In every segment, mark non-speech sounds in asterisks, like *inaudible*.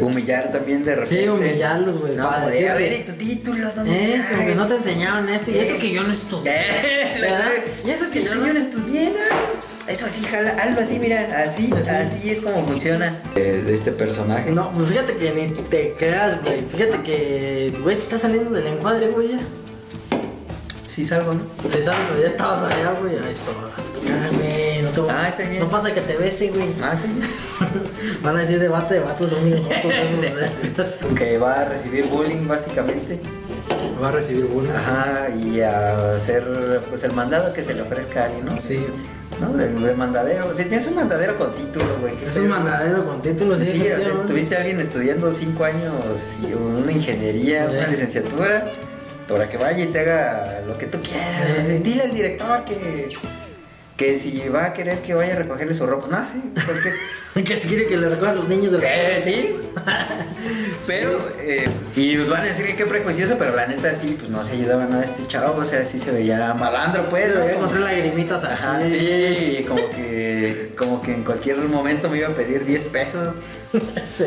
humillar también de repente. Sí, humillarlos, güey. No, para decirle, a ver, ¿y tu título dónde Eh, está? como que no te enseñaron esto y eso que yo no estudié. Eh, ¿Verdad? Y eso que yo no estudié, ¿no? Eso así, jala, algo así, mira, así, Así. así es como funciona. Eh, de este personaje. No, pues fíjate que ni te creas, güey. Fíjate que, güey, te está saliendo del encuadre, güey, ya. Sí salgo, ¿no? Se sabe, pero ya estabas allá, güey. Eso. Güey, Ah, está bien. No pasa que te bese, güey. Ah, está bien. *laughs* Van a decir debate de vatos, son bien *laughs* que va a recibir bullying básicamente. Va a recibir bullying. Ajá, y a hacer pues el mandado que se le ofrezca a alguien, ¿no? Sí. ¿No? De, de mandadero. Si tienes un mandadero con título, güey. ¿qué Es un mandadero con título, sí. Sí, o sea, tuviste a alguien estudiando cinco años y una ingeniería, una Eh. licenciatura, para que vaya y te haga lo que tú quieras. Eh. Dile al director que, que si va a querer que vaya a recogerle su ropa. No, sí, porque. *laughs* Que si quiere que le recojan los niños del Eh, *laughs* sí. Pero, eh, y pues van a decir que qué prejuicioso, pero la neta sí, pues no se ayudaba nada a este chavo, o sea, sí se veía malandro, pues. ¿no? encontrar lagrimitas. Ajá, sí, como que, como que en cualquier momento me iba a pedir 10 pesos. *laughs* Sí.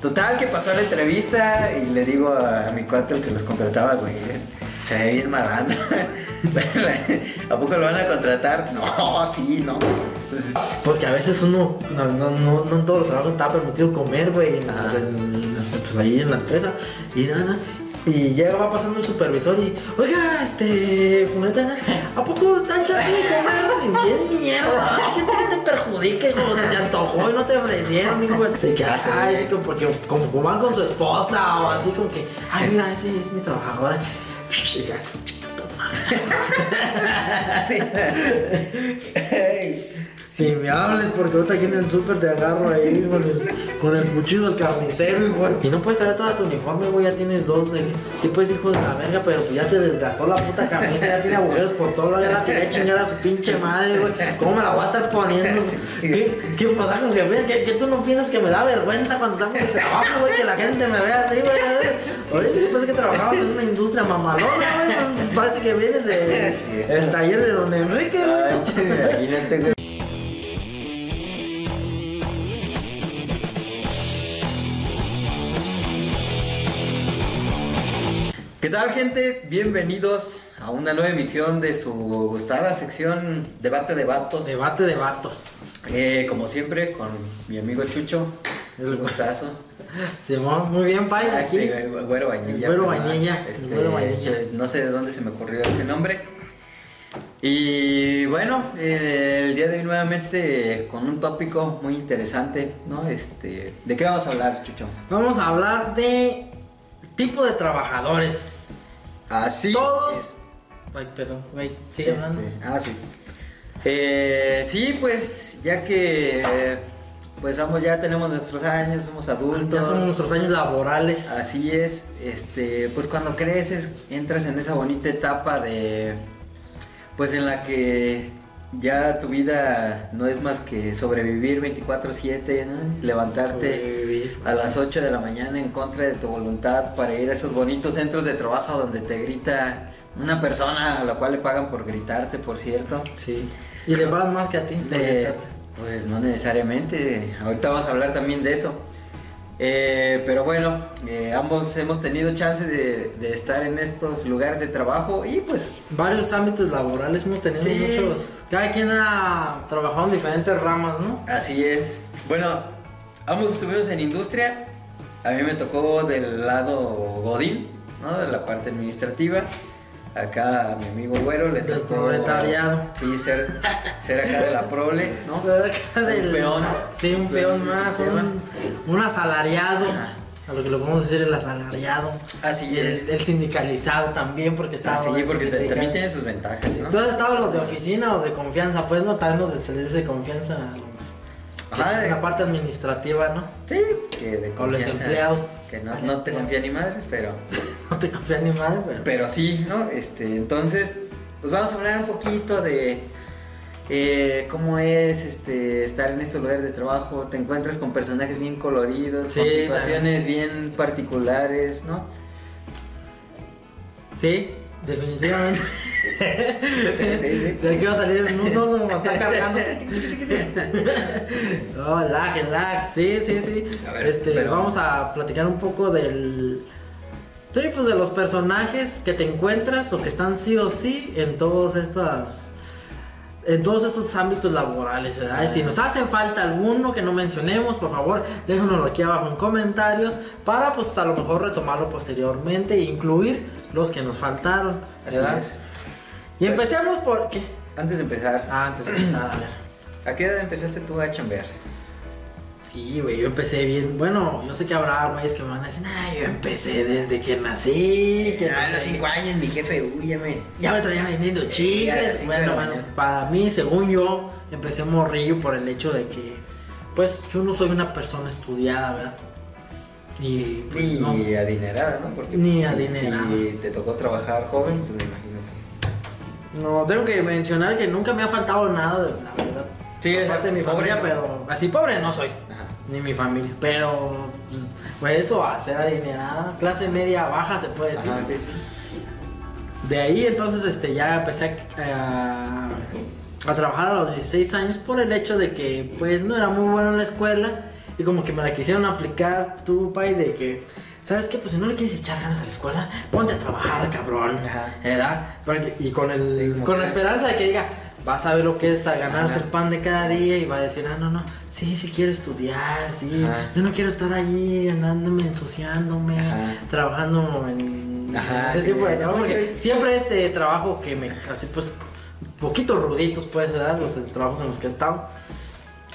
Total, que pasó la entrevista y le digo a, mi cuate el que los contrataba, güey, se ve bien malandro. *laughs* ¿A poco lo van a contratar? No, sí, no. Pues, Porque a veces uno, no, no, no, no en todos los trabajos está permitido comer, güey, en- pues ahí en la empresa. Y nada, y llega, va pasando el supervisor y, oiga, este, Funeta, ¿a poco dan chance de comer? Bien mierda, hay gente que te perjudica, y como se te antojó y no te ofrecieron, hijo. De que, Ah, sí. ay, sí, como porque como, como van con su esposa o así, como que, ay, mira, ese es mi trabajadora. Ya, *laughs* sí. *laughs* Si me hables porque ahorita aquí en el súper te agarro ahí con el, con el cuchillo del carnicero, igual. Y no puedes traer toda tu uniforme, güey, ya tienes dos. De... Sí, pues, hijo de la verga, pero pues ya se desgastó la puta camisa, ya tiene agujeros por todo lado, ya la tiré a chingar a su pinche madre, güey. ¿Cómo me la voy a estar poniendo? *laughs* ¿Qué, qué pasa con que? ¿Qué, qué tú no piensas que me da vergüenza cuando salgo de trabajo, güey? Que la gente me vea así, güey. Oye, yo pensé que trabajabas en una industria mamalona, güey. Pues Parece que vienes de Sí. el taller de don Enrique, güey. Imagínate, güey. Tal gente? Bienvenidos a una nueva emisión de su gustada sección Debate de Vatos. Debate de vatos. Eh, como siempre, con mi amigo Chucho. El gustazo. *laughs* Simón, muy bien, Pai, Ah, aquí. este, güero vainilla. Güero ¿verdad? vainilla, Este, güero vainilla. No sé de dónde se me ocurrió ese nombre. Y bueno, eh, el día de hoy nuevamente con un tópico muy interesante, ¿no? Este, ¿de qué vamos a hablar, Chucho? Vamos a hablar de tipo de trabajadores. Así. Todos. Ay, perdón, güey, sigue Este, hablando. ah, sí. Eh, sí, pues ya que eh, pues ambos ya tenemos nuestros años, somos adultos. Ya son nuestros años laborales. Así es, este, pues cuando creces entras en esa bonita etapa de, pues en la que ya tu vida no es más que sobrevivir 24/7, ¿no? levantarte Sobrevivir. a las 8 de la mañana en contra de tu voluntad para ir a esos bonitos centros de trabajo donde te grita una persona a la cual le pagan por gritarte, por cierto. Sí. Y le pagan más que a ti. Eh, pues no necesariamente. Ahorita vamos a hablar también de eso. Eh, pero bueno, eh, ambos hemos tenido chance de, de estar en estos lugares de trabajo y pues Varios ámbitos laborales hemos tenido Sí. muchos. Cada quien ha trabajado en diferentes ramas, ¿no? así es. Bueno, ambos estuvimos en industria. A mí me tocó del lado Godín, ¿no? De la parte administrativa. Acá a mi amigo Güero le Del tocó... proletariado. Sí, ser, ser acá de la prole, ¿no? Acá del- Un peón. Sí, un peón más, un, un asalariado. A lo que lo podemos decir el asalariado. Así es. El, el sindicalizado también, porque estaba. Ah, sí, porque te- también tiene sus ventajas, ¿no? ¿Tú has estado los de oficina o de confianza? Pues no, tal vez se les dice confianza a los. Ajá, de- la parte administrativa, ¿no? Sí, que de Con los empleados. Que no, no te confía ni madres, pero, *laughs* No te confían ni madre, pero. pero sí, ¿no? Este, entonces, pues vamos a hablar un poquito de eh, cómo es este, estar en estos lugares de trabajo. Te encuentras con personajes bien coloridos, Sí, con situaciones bien particulares, ¿no? Sí, Definitivamente. Sí, sí, sí. De aquí va a salir el mundo como está cargando. *laughs* oh, lag, lag. Sí, sí, sí. A ver, este, pero- vamos a platicar un poco del. Sí, pues de los personajes que te encuentras o que están sí o sí en todas estas. En todos estos ámbitos laborales, ¿verdad? Si nos hace falta alguno que no mencionemos, por favor, déjanoslo aquí abajo en comentarios para, pues, a lo mejor retomarlo posteriormente e incluir los que nos faltaron, Así ¿verdad? es. Y empecemos por. ¿Qué? Antes de empezar, Ah, antes de empezar, a ver. *clears throat* ¿a qué edad empezaste tú a chambear? Sí, güey, yo empecé bien. Bueno, yo sé que habrá güeyes que me van a decir, ah, yo empecé desde que nací. Que Ah, a los 5 años, mi jefe, huyame. Ya me traía vendiendo Ya, chicles. bueno, bueno, para mí, según yo, empecé morrillo por el hecho de que, pues, yo no soy una persona estudiada, ¿verdad? Y, pues, Ni no- adinerada, ¿no? Porque Ni si- adinerada. Si te tocó trabajar joven, pues me imagino que. No, tengo que mencionar que nunca me ha faltado nada, la verdad. Sí, parte de mi familia, pero así pobre no soy. Ajá. Ni mi familia. Pero, pues, pues eso, a ser adinerada, clase media baja se puede decir. Ajá, sí, sí. De ahí entonces este, ya empecé a, a trabajar a los 16 años por el hecho de que pues no era muy bueno en la escuela y como que me la quisieron aplicar tu pai de que, ¿sabes qué? Pues si no le quieres echar ganas a la escuela, ponte a trabajar, cabrón. Ajá. ¿Verdad? Y con, el, Sí, con la esperanza de que diga, vas a ver lo que es a ganarse Ajá. el pan de cada día y va a decir, ah, no, no, sí, sí quiero estudiar, sí, Ajá. yo no quiero estar ahí andándome, ensuciándome, Ajá. trabajando en Ajá, ese sí, de no, trabajo, porque siempre este trabajo que me, así pues, poquitos ruditos puede ser, los trabajos en los que he estado.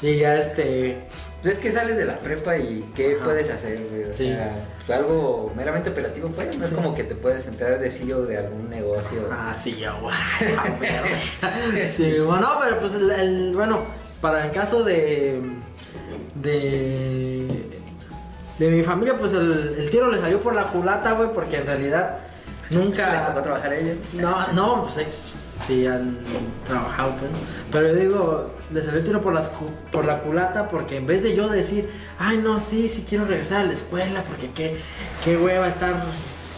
Y ya este, Pues es que sales de la prepa y ¿qué puedes hacer, güey? O Sí. sea, algo meramente operativo, pues. No es Sí. como que te puedes entrar de CEO de algún negocio. ah, sí, ya. *laughs* Sí, bueno, pero pues el, el- bueno, para el caso de, de, de mi familia, pues el, el tiro le salió por la culata, güey, porque en realidad nunca... ¿Les tocó trabajar a ellos? No, no, pues sí han trabajado, pues. Pero yo digo, le salió el tiro por, las, por la culata porque en vez de yo decir, ay, no, sí, sí quiero regresar a la escuela porque qué, qué hueva estar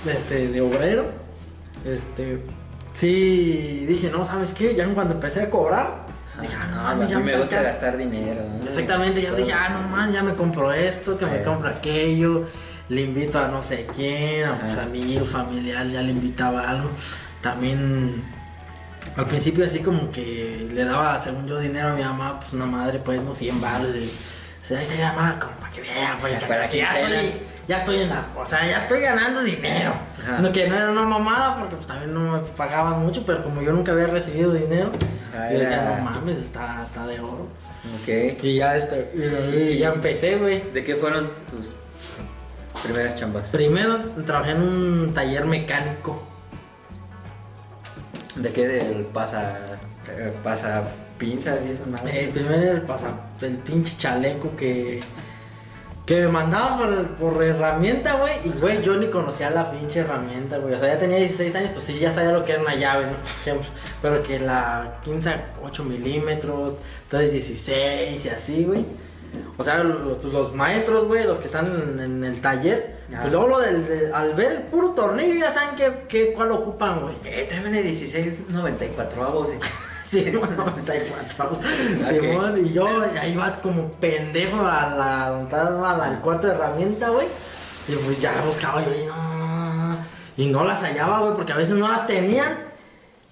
este, de obrero, este, sí, dije, no, ¿sabes qué? Ya cuando empecé a cobrar, dije, ah, no, a mí me gusta alcanza". gastar dinero. ¿no? Exactamente, ya dije, ah, no man, ya me compro esto, que me compro aquello, le invito a no sé quién, a mis amigos, familiar, ya le invitaba algo. También al principio así como que le daba, según yo, dinero a mi mamá, pues una madre, pues, no, 100 baros. de- O sea, ya llamaba como para que vea, pues, para que ya estoy, ya estoy en la, o sea, ya estoy ganando dinero. Ajá. No, que no era una mamada porque pues también no me pagaban mucho, pero como yo nunca había recibido dinero, Ah, yo decía, no mames, está, está de oro. Ok. Y ya, este, y de ahí ya empecé, güey. ¿De qué fueron tus primeras chambas? Primero trabajé en un taller mecánico. ¿De qué? Del pasa, eh, pasa pinzas y eso, nada. El primero era el, pasa, el pinche chaleco que, que me mandaban por, por herramienta, güey. Y, güey, yo ni conocía la pinche herramienta, güey. O sea, ya tenía 16 años, pues sí, ya sabía lo que era una llave, ¿no? *laughs* Por ejemplo. Pero que la 15 a 8 milímetros, entonces 16 y así, güey. O sea, pues los maestros, güey, los que están en, el taller, Ah. pues luego lo del, de- al ver el puro tornillo ya saben que, que- cuál ocupan, güey. Eh, tráeme de 16, 94 avos. eh. *laughs* Sí, 94 *laughs* Simón, y yo ahí iba como pendejo a la, la- el cuarto de herramienta, güey. Y pues ya buscaba yo y no. Y no las hallaba, güey, porque a veces no las tenían.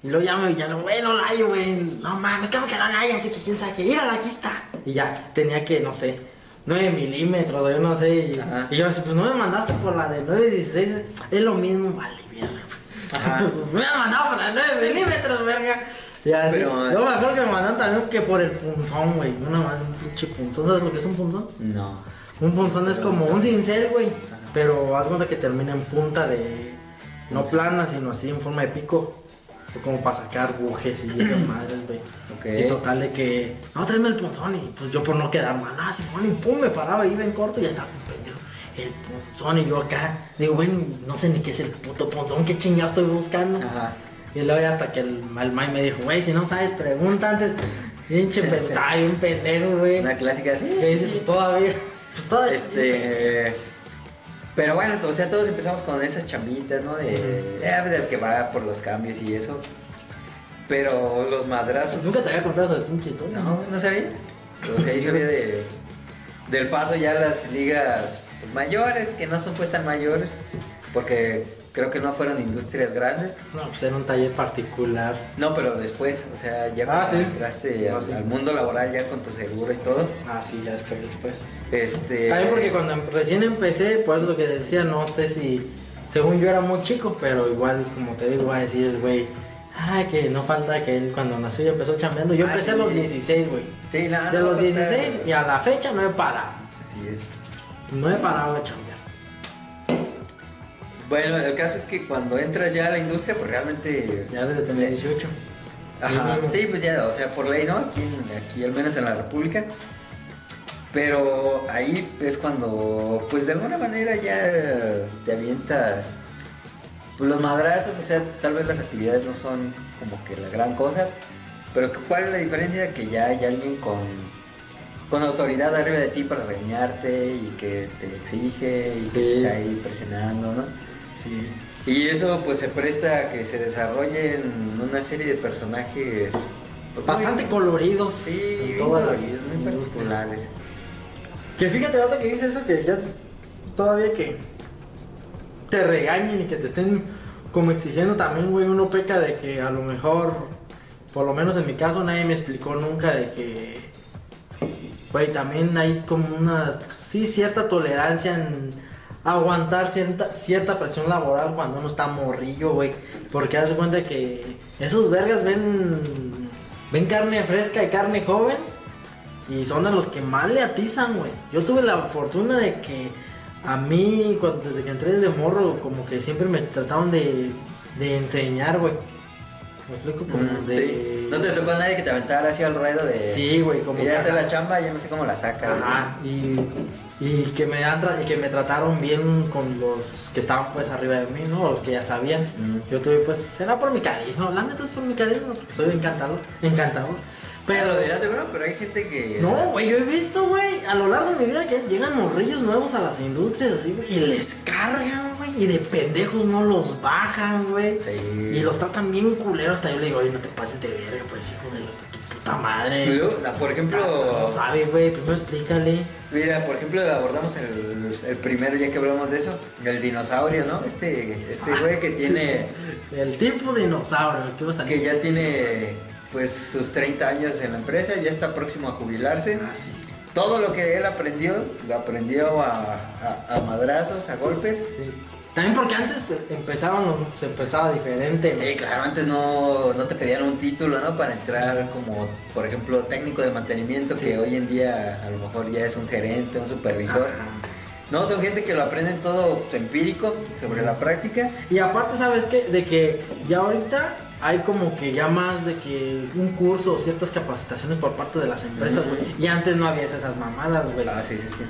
Y luego ya me ya no, güey, no la hallo, güey. No mames, que no la hay, así que quién sabe qué. Mírala, aquí está. Y ya tenía que, no sé, 9 milímetros, o yo no sé. Y, Ajá. y yo así, pues no me mandaste por la de 9, 16. Es lo mismo, vale, mierda. Ajá. *laughs* me hubieran mandado por la de 9 milímetros, verga. Y así. Pero, yo me acuerdo que me mandaron también que por el punzón, güey. Una madre, un pinche punzón. ¿Sabes lo que es un punzón? No. Un punzón es como un cincel, güey. Pero haz cuenta que termina en punta de. No plana, sino así en forma de pico. Como para sacar bujes y esas *clears throat* madres, güey. Y total de que. No, tráeme el punzón. Y pues yo por no quedar mal, nada, Simón, y pum, me paraba, iba en corto y ya estaba un pendejo. El punzón y yo acá. Digo, güey, no sé ni qué es el puto punzón, qué chingado estoy buscando. Ajá. Y luego ya hasta que el, el May me dijo, güey, si no sabes, pregunta antes. Pinche, pero *laughs* estaba bien pendejo, güey. Una clásica así. Que dice, pues todavía. Pues todavía. Este. Pero bueno, o sea, todos empezamos con esas chambitas, ¿no? De, eh, del que va por los cambios y eso. Pero los madrazos. Nunca te había contado esa pinche historia. No, no sabía. O sea, ahí *laughs* sabía de, del paso ya a las ligas pues, mayores, que no son pues tan mayores, porque creo que no fueron industrias grandes. No, pues era un taller particular. No, pero después, o sea, ya Ah, sí. entraste Ah, al, sí. al mundo laboral ya con tu seguro y todo. Ah, sí, ya después. después. Este. También porque cuando em- recién empecé, pues lo que decía, no sé si, según yo era muy chico, pero igual, como te digo, va a decir el güey, ay, que no falta que él cuando nació ya empezó chambeando. Yo Ah, empecé sí. a los 16, güey. Sí, no, De no, los no, 16 claro. y a la fecha no he parado. Así es. No he parado de chambear. Bueno, el caso es que cuando entras ya a la industria, pues realmente. Ya debes de tener 18. Ajá. Sí, pues ya, o sea, por ley, ¿no? Aquí, aquí al menos en la República. Pero ahí es cuando, pues de alguna manera ya te avientas pues, los madrazos, o sea, tal vez las actividades no son como que la gran cosa, pero que- ¿cuál es la diferencia? Que ya hay alguien con, con autoridad arriba de ti para regañarte y que te exige y que Sí. te está ahí presionando, ¿no? Sí. Y eso pues se presta a que se desarrollen una serie de personajes pues, Bastante muy- coloridos sí, en todas las muy particulares. Que fíjate, ahorita que dices eso, que ya todavía que te regañen y que te estén como exigiendo también, güey, uno peca de que a lo mejor, por lo menos en mi caso, nadie me explicó nunca de que, güey, también hay como una, sí, cierta tolerancia en aguantar cierta, cierta presión laboral cuando uno está morrillo, güey. Porque haz cuenta que esos vergas ven, ven carne fresca y carne joven. Y son a los que más le atizan, güey. Yo tuve la fortuna de que a mí, cuando- desde que entré desde morro, como que siempre me trataron de, de enseñar, güey. Me explico como Mm, de... sí. No te tocó a nadie que te aventara así al ruedo de... Sí, güey, como Mira, que- esta es la chamba, yo no sé cómo la sacas. Ajá, y, y que me han y que me trataron bien con los que estaban pues arriba de mí, ¿no? Los que ya sabían. Mm. Yo tuve pues, será por mi carisma, la neta es por mi carisma, porque soy encantador, encantador. Pero dirás seguro, pero hay gente que... No, güey, yo he visto, güey, a lo largo de mi vida que llegan morrillos nuevos a las industrias así, güey, y les cargan, güey, y de pendejos no los bajan, güey. Sí. Y los tratan bien culeros, hasta yo le digo, oye, no te pases de verga, pues, hijo de la puta madre. Luego, ah, por ejemplo... No sabe, güey, primero explícale. Mira, por ejemplo, abordamos el, el primero, ya que hablamos de eso, el dinosaurio, ¿no? Este, este güey que tiene, *laughs* El tipo dinosaurio, ¿qué vas a que ya tiene, pues, sus 30 años en la empresa, ya está próximo a jubilarse. Ah, sí. Todo lo que él aprendió, lo aprendió a, a- a madrazos, a golpes. Sí. También porque antes empezaban, se empezaba diferente. Sí, claro, antes no, no te pedían un título, ¿no? Para entrar como, por ejemplo, técnico de mantenimiento, que hoy en día a lo mejor ya es un gerente, un supervisor. Ajá. No, son gente que lo aprenden todo empírico, sobre la práctica. Y aparte, ¿sabes qué? De que ya ahorita hay como que ya más de que un curso o ciertas capacitaciones por parte de las empresas, güey. Y antes no había esas mamadas, güey. Ah, sí, sí, sí.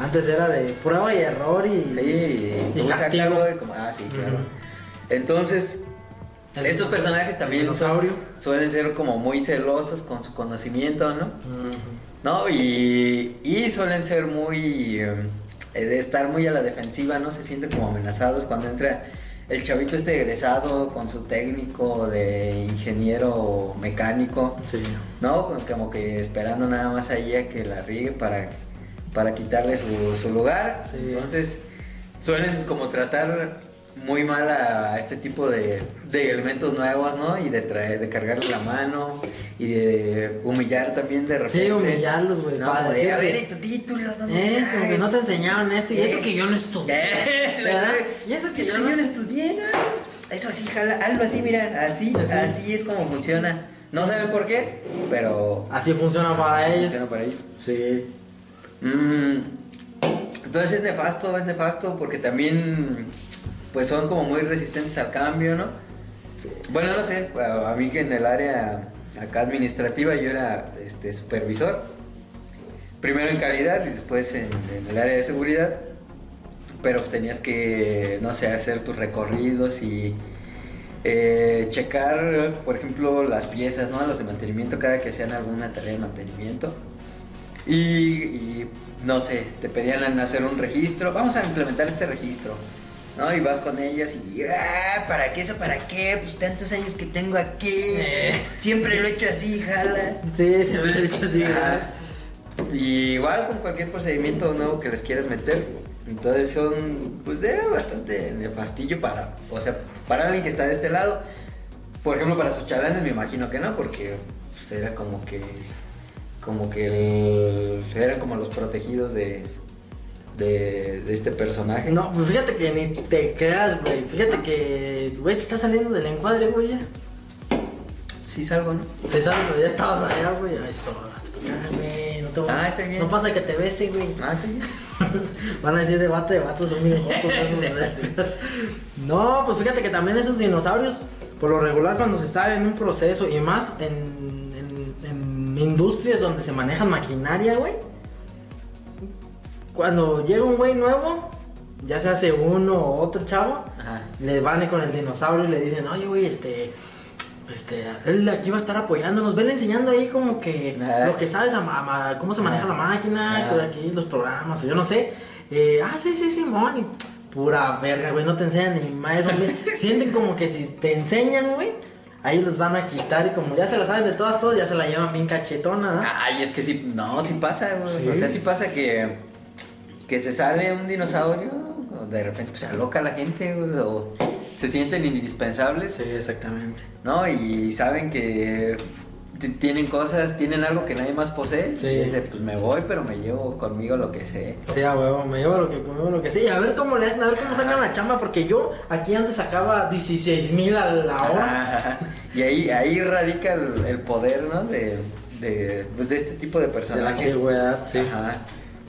Antes era de prueba y error y... Sí, y Y castigo. como- ah, sí, claro. Entonces, El- estos personajes también dinosaurio. suelen ser como muy celosos con su conocimiento, ¿no? Ujú. ¿No? Y, y suelen ser muy... eh, de estar muy a la defensiva, ¿no? Se sienten como amenazados cuando entra el chavito este egresado con su técnico de ingeniero mecánico, Sí. ¿no? Como- Como que esperando nada más ahí a que la riegue para, para quitarle su, su lugar. Sí. Entonces suelen como tratar muy mal a este tipo de, de elementos nuevos, ¿no? Y de traer, de cargarle la mano y de humillar también de repente. Sí, humillarlos, güey. No, para decir a ver, ¿y tu título? ¿Dónde Eh, está? como que no te enseñaron esto y Eh. eso que yo no estudié. *laughs* Eh, ¿Verdad? Y eso que yo que no yo no estudié, ¿no? Eso así, jala, algo así, mira, así, Así. así es como funciona. No saben por qué, pero Así funciona para ellos. funciona para ellos. Sí. Mm, entonces es nefasto, es nefasto porque también pues son como muy resistentes al cambio, ¿no? Bueno, no sé, a mí que en el área acá administrativa yo era este supervisor, primero en calidad y después en, en el área de seguridad, pero tenías que, no sé, hacer tus recorridos y eh, checar, por ejemplo, las piezas, ¿no? Los de mantenimiento cada que hacían alguna tarea de mantenimiento. Y, y, no sé, te pedían hacer un registro. Vamos a implementar este registro. ¿No? Y vas con ellas y, ah, ¿para qué eso? ¿Para qué? Pues tantos años que tengo aquí. Eh. Siempre lo he hecho así, jala. Sí, se me ha hecho así. Y igual con cualquier procedimiento nuevo que les quieras meter. Entonces son, pues, de bastante nefastillo para, o sea, para alguien que está de este lado. Por ejemplo, para sus chalanes me imagino que no, porque pues, era como que, como que el- eran como los protegidos de, de, de este personaje. No, pues fíjate que ni te creas, güey. Fíjate que, güey, te está saliendo del encuadre, güey, ya. Sí salgo, ¿no? Sabe, güey, ya estabas allá, güey. Ay, eso, ah, güey, no te voy- Ah, está bien. No pasa que te bese, güey. Ah, está bien. *laughs* Van a decir debate de vatos son bien *laughs* jotos. No, pues fíjate que también esos dinosaurios, por lo regular cuando se sabe en un proceso y más en, en- en industrias donde se manejan maquinaria, güey. Cuando llega un güey nuevo, ya se hace uno o otro chavo, Ajá. le van con el dinosaurio y le dicen, oye, güey, este... Este, él aquí va a estar apoyándonos, vele enseñando ahí como que lo que sabes, a ma- ma- cómo se maneja la máquina, que aquí los programas, o yo no sé. Eh, ah, sí, sí, Simón, y pura verga, güey, no te enseñan ni más güey. *laughs* Sienten como que si te enseñan, güey, ahí los van a quitar y como ya se la saben de todas, todas, ya se la llevan bien cachetona, ¿no? Ay, es que sí, no, sí pasa, güey. Sí. O sea, sí pasa que, que se sale un dinosaurio, o de repente pues, se aloca la gente, o se sienten indispensables, Sí, exactamente. ¿no? Y saben que tienen cosas, tienen algo que nadie más posee. Sí. Y es de, pues me voy, pero me llevo conmigo lo que sé. Sí, a huevo, me llevo lo que conmigo, lo que sí. A ver cómo le hacen, a ver cómo sacan la chamba, porque yo aquí antes sacaba 16 mil a la hora. Y ahí, ahí radica el, el poder, ¿no? De, de, pues, de este tipo de De la personajes. antigüedad, sí. Ajá.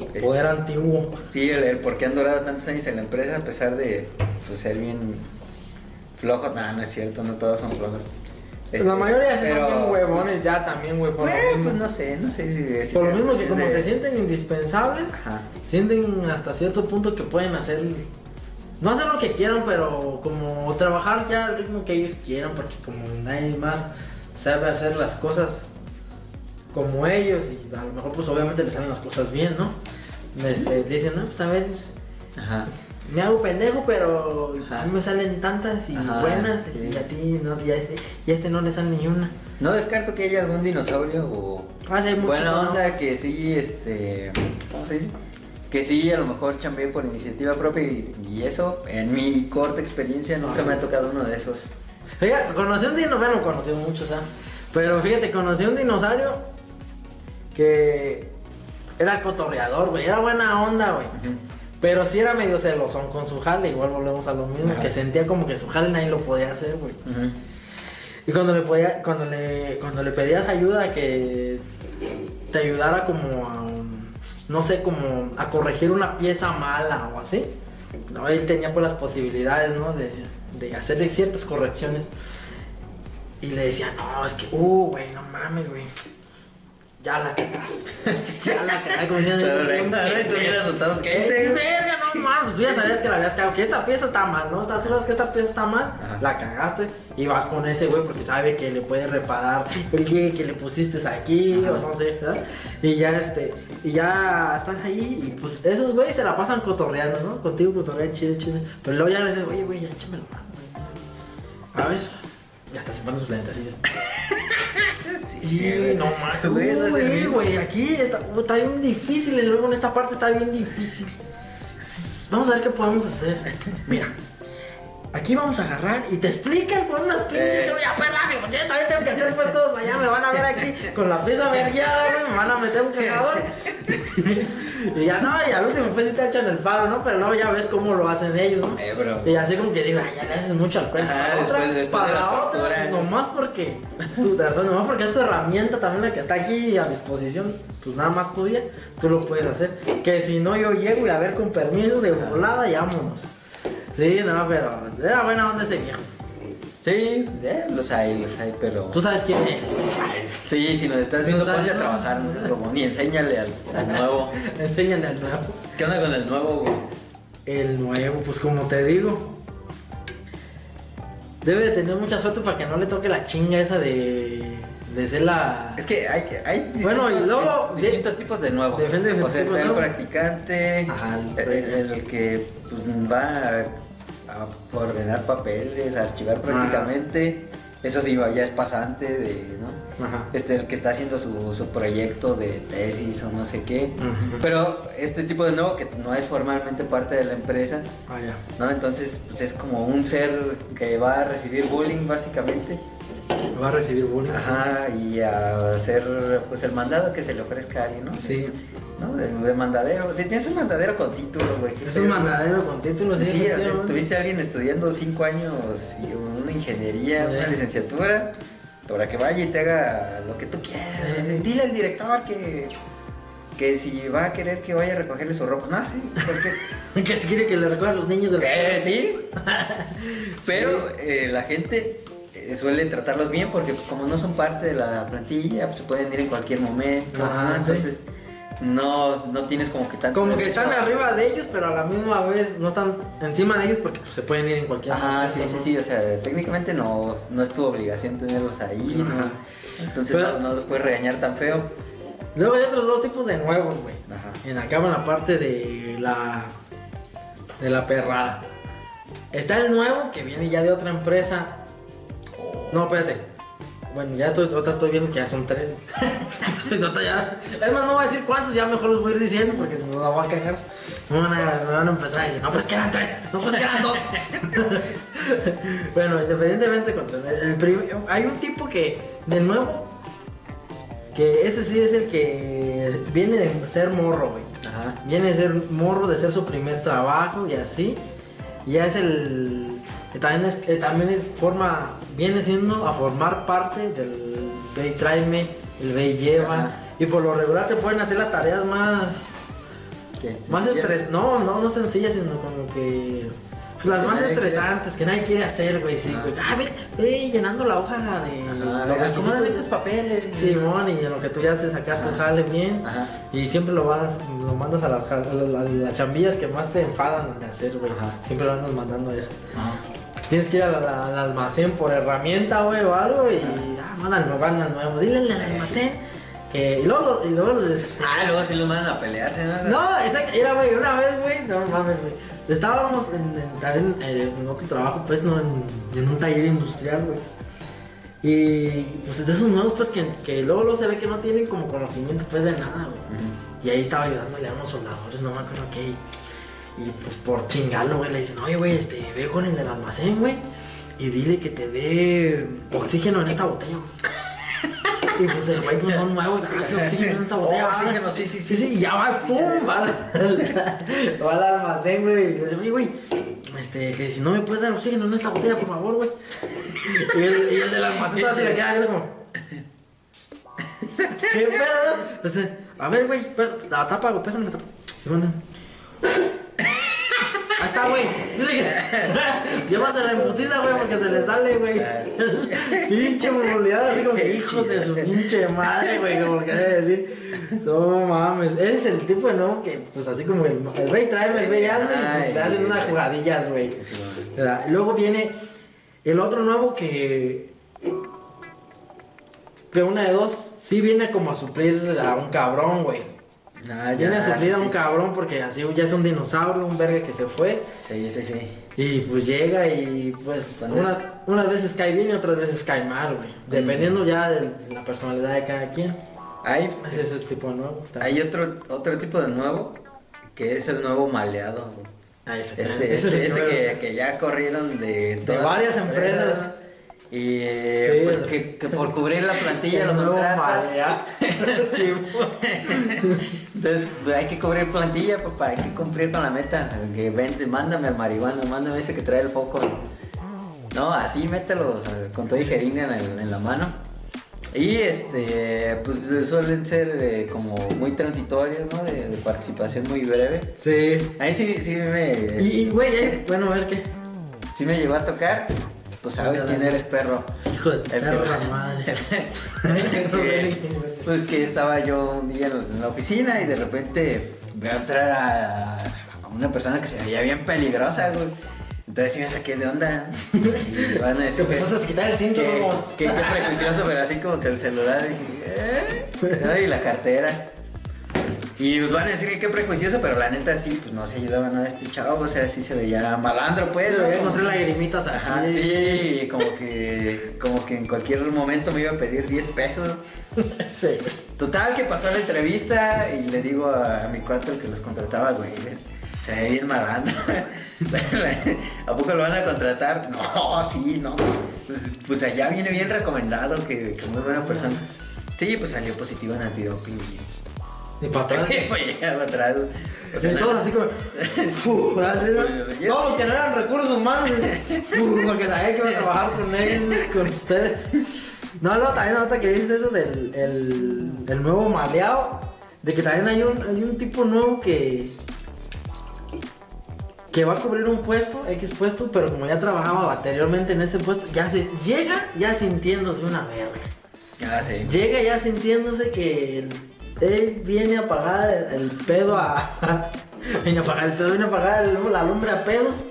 Este, Poder antiguo. Sí, el, el por qué han durado tantos años en la empresa a pesar de pues, ser bien flojos. No, no es cierto, no todos son flojos. Pues la Este, mayoría sí pero, son bien huevones pues, ya también, güey. Por lo bueno, mismo. pues no sé, no sé si... si Por lo mismo que como de- se sienten indispensables, Ajá. sienten hasta cierto punto que pueden hacer, no hacer lo que quieran, pero como trabajar ya al ritmo que ellos quieran, porque como nadie más sabe hacer las cosas como ellos y a lo mejor pues obviamente les salen las cosas bien, ¿no? Este, dicen, no, pues a ver, Ajá. me hago pendejo, pero Ajá. a mí me salen tantas y Ajá, buenas sí. y a ti no, y a este, y a este no le sale ni una. No descarto que haya algún dinosaurio o Ah, sí, hay mucho, buena ¿no? onda que sí, este... ¿Cómo se dice? Que sí, a lo mejor chambeé por iniciativa propia y, y eso, en mi corta experiencia, nunca me ha tocado uno de esos. Fíjate, conocí un dinosaurio, bueno, conocí muchos, ¿ah? Pero fíjate, conocí un dinosaurio que era cotorreador, güey, era buena onda, güey. Pero sí era medio celosón con su jale, igual volvemos a lo mismo, que sentía como que su jale nadie lo podía hacer, güey. Y cuando le podía, cuando le, cuando le pedías ayuda que te ayudara como a, no sé, como a corregir una pieza mala o así, no, él tenía pues las posibilidades, ¿no? De, de hacerle ciertas correcciones. Y le decía, no, es que, uh, güey, no mames, güey. Ya la cagaste. *laughs* ya la cagaste. Como diciendo, Pero le- "Bien a ver, te hubiera asustado, ¿qué hice, Eh, güey?" Verga, no mames, tú ya sabías que la habías cagado, que esta pieza está mal, ¿no? Tú sabes que esta pieza está mal, Ajá. la cagaste y vas con ese güey porque sabe que le puede reparar el día que le pusiste aquí o no sé, ¿verdad? Y ya este, y ya estás ahí y pues esos güeyes se la pasan cotorreando, ¿no? Contigo cotorrean chido, chido. Pero luego ya le dices, oye, güey, ya échame la mano, güey. A ver, ya hasta se ponen sus lentes así. *laughs* Sí, Y güey. no mames, Güey, mismo. güey, aquí está, está bien difícil, y luego en esta parte está bien difícil. Vamos a ver qué podemos hacer. Mira, aquí vamos a agarrar y te explican con unas pinches. Eh. Te voy a perrar, amigo, yo también tengo que hacer pues todos allá. Me van a ver aquí con la pieza vergueada, me van a meter un cagador. *laughs* y ya no, y al último pues sí te echan el paro, ¿no? Pero luego ya ves cómo lo hacen ellos, ¿no? Eh, bro. Y así como que digo, ay, ya le haces mucho al cuento. Ajá, Para la otra, después- después para de la la otra, tortura. nomás porque tú nomás porque es tu herramienta también la que está aquí a disposición, pues nada más tuya, tú lo puedes hacer. Que si no, yo llego y a ver con permiso de volada y vámonos. Sí, no, pero era buena onda ese viejo. Sí, eh, los hay, los hay, pero... Tú sabes quién es. Sí, si nos estás viendo, ponte a trabajar, no seas como ni enséñale al, al nuevo. *laughs* Enséñale al nuevo. ¿Qué onda con el nuevo, güey? El nuevo, pues como te digo. Debe de tener mucha suerte para que no le toque la chinga esa de, de ser la. Es que hay, hay distintos, Bueno, y luego- dis- distintos tipos de nuevo. Depende del o sea, está el practicante, Ajá, el el, que pues, va a, a ordenar papeles, a archivar prácticamente. Eso sí, ya es pasante de, ¿no? Ajá. Este, el que está haciendo su, su proyecto de tesis o no sé qué. Pero este tipo de nuevo que no es formalmente parte de la empresa, Ah, ya. ¿no? Entonces, pues es como un ser que va a recibir bullying básicamente. Va a recibir bullying. Ajá, y a hacer pues el mandado que se le ofrezca a alguien, ¿no? Sí. ¿No? De, de mandadero. Si tienes un mandadero con título, güey. Es un mandadero con título, sí. Sí, o sea, tuviste a alguien estudiando cinco años y una ingeniería, Sí. una licenciatura, para que vaya y te haga lo que tú quieras. Sí. Dile al director que, que si va a querer que vaya a recogerle su ropa. No, sí, porque *laughs* que si quiere que le recojan los niños de la Eh, escuela. sí. *laughs* Pero eh, la gente suele tratarlos bien porque pues, como no son parte de la plantilla, pues se pueden ir en cualquier momento. Ajá, ¿no? sí. Entonces no, no tienes como que tanto... Como que están arriba de ellos, pero a la misma vez no están encima de ellos porque pues, se pueden ir en cualquier Ajá, momento, sí, sí, ¿no? sí, o sea, técnicamente no, no es tu obligación tenerlos ahí. Entonces Pero- no, los puedes regañar tan feo. Luego hay otros dos tipos de nuevos, güey. Ajá. En acá en la parte de la de la perrada. Está el nuevo que viene ya de otra empresa. No, espérate. Bueno, ya estoy, ahorita estoy viendo que ya son tres. *laughs* Entonces, ahorita ya- es más, no voy a decir cuántos, ya mejor los voy a ir diciendo porque si no la voy a cagar. Me van a, me van a empezar a decir, no, pues que eran tres, no, pues que eran dos. *laughs* bueno, independientemente, el prim- hay un tipo que, de nuevo, que ese sí es el que viene de ser morro, güey. Ajá. Viene de ser morro, de ser su primer trabajo y así. Y ya es el. También es, también es forma. Viene siendo a formar parte del ve y tráeme, el ve y lleva. Ajá. Y por lo regular te pueden hacer las tareas más. ¿Qué? Más ¿Sencillas? estres. No, no, no sencillas, sino como que. pues, las Que más quiere- estresantes, que nadie quiere hacer, güey. Sí, güey. Ah, ve, ve llenando la hoja de. Ajá, los ¿Cómo no estos papeles? Simón, y en lo que tú ya haces acá tu Ajá. jale bien. Ajá. Y siempre lo vas, lo mandas a las, a la- a las chambillas que más te enfadan de hacer, güey. Siempre lo andas mandando esas. Tienes que ir al almacén por herramienta, güey, o algo. Y ah, mándalo, manda al nuevo. Dile al almacén que. Y luego, y luego les- Ah, luego sí los mandan a pelearse, ¿no? no, exacto, era, güey, una vez, güey, no mames, güey. Estábamos en, en- también eh, en otro trabajo, pues, no, en, en un taller industrial, güey. Y pues de esos nuevos, pues, que, que luego, luego se ve que no tienen como conocimiento, pues, de nada, güey. Y ahí estaba ayudándole a unos soldadores, no me acuerdo qué. Y pues por chingarlo, güey, le dicen, oye, güey, este, ve con el del almacén, güey. Y dile que te dé oxígeno en esta botella, güey. Y pues el güey, pues no nuevo, hace oxígeno en esta botella. Oh, oxígeno, sí, sí, sí. Sí, y ya va, pum, va, al, va al almacén, güey. Y le dice, oye, güey, este, que si no me puedes dar oxígeno en esta botella, por favor, güey. Y el, y el del almacén todavía se le queda como. ¿Qué pedo? A ver, güey, la tapa, güey, pésame la tapa. Sí, manda. Ahí está, güey. Dile que. Llévasela en putiza, güey, porque se le sale, güey. Pinche movilidad, así como que hijos de su pinche madre, güey, como que debe decir. No mames. Ese es el tipo de nuevo que, pues así como el, el rey trae, el rey hazme, y pues le hacen unas jugadillas, güey. Luego viene el otro nuevo que. Que una de dos sí viene como a suplir a un cabrón, güey. Ah, Viene a suplir sí, a un sí. cabrón porque así ya es un dinosaurio, un verga que se fue. Sí, sí, sí. Y pues llega y pues una- unas veces cae bien y otras veces cae mal, güey. Dependiendo ya de la personalidad de cada quien. Hay, Ese es el tipo de nuevo. hay otro, otro tipo de nuevo que es el nuevo maleado. güey. Ah, ese, Este, ese es este, el este que, que ya corrieron de, todas varias empresas. Y eh, Sí. pues que, que por cubrir la plantilla lo *laughs* malea. *laughs* Sí, *laughs* Entonces pues, hay que cubrir plantilla, papá, hay que cumplir con la meta. Que vente, mándame al marihuana, mándame ese que trae el foco. No, así mételo con todo y jeringa en, el- en la mano. Y este, pues suelen ser eh, como muy transitorios, ¿no? De, de participación muy breve. sí. Ahí sí, sí me, Y, y, güey, eh, bueno, a ver qué. sí me llegó a tocar. Pues sabes quién eres, perro. Hijo de tu El que- perra *laughs* madre. *laughs* que, pues que estaba yo un día en la oficina y de repente veo entrar a, a una persona que se veía bien peligrosa, güey. Entonces sí me saqué de onda. Y van a Te decir que, empezaste a quitar el cinto, que, que- que prejuicioso, pero así como que el celular dije, ¿eh? Ay, la cartera. Y pues van a decir que qué prejuicioso, pero la neta sí, pues no se ayudaba nada a este chavo, o sea, sí se veía malandro, pues. Yo encontré lagrimitas aquí. Ajá, sí, como que, como que en cualquier momento me iba a pedir 10 pesos. *laughs* Sí. Total, que pasó la entrevista y le digo a, a mi cuatro que los contrataba, güey. Se ve bien malandro. *laughs* ¿A poco lo van a contratar? No, sí, no. Pues, pues allá viene bien recomendado, que, que muy buena persona. Sí, pues salió positivo en antidoping. Ni para atrás. *laughs* Pues para atrás. O sea, Sí, todos así como. fu, *laughs* así, Todos los sí. que no eran recursos humanos. fu, porque sabía que iba a trabajar con ellos, con ustedes. No, no, también ahorita que dices eso del el, el nuevo maleado. De que también hay un, hay un tipo nuevo que. Que va a cubrir un puesto, X puesto, pero como ya trabajaba anteriormente en ese puesto, ya se llega ya sintiéndose una verga. Ya sé. Llega ya sintiéndose que él, viene a pagar el, pedo a. *laughs* viene a pagar el pedo, viene a pagar la lumbre a pedos.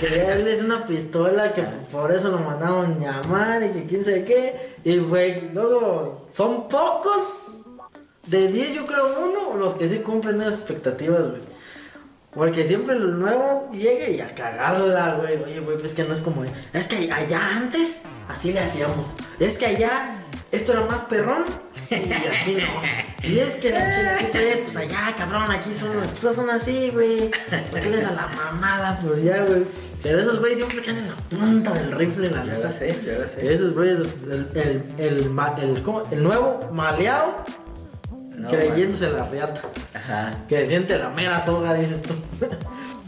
Que él es una pistola que por eso lo mandaron llamar y que quién sabe qué. Y güey, luego son pocos. De 10 yo creo uno los que sí cumplen esas expectativas, güey. Porque siempre el nuevo llega y a cagarla, güey. Oye, güey, pues que no es como. Es que allá antes así le hacíamos. Es que allá esto era más perrón y aquí no. Y es que la chica, sí, pues, pues allá, cabrón, aquí son las cosas son así, güey. ¿Por qué les a la mamada? Pues ya, güey. Pero esos güeyes siempre caen en la punta del rifle, la Yo neta. lo sé, yo lo sé. Esos güeyes, el, el, el, el, ¿cómo? el nuevo maleado No, creyéndose la riata. Ajá. Que siente la mera soga, dices tú. *laughs*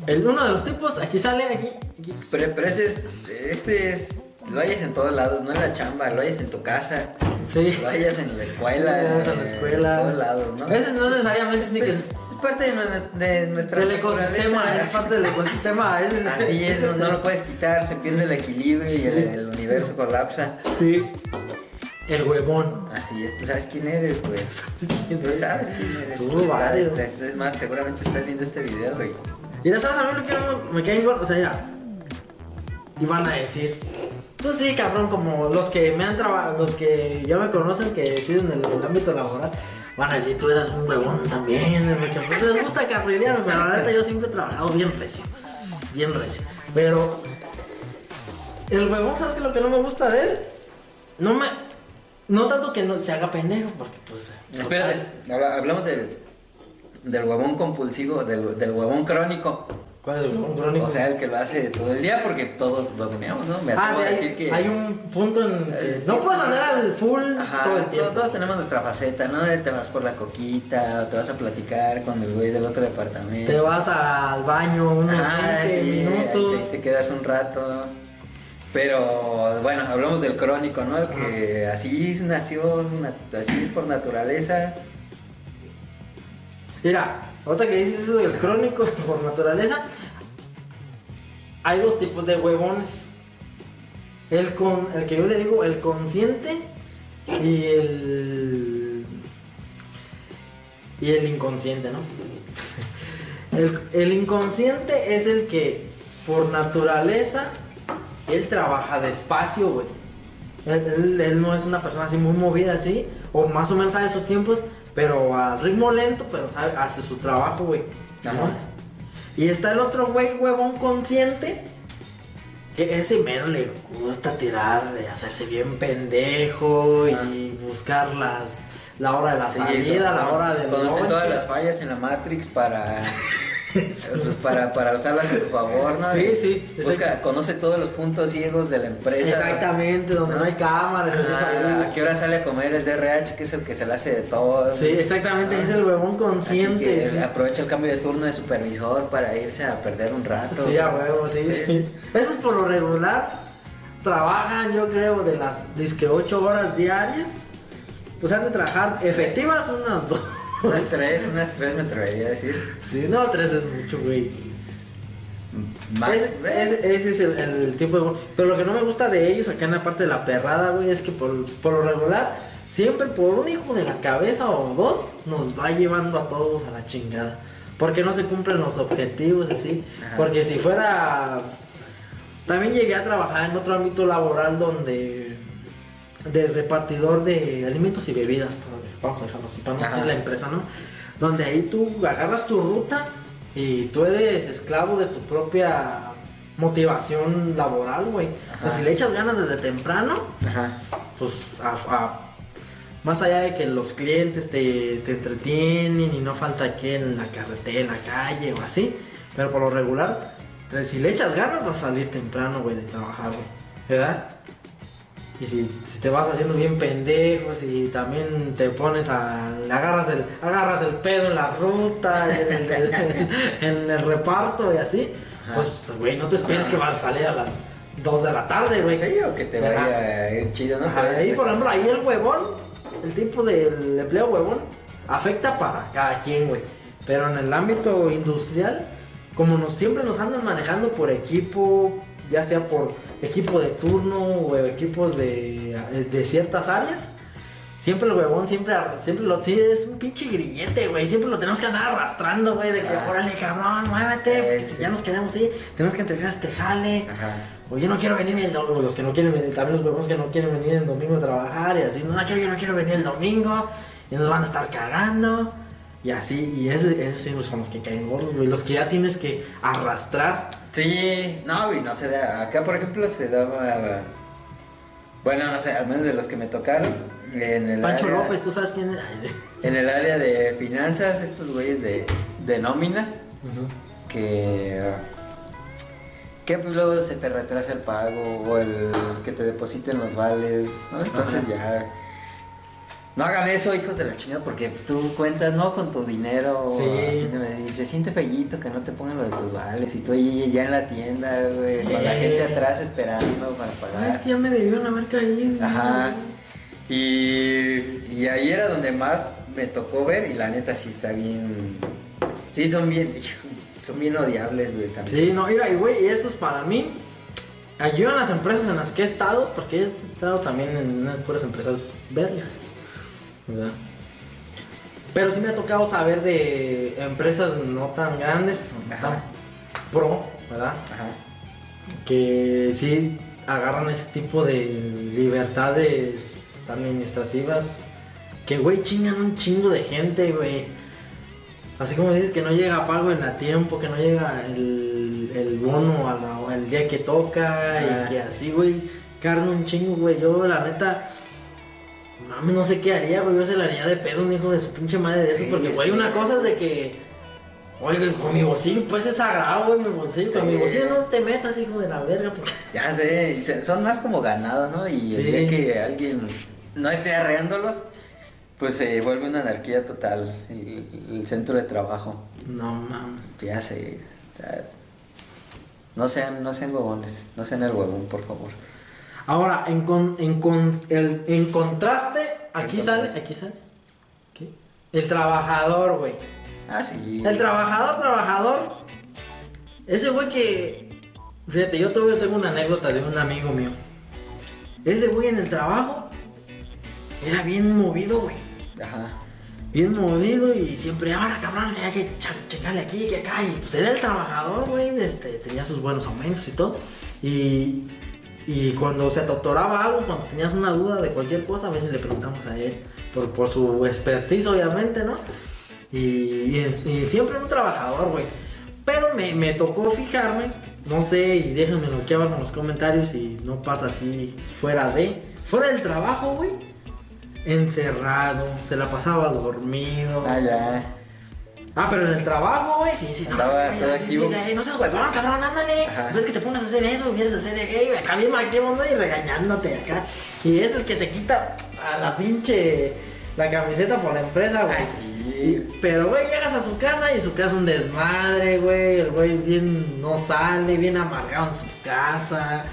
El, uno de los tipos, aquí sale, aquí, aquí. Pero, pero ese es, este es, lo hayas en todos lados, no en la chamba, lo hayas en tu casa, Sí. lo hayas en la escuela, Vamos a la eh, escuela. en todos lados, ¿no? Ese no necesariamente tiene que Es, es parte de, de nuestra Del ecosistema, es parte del ecosistema. ese- *laughs* Así es, no, no lo puedes quitar, se pierde el equilibrio y el, el universo colapsa. Sí. El huevón. Así es, tú sabes quién eres, güey. *laughs* quién Tú eres? sabes quién eres. Está- varios. está- está- es más, seguramente estás viendo este video, güey. Mira, ¿sabes a mí lo que no me cae gordo? O sea, mira. Y van a decir. Pues sí, cabrón, como los que me han trabajado, los que ya me conocen, que siguen en el, ámbito laboral, van a decir, tú eres un huevón también, porque pues, les gusta caprilear, pero la neta yo siempre he trabajado bien recio, bien recio. Pero el huevón, ¿sabes qué lo que no me gusta de él? No me, no tanto que no se haga pendejo, porque pues... Espérate, habla- hablamos del, del huevón compulsivo, del, del huevón crónico. ¿Cuál es el crónico? O sea, el que lo hace todo el día porque todos huevoneamos, ¿no? Me Ah, atrevo sí, a hay, decir que... hay un punto en Es- no puedes andar al full Ajá, todo el todos, tiempo. todos tenemos nuestra faceta, ¿no? De Te vas por la coquita, o te vas a platicar con el güey del otro departamento. Te vas al baño unos Ah, 20 sí, minutos. te, te quedas un rato. Pero bueno, hablamos del crónico, ¿no? El que así nació, na- así es por naturaleza. Mira, ahorita que dices eso del crónico *laughs* por naturaleza, hay dos tipos de huevones. El con el que yo le digo el consciente y el y el inconsciente, ¿no? *laughs* El, inconsciente es el que por naturaleza él trabaja despacio, güey. Él, él- él no es una persona así muy movida así, o más o menos sabe sus tiempos, pero al ritmo lento, pero sabe, hace su trabajo, güey. Y está el otro güey, huevón consciente, que ese mero le gusta tirar, de hacerse bien pendejo y buscar las, la hora de la Sí, salida, la hora del Conoce todas las fallas en la Matrix para. *laughs* pues para, para usarlas a su favor, ¿no? Sí, sí, Busca, conoce todos los puntos ciegos de la empresa. Exactamente, donde no hay cámaras. así, Ajá, ¿A qué hora sale a comer el DRH, que es el que se le hace de todo? Sí, exactamente, Ah. es el huevón Así consciente. que sí. aprovecha el cambio de turno de supervisor para irse a perder un rato. Sí, a huevo, sí, sí. Esos por lo regular trabajan, yo creo, de las disque 8 horas diarias. Pues han de trabajar efectivas unas dos. Unas tres, unas tres me atrevería a decir. Sí, no, tres es mucho, güey. Max. Es- es- ese es el, el tipo de... Pero lo que no me gusta de ellos acá en la parte de la perrada, güey, es que por, por lo regular, siempre por un hijo de la cabeza o dos, nos va llevando a todos a la chingada. Porque no se cumplen los objetivos, así. Ajá. Porque si fuera También llegué a trabajar en otro ámbito laboral donde de repartidor de alimentos y bebidas, vamos a dejarlo así, para no la empresa, ¿no? Donde ahí tú agarras tu ruta y tú eres esclavo de tu propia motivación laboral, güey. O sea, si le echas ganas desde temprano, Ajá. pues a- a- más allá de que los clientes te, te entretienen y no falta que en la carretera, en la calle o así, pero por lo regular, si le echas ganas vas a salir temprano, güey, de trabajar, güey, ¿verdad? Y si, si te vas haciendo bien pendejo, si también te pones a. agarras el, agarras el pedo en la ruta, en el, *laughs* en el reparto y así, Ajá. pues, güey, no te esperes que vas a salir a las 2 de la tarde, güey. ¿En serio? Que te Ajá. vaya a ir chido, ¿no? Ajá, ahí, este- por ejemplo, ahí el huevón, el tipo del empleo huevón, afecta para cada quien, güey. Pero en el ámbito industrial, como nos, siempre nos andan manejando por equipo, ya sea por equipo de turno o equipos de, de ciertas áreas, siempre el huevón, siempre, siempre lo, sí, es un pinche grillete, güey. Siempre lo tenemos que andar arrastrando, güey, de que, Ajá. órale, cabrón, muévete, Eh, sí. si ya nos quedamos ahí, tenemos que entregar este jale. Ajá. O yo no quiero venir el domingo, los que no quieren venir, también los huevos que no quieren venir el domingo a trabajar y así, no, no quiero, yo no quiero venir el domingo y nos van a estar cagando y así, y esos sí son los que caen gordos, güey, los que ya tienes que arrastrar. Sí, no, y no se da. Acá, por ejemplo, se daba. Bueno, no sé, al menos de los que me tocaron. En el Pancho área- López, ¿tú sabes quién es? En el área de finanzas, estos güeyes de, de nóminas, ujú. que. Que pues luego se te retrasa el pago o el que te depositen los vales, ¿no? Entonces ya. No hagan eso, hijos de la chingada, porque tú cuentas, ¿no? Con tu dinero. Sí. Y se siente fellito que no te pongan lo de tus vales. Y tú ahí ya en la tienda, güey, con la gente atrás esperando para pagar. Ah, es que ya me debieron haber caído. Ajá. Y, y ahí era donde más me tocó ver y la neta sí está bien. Sí, son bien, *laughs* son bien odiables, güey, también. Sí, no, mira, y güey, eso es para mí. Ayudan las empresas en las que he estado, porque he estado también en unas puras empresas vergas, ¿verdad? Pero sí me ha tocado saber de empresas no tan grandes, no tan pro, ¿verdad? Ajá. Que sí agarran ese tipo de libertades administrativas. Que, güey, chingan un chingo de gente, güey. Así como dices que no llega pago en a tiempo, que no llega el, el bono a al día que toca Ah. y que así, güey, carga un chingo, güey. Yo, la neta, mami, no sé qué haría, güey. Yo se la haría de pedo un hijo de su pinche madre de eso. Sí, porque, güey, sí. una cosa es de que, oye, con mi bolsillo, pues es sagrado, güey, mi bolsillo. Con Sí. mi bolsillo no te metas, hijo de la verga, porque. Ya sé, son más como ganado, ¿no? Y el día que alguien no esté arreándolos, pues se vuelve una anarquía total el, el centro de trabajo. No mames. Ya sé. no sean, no sean huevones, no sean el huevón, por favor. Ahora, en, con, en, con- el, en contraste, aquí En sale, contraste. aquí sale. ¿Qué? El trabajador, güey. Ah, sí. El trabajador, trabajador. Ese güey que. Fíjate, yo todavía tengo una anécdota de un amigo mío. Ese güey en el trabajo era bien movido, güey. Ajá. Bien movido y siempre, ahora cabrón, hay que checarle aquí, que acá. Y pues era el trabajador, güey. Este, tenía sus buenos aumentos y todo. Y, y cuando se atotoraba algo, cuando tenías una duda de cualquier cosa, a veces le preguntamos a él. Por, por su expertise, obviamente, ¿no? Y, siempre un trabajador, güey. Pero me, me tocó fijarme, no sé, y déjenme lo que hagan en los comentarios si no pasa así fuera de. Fuera del trabajo, güey. Encerrado, se la pasaba dormido. Ya. Ah, pero en el trabajo, güey, sí, sí, no, Andaba güey, sí, activo. sí, no seas huevón, cabrón, ándale. Ajá. Ves que te pongas a hacer eso, quieres hacer aquello, acá bien activo, ¿no? Y regañándote acá. Y es el que se quita a la pinche la camiseta por la empresa, güey. Ah, sí. Y- pero, güey, llegas a su casa y su casa es un desmadre, güey. El güey bien no sale, bien amargado en su casa.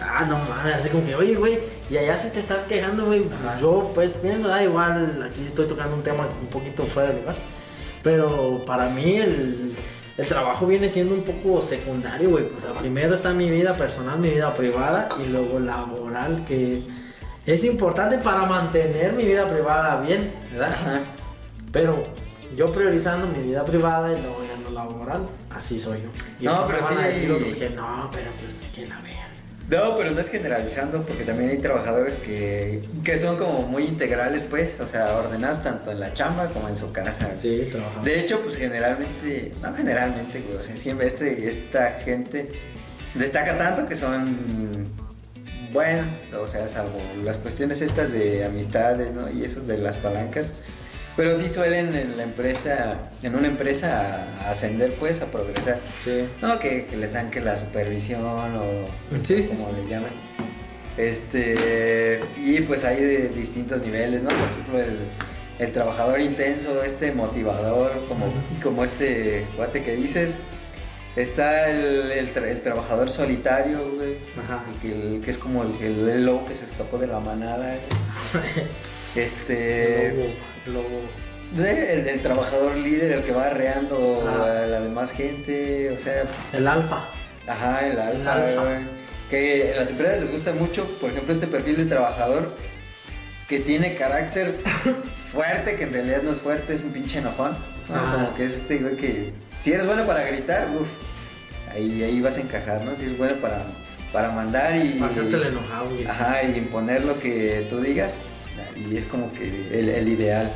Ah, no mames, así como que, oye, güey, y allá si te estás quejando, güey. Yo, pues, pienso, da igual, aquí estoy tocando un tema un poquito fuera de lugar. Pero para mí el, el trabajo viene siendo un poco secundario, güey. O sea, primero está mi vida personal, mi vida privada y luego laboral, que es importante para mantener mi vida privada bien, ¿verdad? Ajá. Pero yo priorizando mi vida privada y luego ya no laboral. Así soy yo. Y No, pero van sí a decir otros que no, pero pues que la vean. No, pero no es generalizando, porque también hay trabajadores que, que son como muy integrales, pues, o sea, ordenados tanto en la chamba como en su casa. Sí, trabajando. De hecho, pues generalmente, no generalmente, güey, o sea, siempre este, esta gente destaca tanto que son, bueno, o sea, salvo las cuestiones estas de amistades, ¿no? Y eso de las palancas, pero sí suelen en la empresa, en una empresa a, ascender, pues, a progresar. Sí. No, que, que les dan que la supervisión o Sí, sí, como le llaman. Este, y pues hay de distintos niveles, ¿no? Por ejemplo, el, el trabajador intenso, este motivador, como, como este guate que dices. Está el, el tra- el trabajador solitario, güey. Ajá. el que, es como el lobo que se escapó de la manada, güey. *laughs* Este. Lobo, lobo. El, el trabajador líder, el que va arreando Ajá. a la demás gente, o sea, El alfa. Ajá, el alfa, El alfa. güey. Que en las empresas les gusta mucho, por ejemplo, este perfil de trabajador que tiene carácter *coughs* fuerte, que en realidad no es fuerte, es un pinche enojón. Como que es este güey que, si eres bueno para gritar, uff, ahí, ahí vas a encajar, ¿no? Si eres bueno para, para mandar y. Para hacerte el enojado, güey. Ajá, y imponer lo que tú digas, y es como que el, el ideal.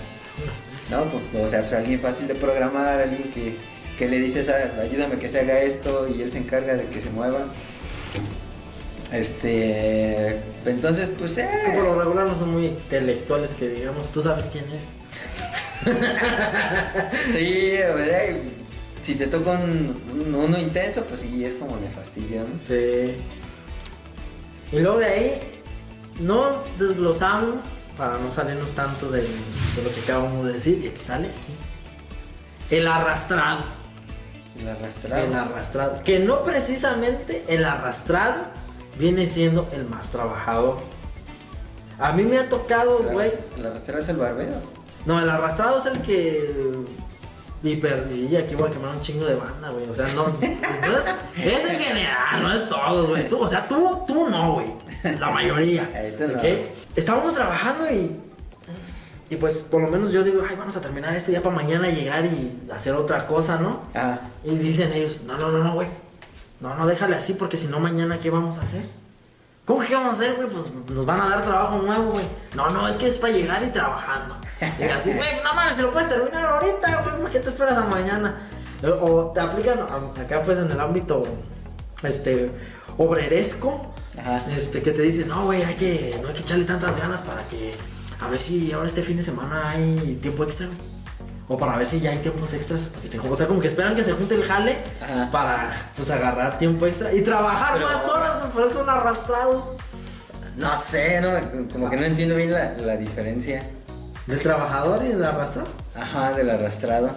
¿No? Pues, O sea, pues alguien fácil de programar, alguien que, que le dices, "Ah, ayúdame que se haga esto y él se encarga de que se mueva. Este, entonces, pues, eh, por lo regular no son muy intelectuales que digamos, tú sabes quién es. *laughs* sí, sea, y si te toca un, un- uno intenso, pues sí, es como nefastillo, ¿no? Sí. Y luego de ahí nos desglosamos para no salirnos tanto de, lo que acabamos de decir. Y aquí sale aquí. El arrastrado. El arrastrado. El arrastrado. Que no precisamente el arrastrado viene siendo el más trabajador. A mí me ha tocado, El güey. arras- El arrastrado es el barbero. No, el arrastrado es el que. Y aquí voy a quemar un chingo de banda, güey. O sea, no. no es, es en general, no es todos, güey. Tú, o sea, tú, tú no, güey. La mayoría. *laughs* Ahí tú no. ¿ok? Está uno trabajando y. Y pues, por lo menos yo digo, ay, vamos a terminar esto ya para mañana llegar y hacer otra cosa, ¿no? Ah, Y dicen ellos, no, no, no, no, güey. No, no, déjale así porque si no mañana, ¿qué vamos a hacer? ¿Cómo que vamos a hacer, güey? Pues nos van a dar trabajo nuevo, güey. No, no, es que es para llegar y trabajando. Y así, güey, no mames, se lo puedes terminar ahorita, güey, ¿por qué te esperas a mañana? O o te aplican a- acá, pues, en el ámbito, este, obreresco, Ajá. este, que te dicen, no, güey, hay que, no hay que echarle tantas ganas para que, a ver si ahora este fin de semana hay tiempo extra, güey. O para ver si ya hay tiempos extras. Para que se, o sea, como que esperan que se junte el jale Ajá. para pues agarrar tiempo extra y trabajar Pero- más horas, güey, por eso son arrastrados. no sé, no, como que no entiendo bien la, la diferencia. Del trabajador y del arrastrado. Ajá, del arrastrado.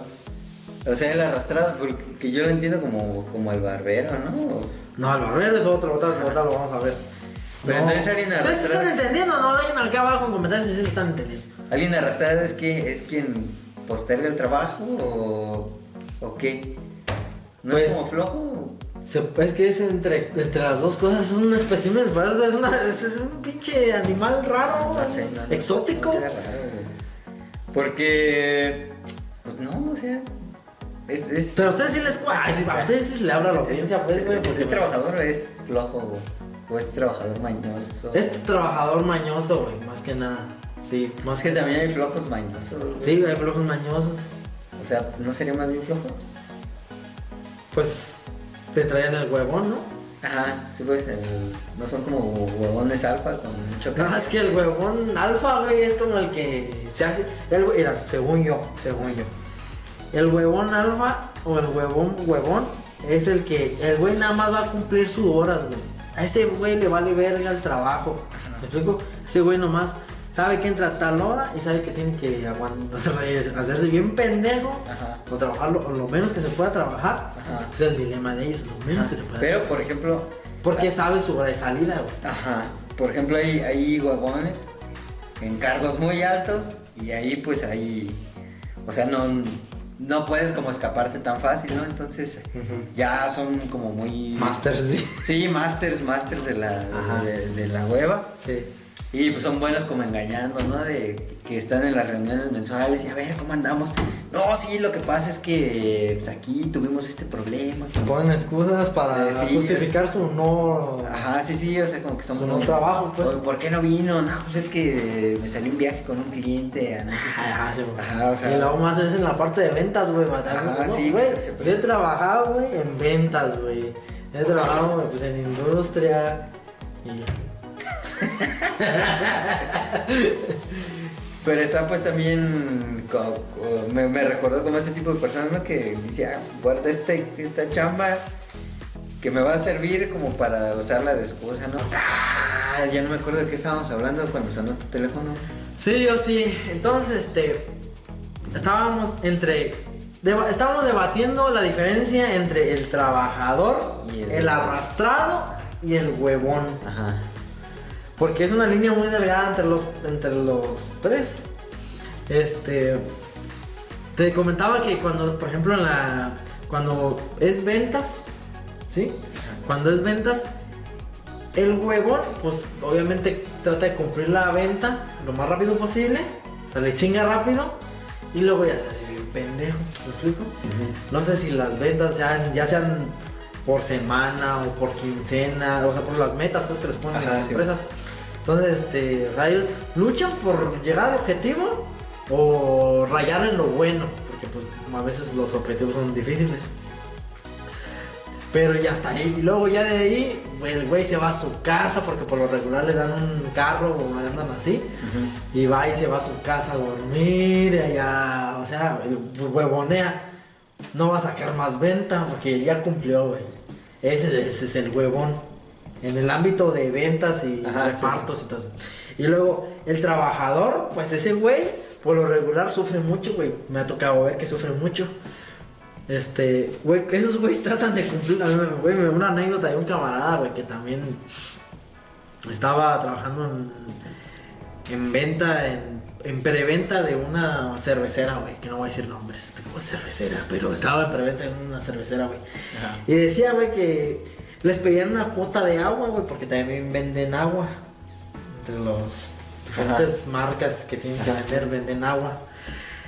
O sea, el arrastrado, porque yo lo entiendo como, como el barbero, ¿no? No, el barbero es otro, otra, otra lo vamos a ver. Pero No. entonces alguien ¿Ustedes arrastrado- están entendiendo? No, dejen acá abajo en comentarios si lo están entendiendo. ¿Alguien arrastrado es que es quien posterga el trabajo o, o qué? ¿No es Pues- como flojo? Se- es que es entre, entre las dos cosas, es un espécimen, es, una, es, es un pinche animal raro, No sé, no, no, exótico. raro. Porque, pues no, o sea, es... es Pero a ustedes sí les cuesta, sí, a ustedes sí le habla la audiencia, pues, güey. ¿Es, trabajador o es flojo? o- ¿O es trabajador mañoso? Es trabajador mañoso, güey, más que nada. Sí, más Es que también hay flojos mañosos. güey. Sí, hay flojos mañosos. O sea, ¿no sería más bien flojo? Pues te traían el huevón, ¿no? Ajá, sí, pues, el- no son como huevones alfa con mucho No, es que el huevón alfa, güey, es como el que se hace. El, mira, según yo, según yo. El huevón alfa o el huevón huevón es el que. El güey nada más va a cumplir sus horas, güey. A ese güey le vale verga el trabajo. ¿Me explico? Ese güey nomás sabe que entra a tal hora y sabe que tiene que aguantar, *laughs* hacerse bien pendejo Ajá. o trabajar lo, lo menos que se pueda trabajar. Ajá. Es el dilema de ellos, lo menos que se pueda. Pero, por ejemplo... Porque sabe su hora de salida, güey. Ajá. Por ejemplo, hay, hay huevones en cargos muy altos y ahí pues hay... O sea, no, no puedes como escaparte tan fácil, ¿no? Entonces ya son como muy... Masters, sí. Sí, masters, masters de la, de, de la hueva. Sí. Y pues son buenos como engañando, ¿no? De que están en las reuniones mensuales y a ver cómo andamos. No, sí, lo que pasa es que pues, aquí tuvimos este problema. que- Ponen excusas para Eh, sí, justificar su no. Ajá, sí, sí, o sea, como que son Su no trabajo, pues. ¿Por qué no vino? No, pues es que me salió un viaje con un cliente. no. Ajá, sí. Ajá, o sea. y luego más es en la parte de ventas, güey. matar, sí, güey. Yo he trabajado, güey, en ventas, güey. He trabajado, pues en industria. Y *laughs* Pero está pues también, me, me recordó como ese tipo de personas, ¿no? Que dice, ah, guarda este, esta chamba que me va a servir como para usarla de excusa, ¿no? Ah, ya no me acuerdo de qué estábamos hablando cuando sonó tu teléfono. Sí, yo sí. Entonces, este. Estábamos entre. deba- estábamos debatiendo la diferencia entre el trabajador, Y el- el, arrastrado y el huevón. Ajá. Porque es una línea muy delgada entre los, entre los tres. Este. Te comentaba que cuando, por ejemplo, en la. Cuando es ventas, ¿sí? Cuando es ventas, el huevón, pues obviamente trata de cumplir la venta lo más rápido posible. Se le chinga rápido. Y luego ya se hace bien pendejo. ¿Me explico? No sé si las ventas sean, ya sean por semana o por quincena, o sea, por las metas pues que les ponen Ajá, las sí. empresas. Entonces, este, o sea, ellos luchan por llegar al objetivo o rayar en lo bueno, porque pues a veces los objetivos son difíciles. Pero ya está ahí. Y luego ya de ahí, el güey se va a su casa, porque por lo regular le dan un carro o andan así. Y va y se va a su casa a dormir y allá, o sea, huevonea. No va a sacar más venta porque ya cumplió, güey. Ese, ese es el huevón. En el ámbito de ventas y Ajá, sí, repartos y todo. Y luego, el trabajador, pues ese güey, por lo regular sufre mucho, güey. Me ha tocado ver que sufre mucho. Este, güey, esos güeyes tratan de cumplir. a mí, Güey, me- una anécdota de un camarada, güey, que también estaba trabajando en, en venta, en, en preventa de una cervecera, güey, que no voy a decir nombres, de cervecera, pero estaba en preventa en una cervecera, güey. Y decía, güey, que les pedían una cuota de agua, güey, porque también venden agua. Entre los diferentes marcas que tienen que vender, venden agua.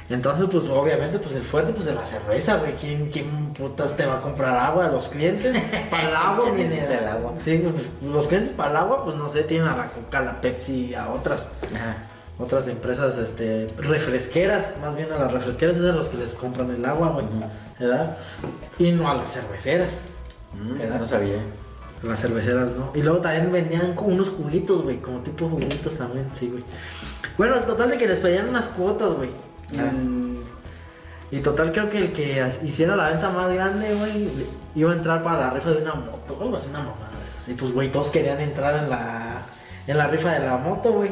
Entonces, pues obviamente, pues el fuerte, pues de la cerveza, güey. ¿Quién, ¿Quién putas te va a comprar agua? Los clientes. *laughs* Para el agua ¿Quién viene necesita el agua? Sí, pues, los clientes para el agua, pues no sé, tienen a la Coca, a la Pepsi, a otras Ajá. otras empresas este refresqueras, más bien a las refresqueras es a los que les compran el agua, güey. ¿verdad? Y no a las cerveceras. Mm, no sabía. Las cerveceras, ¿no? Y luego también vendían como unos juguitos, güey, como tipo juguitos también, sí, güey. Bueno, el total de que les pedían unas cuotas, güey. Ah. Y total creo que el que hiciera la venta más grande, güey, iba a entrar para la rifa de una moto, algo así, una mamada. Y pues, güey, todos querían entrar en la, en la rifa de la moto, güey.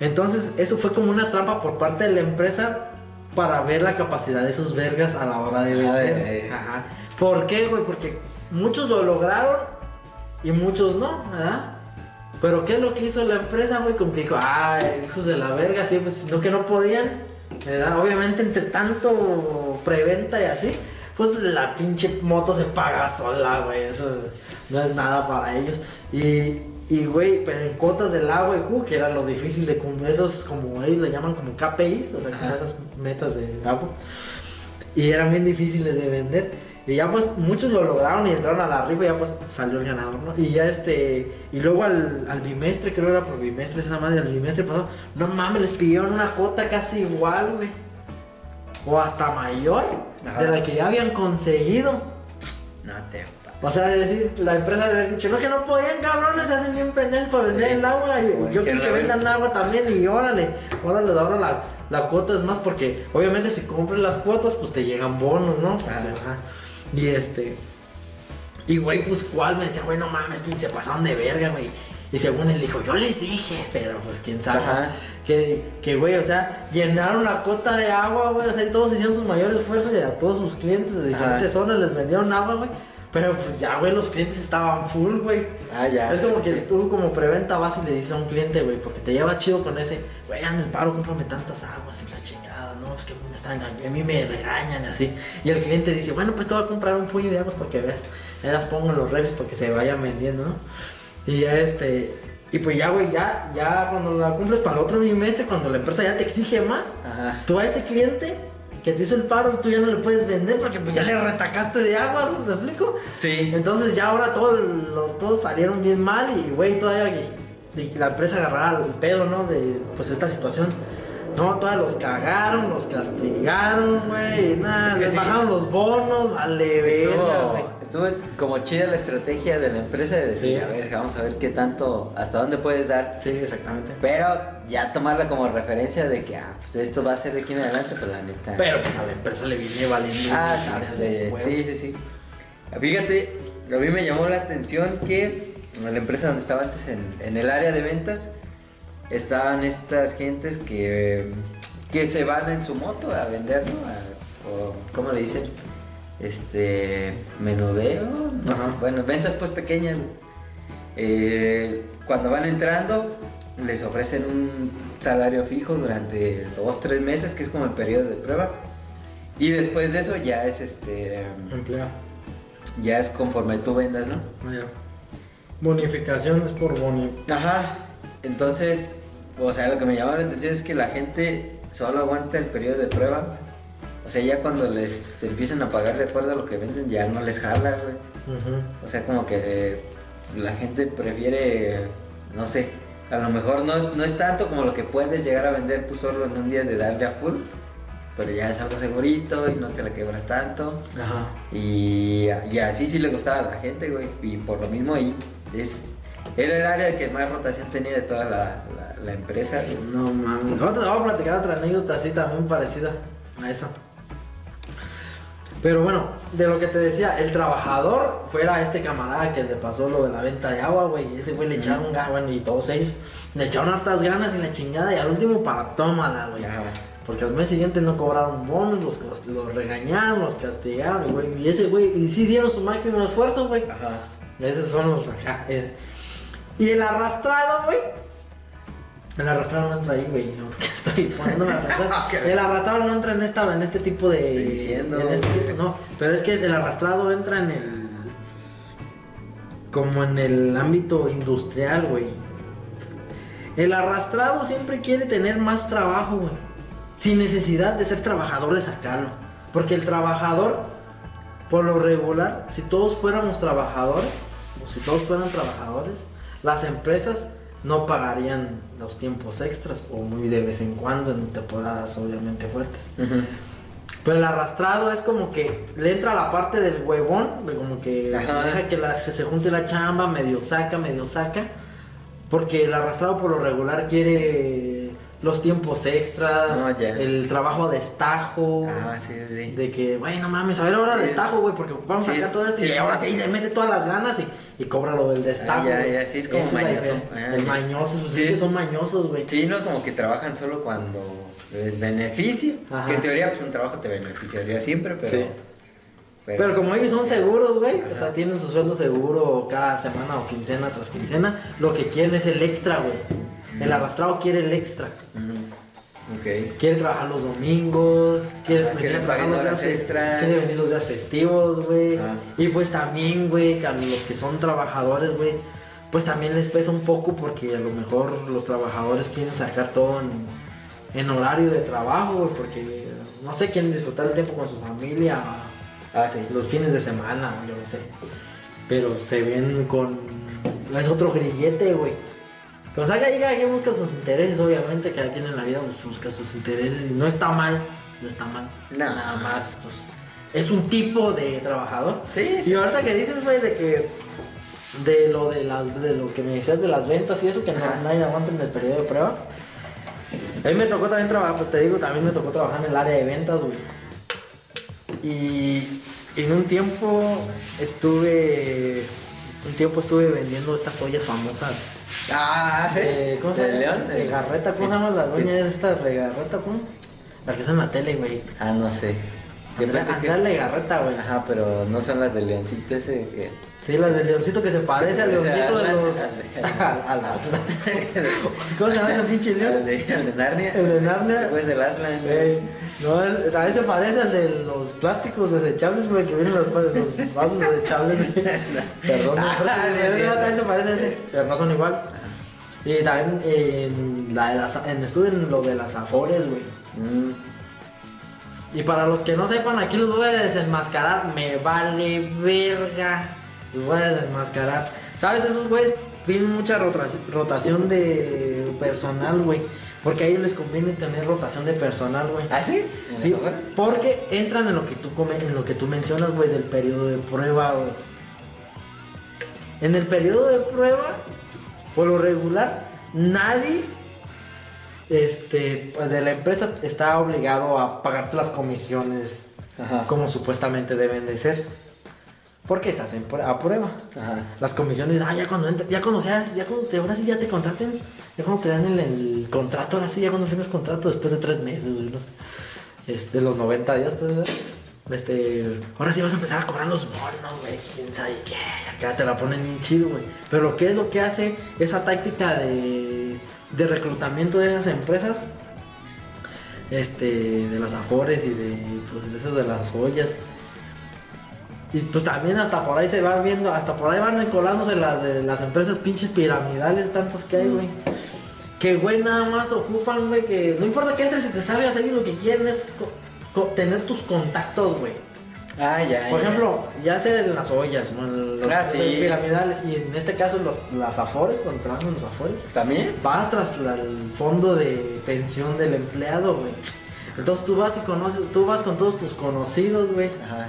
Entonces, eso fue como una trampa por parte de la empresa para ver la capacidad de esos vergas a la hora de Ah, vender. de- Ajá. ¿Por qué, güey? Porque muchos lo lograron y muchos no, ¿verdad? Pero ¿qué es lo que hizo la empresa, güey? Como que dijo, ay, hijos de la verga, sí, pues sino que no podían, ¿verdad? Obviamente entre tanto preventa y así, pues la pinche moto se paga sola, güey, eso no es nada para ellos. Y, y güey, pero en cuotas del agua y jugo, que era lo difícil de cumplir, esos como ellos le llaman como KPIs, o sea, como esas metas de agua. Y eran bien difíciles de vender. Y ya pues muchos lo lograron y entraron a la rifa y ya pues salió el ganador, ¿no? Y ya este, y luego al, al bimestre, creo que era por bimestre, esa madre, al bimestre pasado, no mames, les pidieron una cuota casi igual, güey. O hasta mayor Ajá. de la que ya habían conseguido. No te O sea, decir, la empresa debe haber dicho, no, que no podían, cabrones, se hacen bien pendejos para vender Sí. el agua. Yo quiero que vendan agua también y órale, órale, ahora la, la cuota es más porque obviamente si cumplen las cuotas, pues te llegan bonos, ¿no? Claro. Ajá. Y este... Y güey, pues cuál me decía, güey, no mames, se pasaron de verga, güey. Y según él dijo, yo les dije, pero pues quién sabe. Ajá. Que, que, güey, o sea, llenaron la cota de agua, güey, o sea, y todos hicieron sus mayores esfuerzos y a todos sus clientes de diferentes Ajá. zonas les vendieron agua, güey. Pero pues ya, güey, los clientes estaban full, güey. Ah, ya. Es como que tú como preventa vas y le dices a un cliente, güey, porque te lleva chido con ese, güey, anda en paro, cómprame tantas aguas y la chingada, no, es que me están, a mí me regañan y así. Y el cliente dice, bueno, pues te voy a comprar un puño de aguas para que veas. Ya las pongo en los refres para que se vayan vendiendo, ¿no? Y ya este, Y pues ya, güey, ya, ya cuando la cumples para el otro bimestre, cuando la empresa ya te exige más, Ajá. tú a ese cliente que te hizo el paro, tú ya no le puedes vender porque pues ya le retacaste de aguas, ¿me explico? Sí. Entonces ya ahora todos los todos salieron bien mal y güey, todavía de que la empresa agarrara el pedo, ¿no? De pues esta situación. No, todavía los cagaron, los castigaron, güey, nada, Es que les sí. bajaron los bonos, vale, verga, güey. Estuvo, como chida la estrategia de la empresa de decir, Sí. a ver, vamos a ver qué tanto, hasta dónde puedes dar. Sí, exactamente. Pero ya tomarla como referencia de que, ah, pues esto va a ser de aquí en adelante, pues la neta. Pero pues a la empresa le viene valiendo. Ah, áreas de sí, sí, sí, sí. Fíjate, a mí me llamó la atención que en la empresa donde estaba antes, en, en el área de ventas, estaban estas gentes que, que se van en su moto a vender, ¿no? A- o, ¿cómo le dicen? Este, menudeo, no Ajá. sé, bueno, ventas pues pequeñas. Eh, cuando van entrando, les ofrecen un salario fijo durante dos, tres meses, que es como el periodo de prueba. Y después de eso ya es este Empleo. ya es conforme tú vendas, ¿no? Ah. Bonificaciones por boni. Ajá. Entonces, o sea, lo que me llama la atención es que la gente solo aguanta el periodo de prueba. O sea, ya cuando les empiezan a pagar de acuerdo a lo que venden, ya no les jala, güey. O sea, como que eh, la gente prefiere, no sé, a lo mejor no, no es tanto como lo que puedes llegar a vender tú solo en un día de darle a full, pero ya es algo segurito y no te la quebras tanto. Ajá. Y, y así sí le gustaba a la gente, güey. Y por lo mismo ahí es, era el área que más rotación tenía de toda la, la- la empresa. güey. No mames. Voy a platicar otra anécdota así también parecida a esa. Pero bueno, de lo que te decía, el trabajador fuera este camarada que le pasó lo de la venta de agua, güey. Ese güey le echaron ganas, bueno, y todos ellos. Le echaron hartas ganas y la chingada. Y al último para tómala, güey. Porque al mes siguiente no cobraron bonos, los, los regañaron, los castigaron, y, güey. Y ese güey, y sí dieron su máximo esfuerzo, güey. Ajá. Esos son los ajá. Y el arrastrado, güey. El arrastrado no entra ahí, güey. No, porque *laughs* estoy poniéndome a. *laughs* Ok. El arrastrado no entra en esta, en este tipo de. Estoy diciendo. en este tipo- no, pero es que el arrastrado entra en el. Como en el ámbito industrial, güey. El arrastrado siempre quiere tener más trabajo, güey. Sin necesidad de ser trabajador de sacarlo. Porque el trabajador, por lo regular, si todos fuéramos trabajadores, o si todos fueran trabajadores, las empresas no pagarían los tiempos extras o muy de vez en cuando en temporadas obviamente fuertes. Pero el arrastrado es como que le entra la parte del huevón, de como que Ajá. deja que, la- que se junte la chamba, medio saca, medio saca. Porque el arrastrado por lo regular quiere los tiempos extras, No, el trabajo a destajo. Ah, sí, sí. De que, güey, no mames, a ver ahora destajo, güey, porque ocupamos sí, acá es- todo esto. y es- ahora sí le mete todas las ganas y, y cobra lo del destajo. Ah, ya, ya, sí, es como mañoso. Ah, el mañoso, pues Sí. es que son mañosos, güey. Sí, no como que trabajan solo cuando les beneficia. Ajá. Que en teoría, pues un trabajo te beneficiaría siempre, pero. Sí. Pero como ellos son seguros, güey, o sea, tienen su sueldo seguro cada semana o quincena tras quincena, lo que quieren es el extra, güey. El arrastrado quiere el extra. Ujú. Ok. Quiere trabajar los domingos, quiere Ah, venir a trabajar los días extras. Quiere venir los días festivos, güey. Ah. Y pues también, güey, a los que son trabajadores, güey, pues también les pesa un poco porque a lo mejor los trabajadores quieren sacar todo en, en horario de trabajo, güey, porque no sé, quieren disfrutar el tiempo con su familia Ah, sí. los fines de semana, yo no sé. Pero se ven con. Es otro grillete, güey. O sea, que cada quien busca sus intereses, obviamente. Cada quien en la vida pues, busca sus intereses. Y no está mal. No está mal. No. Nada más, pues. Es un tipo de trabajador. Sí, sí. Y ahorita que dices, güey, de que. De lo de las de lo que me decías de las ventas y eso, que no, nadie aguanta en el periodo de prueba. A mí me tocó también trabajar, pues te digo, también me tocó trabajar en el área de ventas, güey. Y en un tiempo estuve. Un tiempo estuve vendiendo estas ollas famosas. Ah, sí. Eh, ¿Cómo se ¿De llama? León? De Garreta, ¿cómo se llama la doña esta de Garreta? ¿Cómo? La que está en la tele, güey. Ah, no sé. Pensé que- Legarreta, güey. Ajá, pero no son las de Leoncito ese que. Sí, las del leoncito que se parece al *laughs* leoncito de los. *laughs* al, Aslan. *laughs* ¿Cómo se llama ese pinche león? de, el de Narnia. El de Narnia. Después del Aslan. Ey, no, es- a veces se parece al de los plásticos desechables, güey, que vienen los, los vasos desechables. *laughs* Perdón, Ah, *laughs* también se parece a ese, pero no son iguales. Y también en la de las, en, estuve en lo de las afores, güey. Mm, Y para los que no sepan, aquí los voy a desenmascarar. Me vale verga. Los voy a desenmascarar. ¿Sabes? Esos güeyes tienen mucha rota- rotación de personal, güey. Porque a ellos les conviene tener rotación de personal, güey. ¿Ah, sí? ¿En Sí, porque entran en lo que tú come- en lo que tú mencionas, güey, del periodo de prueba, güey. En el periodo de prueba, por lo regular, nadie este, pues, de la empresa está obligado a pagarte las comisiones Ajá. como supuestamente deben de ser. Porque estás en a prueba. Ajá. Las comisiones, ah, ya cuando ya cuando seas, ya cuando te, ahora sí ya te contraten, ya cuando te dan el, el contrato, ahora sí, ya cuando firmes contrato después de tres meses, sé, este, los 90 días, pues, este, ahora sí vas a empezar a cobrar los bonos, güey, quién sabe qué, acá te la ponen bien chido, güey. Pero ¿qué es lo que hace esa táctica de, de reclutamiento de esas empresas? Este, de las afores y de, pues, de esas de las ollas. Y pues también hasta por ahí se va viendo, hasta por ahí van colándose las de las empresas pinches piramidales, tantas que hay, güey. Que, güey, nada más ocupan, güey, que no importa que entres y te sabe hacer y lo que quieren es tener tus contactos, güey. Ah, ya. Por ya. ejemplo, ya sea en las ollas, ¿no? En los Ah, sí. piramidales, y en este caso los, las afores, cuando trabajan en los afores, ¿También? vas tras la- el fondo de pensión del empleado, güey. Entonces tú vas y conoces, tú vas con todos tus conocidos, güey. Ajá.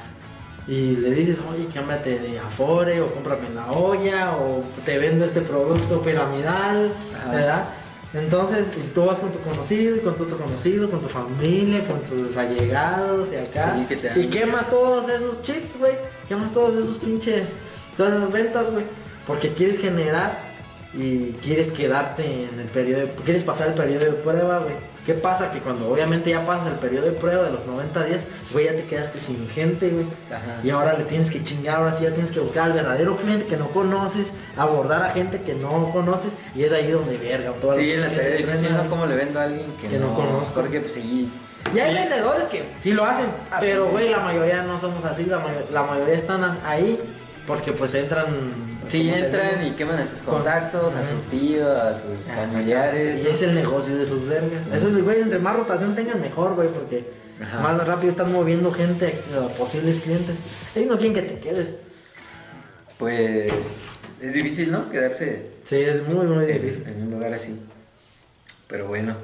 Y le dices, oye, cámbiate de Afore, o cómprame la olla, o te vendo este producto piramidal, Ajá. ¿verdad? Entonces, y tú vas con tu conocido, y con tu otro conocido, con tu familia, con tus allegados, y acá. Sí, que te- y quemas todos esos chips, güey. Quemas todos esos pinches, todas esas ventas, güey. Porque quieres generar y quieres quedarte en el periodo, de- quieres pasar el periodo de prueba, güey. ¿Qué pasa? Que cuando obviamente ya pasas el periodo de prueba de los 90 días, güey, ya te quedaste sin gente, güey. Y ahora le tienes que chingar, ahora sí ya tienes que buscar al verdadero cliente que no conoces, abordar a gente que no conoces, y es ahí donde verga. Toda Sí, en la tarea entrena. ¿no? ¿Cómo le vendo a alguien que, Que no conozco. Porque, pues sí. Y hay vendedores que sí lo hacen, pero sí. güey, la mayoría no somos así, la, mayo- la mayoría están ahí porque pues entran... Sí, entran y queman a sus Con- contactos, a su tío, a sus familiares. Y es el negocio de sus vergas. Eso es, güey, entre más rotación tengan mejor, güey, porque Ajá. más rápido están moviendo gente a posibles clientes. Ellos no quieren que te quedes. Pues es difícil, ¿no? Quedarse Sí, es muy, muy en, difícil. en un lugar así. Pero bueno.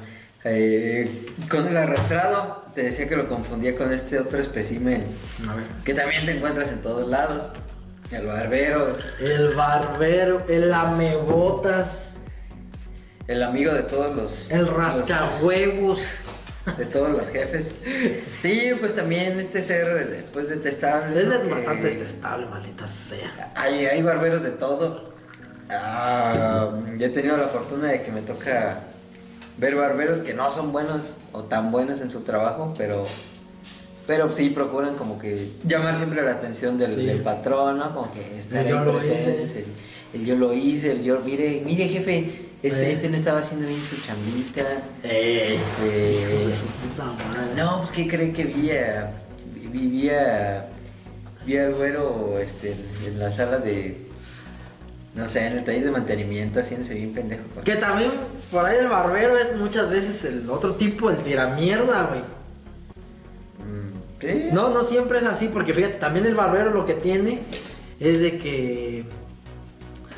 eh, con el arrastrado, te decía que lo confundía con este otro espécimen A ver. que también te encuentras en todos lados. El barbero, El barbero, el lamebotas, el amigo de todos los... el los- rascahuevos. de todos los jefes. Sí, pues también este ser pues detestable. Es bastante detestable, maldita sea. Hay, hay barberos de todo. Ah, yo he tenido la fortuna de que me toca ver barberos que no son buenos o tan buenos en su trabajo, pero pero sí procuran como que llamar siempre la atención del, Sí. del patrón, ¿no? Como que estar El ahí. El, el yo lo hice, el yo, mire, mire jefe, este, Eh. este no estaba haciendo bien su chambita. Eh, Este, hijos de su puta madre. no, pues que cree que vi a, vivía vi al güero este, en la sala de no sé, en el taller de mantenimiento haciéndose bien pendejo. Que también por ahí el barbero es muchas veces el otro tipo, el tiramierda, güey. ¿Sí? No, no siempre es así, porque fíjate, también el barbero lo que tiene es de que.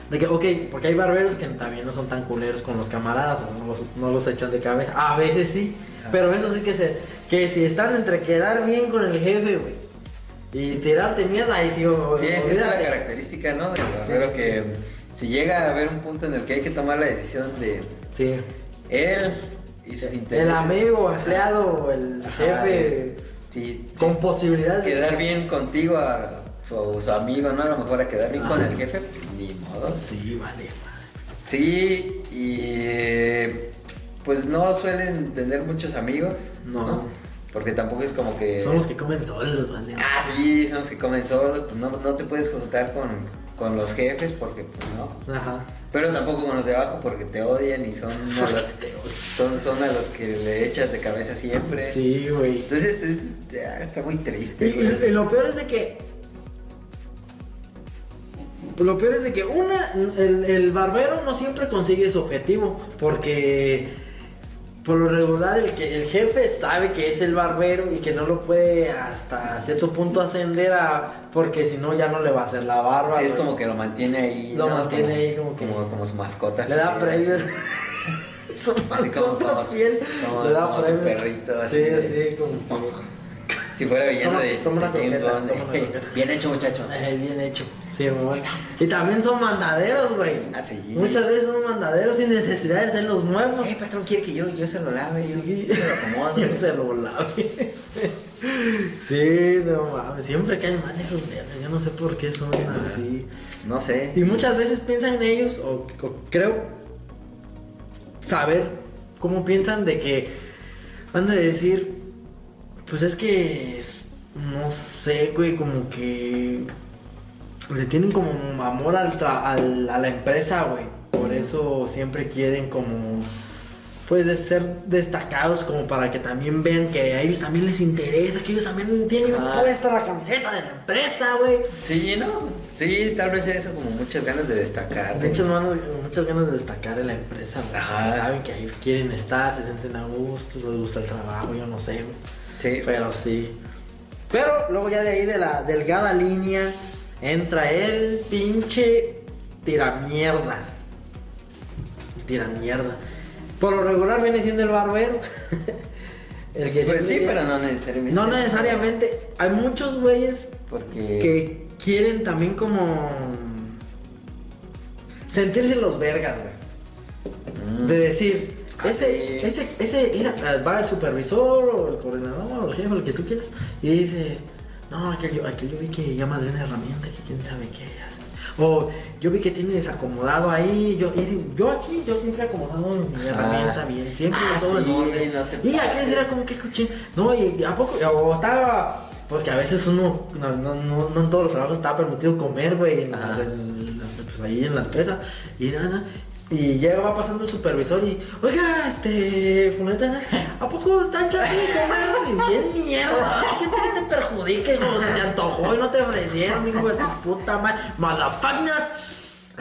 De que, ok, porque hay barberos que también no son tan culeros con los camaradas, no los, no los echan de cabeza. A veces sí, Ajá. pero eso sí que se. Que si están entre quedar bien con el jefe, güey, y tirarte mierda, ahí sí, o- Sí, es que esa es la característica, ¿no? Del barbero que si llega a haber un punto en el que hay que tomar la decisión de Sí. él y sus El intereses. amigo, empleado, el jefe, sí, con posibilidades de. quedar bien contigo a su, su amigo, ¿no? A lo mejor a quedar bien con el jefe, ni modo. Sí, vale. Sí, y eh, pues no suelen tener muchos amigos, No. ¿no? Porque tampoco es como que... Son los que comen solos, vale. Ah, sí, son los que comen solos, pues no, no te puedes juntar con, con los jefes porque pues no. Ajá. Pero tampoco con los de abajo porque te odian y son *laughs* a los, Te odio. son, son a los que le echas de cabeza siempre. Sí, güey. Entonces es- ya está muy triste. Y, güey. y- y lo peor es de que. lo peor es de que una, el, el barbero no siempre consigue su objetivo, porque por lo regular el, que, el jefe sabe que es el barbero y que no lo puede hasta cierto punto ascender a... Porque si no ya no le va a hacer la barba. Sí, es como que lo mantiene ahí. Lo ¿no? mantiene ahí como que- Como, como su mascota. Le da premios. *laughs* Su mascota fiel. como- Le da su perrito, así Sí, de- sí, como que... *laughs* Si fuera villano de, toma de James Bond. croqueta. Bien hecho, muchacho. Eh, bien hecho. Sí, muy bueno. Y también son mandaderos, güey. Ah, sí. Muchas veces son mandaderos sin necesidad de ser los nuevos. Eh, patrón, quiere que yo, yo se lo lave, yo- Sí. yo, se lo acomodo. *laughs* Yo se lo lave. Sí, no mames. Siempre caen mal esos nenes. Yo no sé por qué son así. No sé. Y muchas veces piensan en ellos, o, o creo saber cómo piensan de que han de decir, pues es que, no sé, güey, como que le tienen como amor al tra- al- a la empresa, güey. Por eso siempre quieren como, pues, de ser destacados como para que también vean que a ellos también les interesa, que ellos también tienen Ah. puesta la camiseta de la empresa, güey. Sí, ¿no? Sí, tal vez eso, como muchas ganas de destacar. de- Muchas, manos- muchas ganas de destacar en la empresa, güey. Saben que ahí quieren estar, se sienten a gusto, les gusta el trabajo, yo no sé, güey. Sí, Pero sí. Pero luego ya de ahí de la delgada línea entra el pinche tiramierda. Tiramierda. Por lo regular viene siendo el barbero. *laughs* el que Pues sí, pero no necesariamente. No necesariamente. Hay muchos güeyes Porque. que quieren también como sentirse los vergas, güey. Mm. De decir, Ah, ese, ese, ese, mira, va el supervisor o el coordinador o el jefe, lo que tú quieras, y dice, no, aquel yo, aquel yo vi que ya madre una herramienta que quién sabe qué hace. O yo vi que tiene desacomodado ahí, yo, y yo aquí, yo siempre he acomodado mi Ah. herramienta bien, siempre Ah, todo en sí, orden. no te y aquel era como que escuché, no, y a poco, o estaba, porque a veces uno, no, no, no, no en todos los trabajos está permitido comer, güey, en- en- pues ahí en la empresa, y nada. Y llega, va pasando el supervisor y, oiga, este, Funeta, ¿a poco están chance de comer? Y bien mierda, ¿quién te, te perjudica, hijo? Se te antojó y no te ofrecieron, hijo de tu puta madre, malafagnas.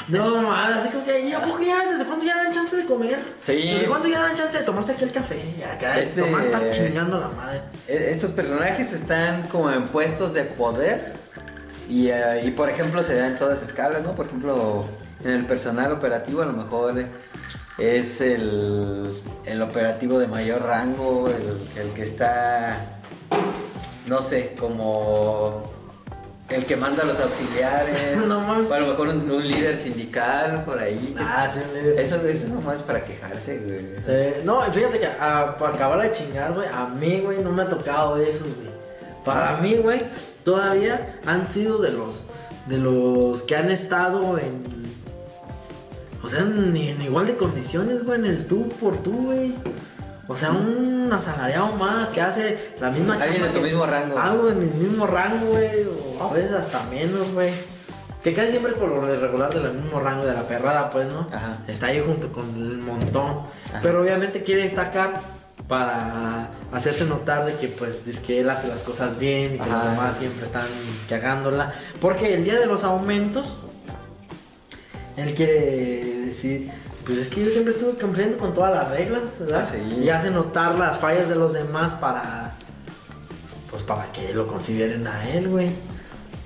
No, madre, así como que, ¿y a poco ya, desde cuándo ya dan chance de comer? Sí. ¿Desde cuándo ya dan chance de tomarse aquí el café? Ya, Este- nomás están chingando la madre. E- Estos personajes están como en puestos de poder y, eh, y, por ejemplo se dan todas escalas, ¿no? Por ejemplo, en el personal operativo a lo mejor es el, el operativo de mayor rango, el, el que está, no sé, como el que manda a los auxiliares, *laughs* No o a lo mejor un, un líder sindical por ahí. Ah, sí, me dices. eso, eso es nomás para quejarse, güey. Sí, no, fíjate que ah, para acabar de chingar, güey, a mí, güey, no me ha tocado de esos, güey. Para mí, güey, todavía han sido de los, de los que han estado en, o sea, en, en igual de condiciones, güey, en el tú por tú, güey. O sea, un asalariado más que hace la misma Alguien de tu que- mismo rango. Algo de mi mismo rango, güey, o a veces hasta menos, güey. Que casi siempre por lo regular del mismo rango de la perrada, pues, ¿no? Ajá. Está ahí junto con el montón. Ajá. Pero obviamente quiere destacar para hacerse notar de que, pues, es que él hace las cosas bien y que los Ajá. demás siempre están cagándola. Porque el día de los aumentos, él quiere decir, pues es que yo siempre estuve cumpliendo con todas las reglas, ¿verdad? Sí. Y hace notar las fallas de los demás para, pues para que lo consideren a él, güey.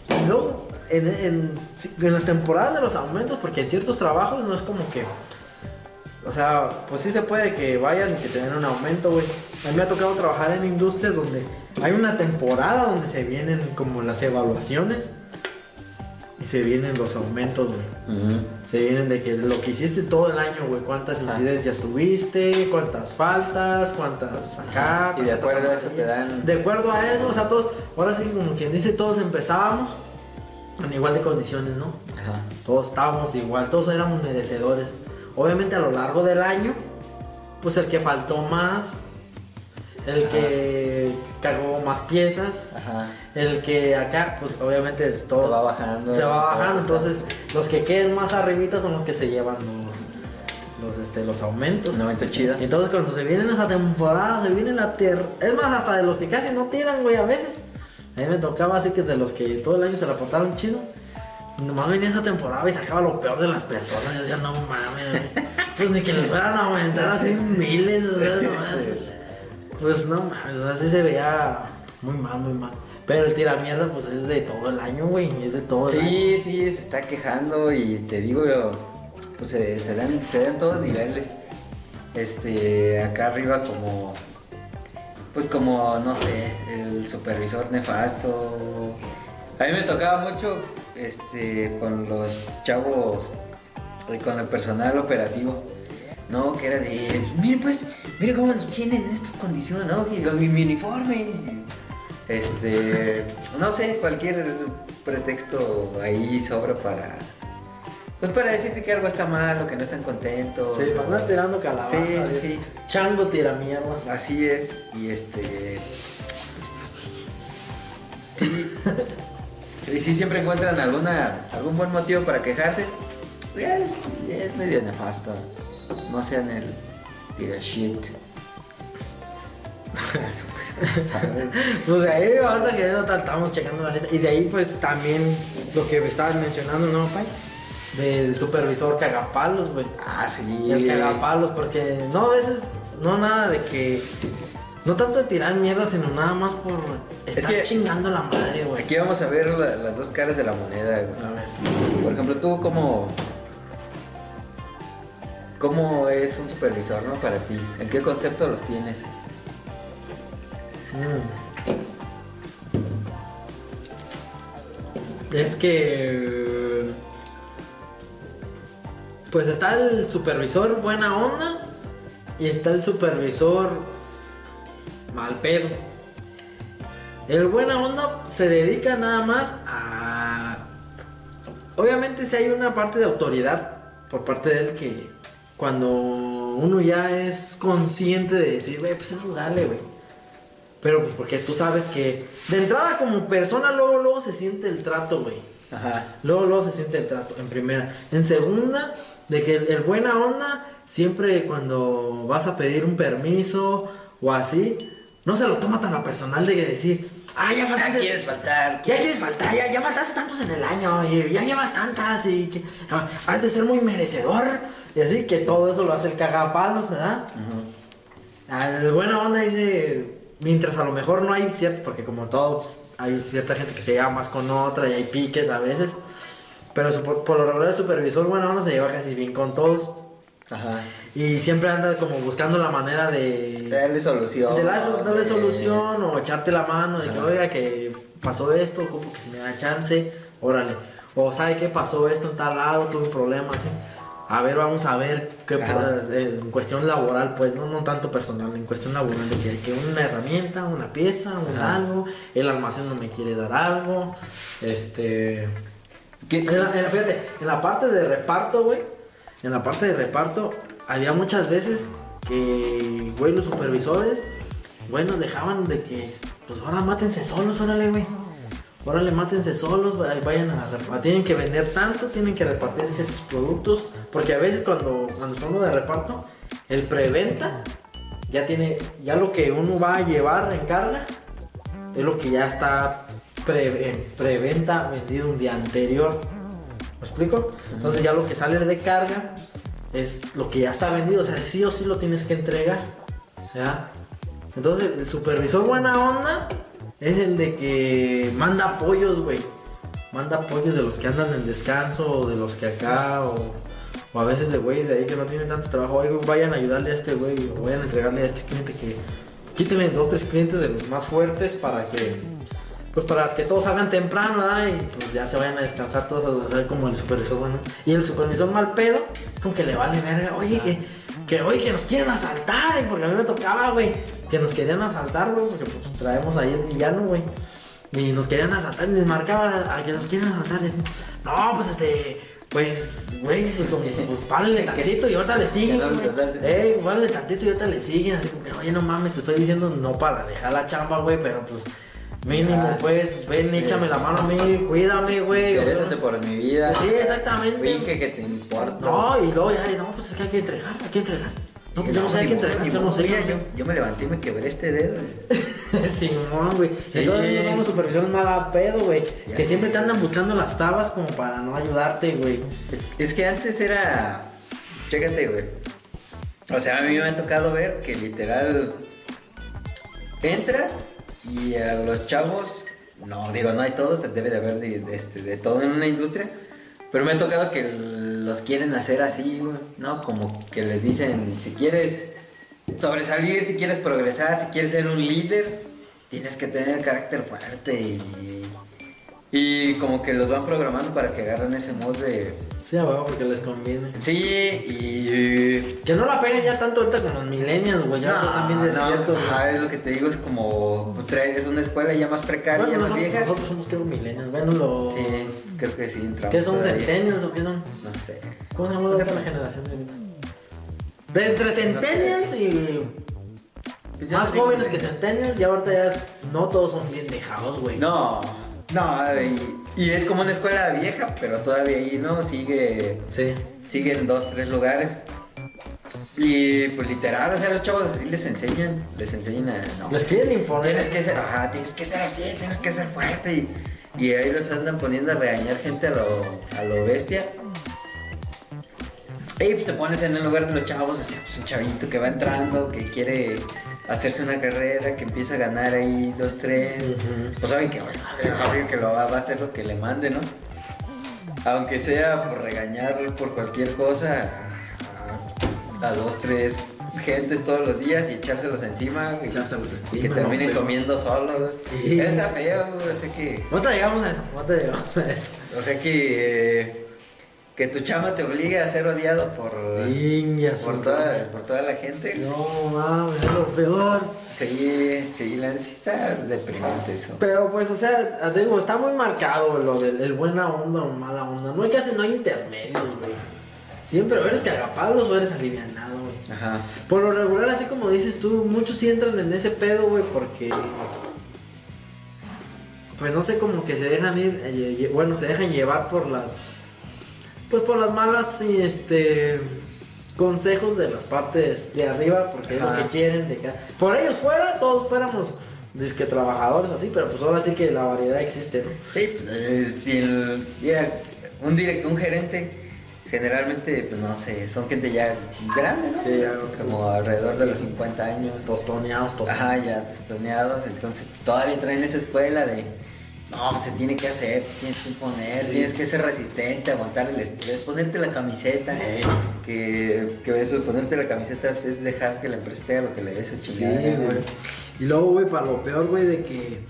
Y luego, en, en, en las temporadas de los aumentos, porque en ciertos trabajos no es como que, o sea, pues sí se puede que vayan y que te den un aumento, güey. A mí me ha tocado trabajar en industrias donde hay una temporada donde se vienen como las evaluaciones se vienen los aumentos, güey. Se vienen de que lo que hiciste todo el año, güey, cuántas incidencias tuviste, cuántas faltas, cuántas acá. Y de acuerdo a eso te dan- De acuerdo a eso, o sea, todos, ahora sí, como quien dice, todos empezábamos en igual de condiciones, ¿no? Ajá. Todos estábamos igual, todos éramos merecedores. Obviamente a lo largo del año, pues el que faltó más, el que cagó más piezas, Ajá. el que acá, pues obviamente todos va bajando, se va bajando, entonces los que queden más arribita son los que se llevan los, los, este, los aumentos. Un momento chido. Entonces cuando se viene esa temporada, se viene la tierra. Es más, hasta de los que casi no tiran, güey, a veces. A mí me tocaba así que de los que todo el año se la portaron chido. Nomás venía esa temporada y sacaba lo peor de las personas. Yo decía, no mames. Pues ni que les fueran a aumentar así miles, o sea, nomás. Pues no mames, así se veía muy mal, muy mal. Pero el tiramierda, pues es de todo el año, güey. Es de todo el año. Sí, sí, se está quejando y te digo yo, pues se, se dan, se dan todos niveles. Este, acá arriba como, pues como, no sé, el supervisor nefasto. A mí me tocaba mucho, este, con los chavos, y con el personal operativo. No, que era de, mire pues, mire cómo nos tienen en estas condiciones, ¿no? Y mi, mi uniforme. Este, no sé, cualquier pretexto ahí sobra para, pues para decirte que algo está mal o que no están contentos. Sí, para andar tirando calabaza. Sí, sí, güey. sí. Chango tiramierda. Así es, y este. Sí. *laughs* Y si siempre encuentran alguna, algún buen motivo para quejarse, es, es medio nefasto. No sean el tira shit. *laughs* Pues de ahí, ahorita que ya estamos checando la lista. Y de ahí, pues también lo que me estabas mencionando, ¿no, Pai? Del supervisor cagapalos, güey. ah, sí. El cagapalos, porque no a veces, no nada de que. No tanto de tirar mierda, sino nada más por estar que- chingando la madre, güey. Aquí vamos a ver la- las dos caras de la moneda. güey. A ver. Por ejemplo, tú como... ¿Cómo es un supervisor, no? Para ti. ¿En qué concepto los tienes? Mm. Es que. Pues está el supervisor buena onda y está el supervisor mal pedo. El buena onda se dedica nada más a. Obviamente, si hay una parte de autoridad por parte de él que cuando uno ya es consciente de decir, güey, pues eso dale, güey. Pero pues porque tú sabes que de entrada como persona luego luego se siente el trato, güey. Ajá. Luego luego se siente el trato en primera. En segunda, de que el, el buena onda siempre cuando vas a pedir un permiso o así, no se lo toma tan a personal de que decir, ah, ya faltaste. quieres faltar. Ya quieres faltar, ya, ya faltaste tantos en el año, y ya llevas tantas, y que ah, has de ser muy merecedor, y así que todo eso lo hace el cagapalos, ¿verdad? Al buena onda dice, mientras a lo mejor no hay cierto, porque como todo, pues, hay cierta gente que se lleva más con otra y hay piques a veces, pero su- por, por lo regular el supervisor buena onda se lleva casi bien con todos Ajá. y siempre anda como buscando la manera de... Darle solución. De la- darle de- solución o echarte la mano de que, Ajá. oiga, que pasó esto, ocupo que se me da chance, órale. O sabe que pasó esto en tal lado, tuve un problema, así. A ver, vamos a ver qué puede- eh, en cuestión laboral, pues, no, no tanto personal, en cuestión laboral, de que hay que una herramienta, una pieza, un Ajá. algo, el almacén no me quiere dar algo, este... ¿Qué- En la, en la- fíjate, en la parte de reparto, güey. En la parte de reparto, había muchas veces que, güey, los supervisores, güey, nos dejaban de que, pues ahora mátense solos, órale, güey. Órale, mátense solos, vayan a repartir. Tienen que vender tanto, tienen que repartir ciertos productos. Porque a veces cuando, cuando son de reparto, el preventa ya tiene, ya lo que uno va a llevar en carga es lo que ya está pre- en preventa vendido un día anterior. ¿Me explico? Entonces ya lo que sale de carga es lo que ya está vendido. O sea, sí o sí lo tienes que entregar. ¿ya? Entonces el supervisor buena onda es el de que manda apoyos, güey. Manda apoyos de los que andan en descanso o de los que acá o, o a veces de güeyes de ahí que no tienen tanto trabajo. Oye, vayan a ayudarle a este güey o vayan a entregarle a este cliente que quíteme dos, tres clientes de los más fuertes para que pues para que todos salgan temprano, ¿verdad? Y pues ya se vayan a descansar todos, ¿verdad? como el supervisor, bueno. Y el supervisor mal pedo, como que le vale verga, oye, que, que oye, que nos quieren asaltar, eh, porque a mí me tocaba, güey, que nos querían asaltar, güey, porque pues traemos ahí el villano, güey. Y nos querían asaltar y les marcaba a que nos quieren asaltar. Dicen, no, pues este, pues, güey, pues, como, pues párenle *laughs* tantito y ahorita le siguen. Ey, párenle tantito y ahorita le siguen. Así como que, oye, no mames, te estoy diciendo no para dejar la chamba, güey, pero pues. Mínimo, Ah, pues, ven, sí. échame la mano a mí, cuídame, güey. Interésate por mi vida. Sí, exactamente. Finge que te importa. No, y luego ya, no, pues es que hay que entregar, hay que entregar. No, pues yo no sé, hay que entregar, yo yo me levanté y me quebré este dedo. *laughs* Simón, güey. Sí. Entonces esos son los supervisores mala pedo, güey. Que sé. siempre te andan buscando las tabas como para no ayudarte, güey. Es, es que antes era. Chécate, güey. O sea, a mí me ha tocado ver que literal. Entras y a los chavos. No, digo, no hay todos, debe de haber de, de este, de todo en una industria. Pero me ha tocado que los quieren hacer así, güey. ¿No? Como que les dicen: si quieres sobresalir, si quieres progresar, si quieres ser un líder, tienes que tener carácter fuerte y. Y como que los van programando para que agarren ese mod de. Sí, güey, porque les conviene. Sí, y. Que no la peguen ya tanto ahorita con los millennials, güey. Ya No, no, despiertos, güey. ajá, es lo que te digo, es como. Es una escuela ya más precaria, Bueno, ya más nosotros, vieja. nosotros somos creo millennials. Bueno, los. Sí, creo que sí entramos. ¿Qué son centennials o qué son? No sé. ¿Cómo se llama No la generación de ahorita? De entre centennials y. Pues Más no jóvenes que centennials, ya ahorita ya es- no todos son bien dejados, güey. No, no, y, y es como una escuela vieja, pero todavía ahí, ¿no? Sigue. Sí. Sigue en dos, tres lugares. Y pues literal, o sea, los chavos así les enseñan, les enseñan a. No, Les quieren imponer. Tienes que ser, ajá, tienes que ser así, tienes que ser fuerte. Y, y ahí los andan poniendo a regañar gente a lo, a lo bestia. Y pues te pones en el lugar de los chavos, así, pues un chavito que va entrando, que quiere hacerse una carrera, que empieza a ganar ahí dos, tres. Ujú. Pues saben que, bueno, obvio que lo va, va a hacer lo que le mande, ¿no? Aunque sea por regañar por cualquier cosa a, a dos, tres gentes todos los días y echárselos encima. y- Echárselos y encima, que terminen no, comiendo solos. Sí. Está feo, o sea que... Ahorita llegamos a eso, ahorita llegamos a eso. O sea que... eh, que tu chama te obligue a ser odiado por... Inga, por, toda, por toda la gente. No mames, es lo peor. Sí, sí, la sí está deprimente eso. Pero pues, o sea, te digo, está muy marcado lo del el buena onda o mala onda. No hay que hacer, no hay intermedios, güey. Siempre o eres cagapalos o eres alivianado, güey. Ajá. Por lo regular, así como dices tú, muchos sí entran en ese pedo, güey, porque. Pues no sé, como que se dejan ir. eh, lle- bueno, se dejan llevar por las. Pues por las malas, y, este. Consejos de las partes de arriba, porque es lo que quieren. De que, por ellos fuera, todos fuéramos. Disque trabajadores o así, pero pues ahora sí que la variedad existe, ¿no? Sí, pues, eh, si el, mira, un directo, un gerente, generalmente, pues no sé, son gente ya grande, ¿no? Sí. Como alrededor de los 50 años. Tostoneados, tostoneados. Ajá, ya testoneados, entonces todavía traen esa escuela de, no, pues, se tiene que hacer, tienes que imponer, Sí. tienes que ser resistente, aguantar el estrés, ponerte la camiseta, Eh. que, que eso, ponerte la camiseta pues, es dejar que la empresa te haga lo que le des a Sí, güey. Y luego, güey, para lo peor, güey, de que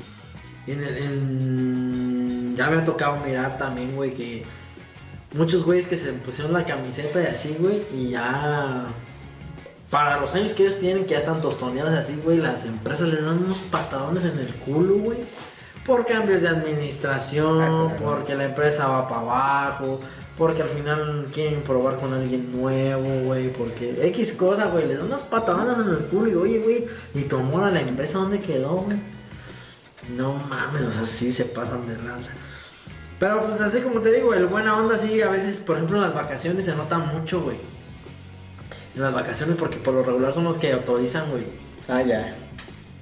en el, en- ya me ha tocado mirar también, güey, que muchos güeyes que se pusieron la camiseta y así, güey, y ya para los años que ellos tienen, que ya están tostoneados así, güey, las empresas les dan unos patadones en el culo, güey. Por cambios de administración, Ah, claro. porque la empresa va para abajo, porque al final quieren probar con alguien nuevo, güey, porque X cosa, güey, les dan unas patadonas en el culo y oye, güey, y tomó a la empresa, ¿dónde quedó, güey? No mames, o sea, sí se pasan de lanza. Pero pues así como te digo, el buena onda sí, a veces, por ejemplo, en las vacaciones se nota mucho, güey. En las vacaciones, porque por lo regular son los que autorizan, güey. Ah, ya.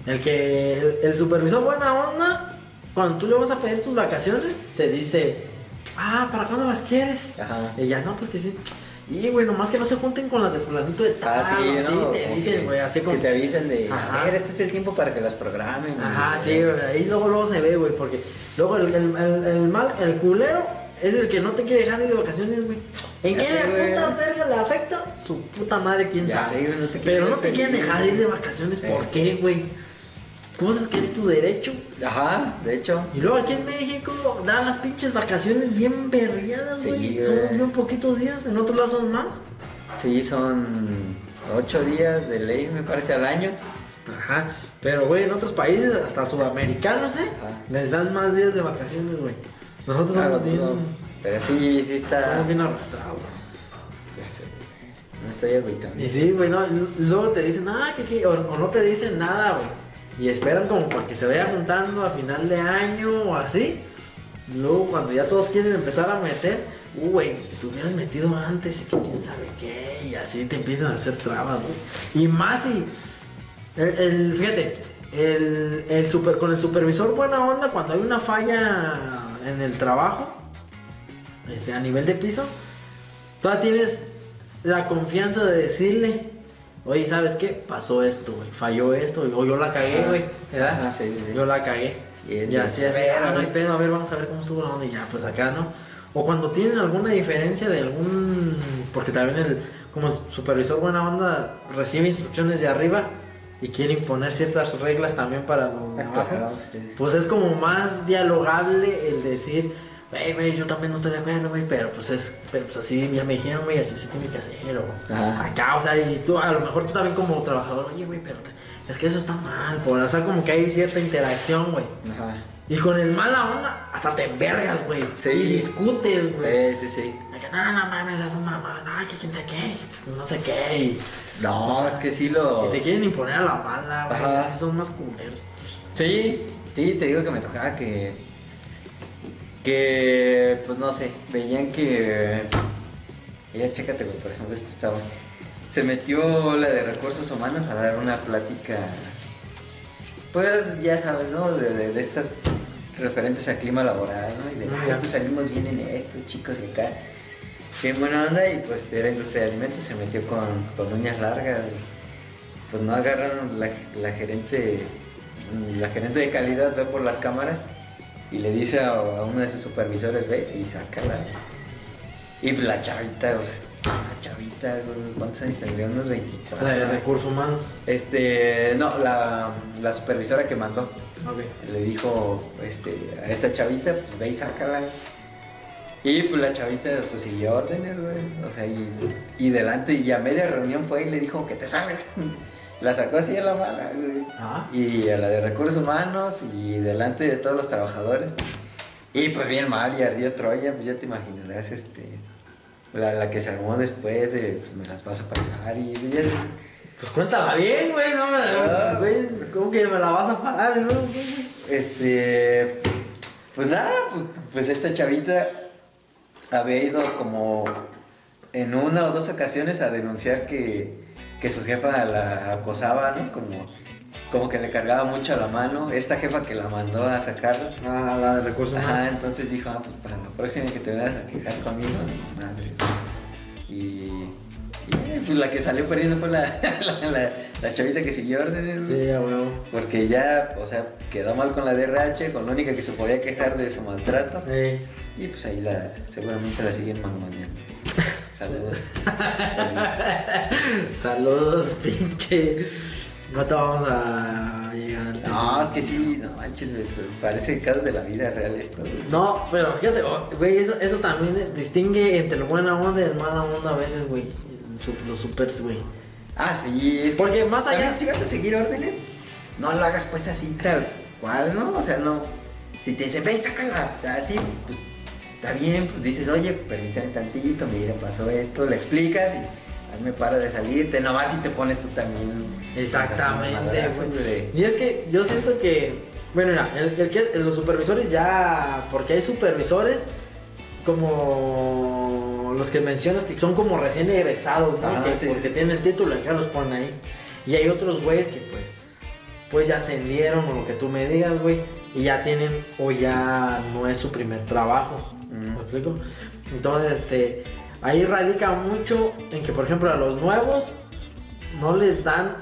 El que, el, el supervisor buena onda, cuando tú le vas a pedir tus vacaciones, te dice, ah, ¿para cuándo las quieres? Ajá. Y ya, no, pues que sí. Y, güey, nomás que no se junten con las de fulanito de tal, Ah, sí, así ¿no? te Como dicen, güey, así como... Que te avisen de, a ver, este es el tiempo para que las programen. Ajá, sí, güey, ahí luego, luego se ve, güey, porque luego el, el, el, el mal, el culero es el que no te quiere dejar ir de vacaciones, güey. ¿En Ya qué le putas verga le afecta? Su puta madre, quién Ya sabe. sé, güey, no te Pero no te quieren dejar ir de vacaciones, ¿por Eh. qué, güey? Cosas que es tu derecho. Ajá, de hecho. Y luego aquí en México dan las pinches vacaciones bien berriadas, Sí, güey. güey. Son bien poquitos días, en otros lados son más. Sí, son ocho días de ley, me parece, al año. Ajá. Pero, güey, en otros países, hasta sudamericanos, ¿eh? Ajá. Les dan más días de vacaciones, güey. Nosotros Claro, somos bien... no. Pero sí, sí está. Somos bien arrastrados, Ya sé. Me estoy agüitando. Y sí, güey, no, luego te dicen, ah, que qué, o, o no te dicen nada, güey. Y esperan como para que se vaya juntando a final de año o así. Y luego cuando ya todos quieren empezar a meter, uh, güey, te hubieras metido antes y que quién sabe qué. Y así te empiezan a hacer trabas, güey. Y más si, el, el- fíjate, el, el super, con el supervisor buena onda, cuando hay una falla en el trabajo, este, a nivel de piso, todavía tienes la confianza de decirle, oye, ¿sabes qué? Pasó esto, güey, falló esto, o yo la cagué, güey, ¿verdad? Ajá, sí, sí, sí. Yo la cagué. Y es ya, así, así, "A ver, ah, no hay güey". pedo, a ver, vamos a ver cómo estuvo la onda y ya, pues acá, ¿no? O cuando tienen alguna diferencia de algún, porque también el, como el supervisor buena onda recibe instrucciones de arriba y quiere imponer ciertas reglas también para los. Pues es como más dialogable el decir, güey, güey, yo también no estoy de acuerdo, güey, pero pues es, pero pues así ya me dijeron, güey, así se tiene que hacer, o Ajá. acá, o sea, y tú, a lo mejor tú también como trabajador, oye, güey, pero te- es que eso está mal, por, o sea, como que hay cierta interacción, güey. Ajá. Y con el mala onda, hasta te envergas, güey. Sí. Y discutes, güey. Sí, sí. De que, no, no mames, es un mamá, no, que quién sé qué, que no sé qué. Y, No, O sea, es que sí lo. y te quieren imponer a la mala, güey. Así son más culeros. Sí, sí, te digo que me tocaba que. Que, pues no sé, veían que. Ya chécate, güey, por ejemplo, este estaba. Se metió la de recursos humanos a dar una plática. Pues ya sabes, ¿no? De, de- de estas referentes a clima laboral, ¿no? Y de, Ah, "Ay, ya. pues salimos bien en esto, chicos, y acá. Qué buena onda, y pues era industria de alimentos, se metió con, con uñas largas. y, Pues no agarraron la, la gerente la gerente de calidad ve por las cámaras y le dice a, a uno de sus supervisores, ve y sácala. Y pues la chavita, o sea, la chavita, ¿cuántos años tendría? Unos 24. La de recursos humanos. Este, no, la, la supervisora que mandó Ok. le dijo este, a esta chavita, pues ve y sácala. Y pues la chavita pues siguió órdenes, güey. O sea, y, y delante, y a media reunión fue y le dijo que te sabes. La sacó así a la mala, güey. Ah. Y a la de recursos humanos y delante de todos los trabajadores. Y pues bien mal y ardió Troya, pues ya te imaginarás este la, la que se armó después de pues me las vas a pagar y ya, Pues cuéntala bien, güey, no me Ah. güey, ¿cómo que me la vas a parar, no? este pues nada, pues, pues esta chavita había ido como en una o dos ocasiones a denunciar que, que su jefa la acosaba, ¿no? Como, como que le cargaba mucho a la mano. Esta jefa que la mandó a sacarla. Ah, la de recursos humanos. entonces dijo, ah, pues para la próxima que te vengas a quejar conmigo, madre. Y, y, pues la que salió perdiendo fue la, *laughs* la, la- la chavita que siguió órdenes. Sí, a huevo. Porque ya, o sea, quedó mal con la DRH, con la única que se podía quejar de su maltrato. Eh, Y pues ahí la, seguramente la siguen mangoneando. *laughs* Saludos. *laughs* saludos, pinche. Ahorita vamos a llegar no, es que sí, no manches, güey, parece casos de la vida real esto. güey. No, pero fíjate, oh, güey, eso, eso también distingue entre el buena onda y el mala onda a veces, güey. Los supers, güey. Ah, sí, es que Porque más allá- si vas a seguir órdenes, no lo hagas pues así tal cual, ¿no? O sea, no. Si te dicen, ve, sácala así, pues está bien, pues dices, oye, permítame tantito, mira, pasó esto, le explicas y hazme para de salirte, nomás si te pones tú también. Exactamente, de- Y es que yo siento que, bueno, mira, el, el que, los supervisores ya, porque hay supervisores como los que mencionas que son como recién egresados, ¿no? Ajá, Que sí, porque sí. tienen el título, acá los ponen ahí. Y hay otros güeyes que pues, pues ya ascendieron o lo que tú me digas, güey, y ya tienen o ya no es su primer trabajo. ¿Me explico? Entonces, este, ahí radica mucho en que, por ejemplo, a los nuevos no les dan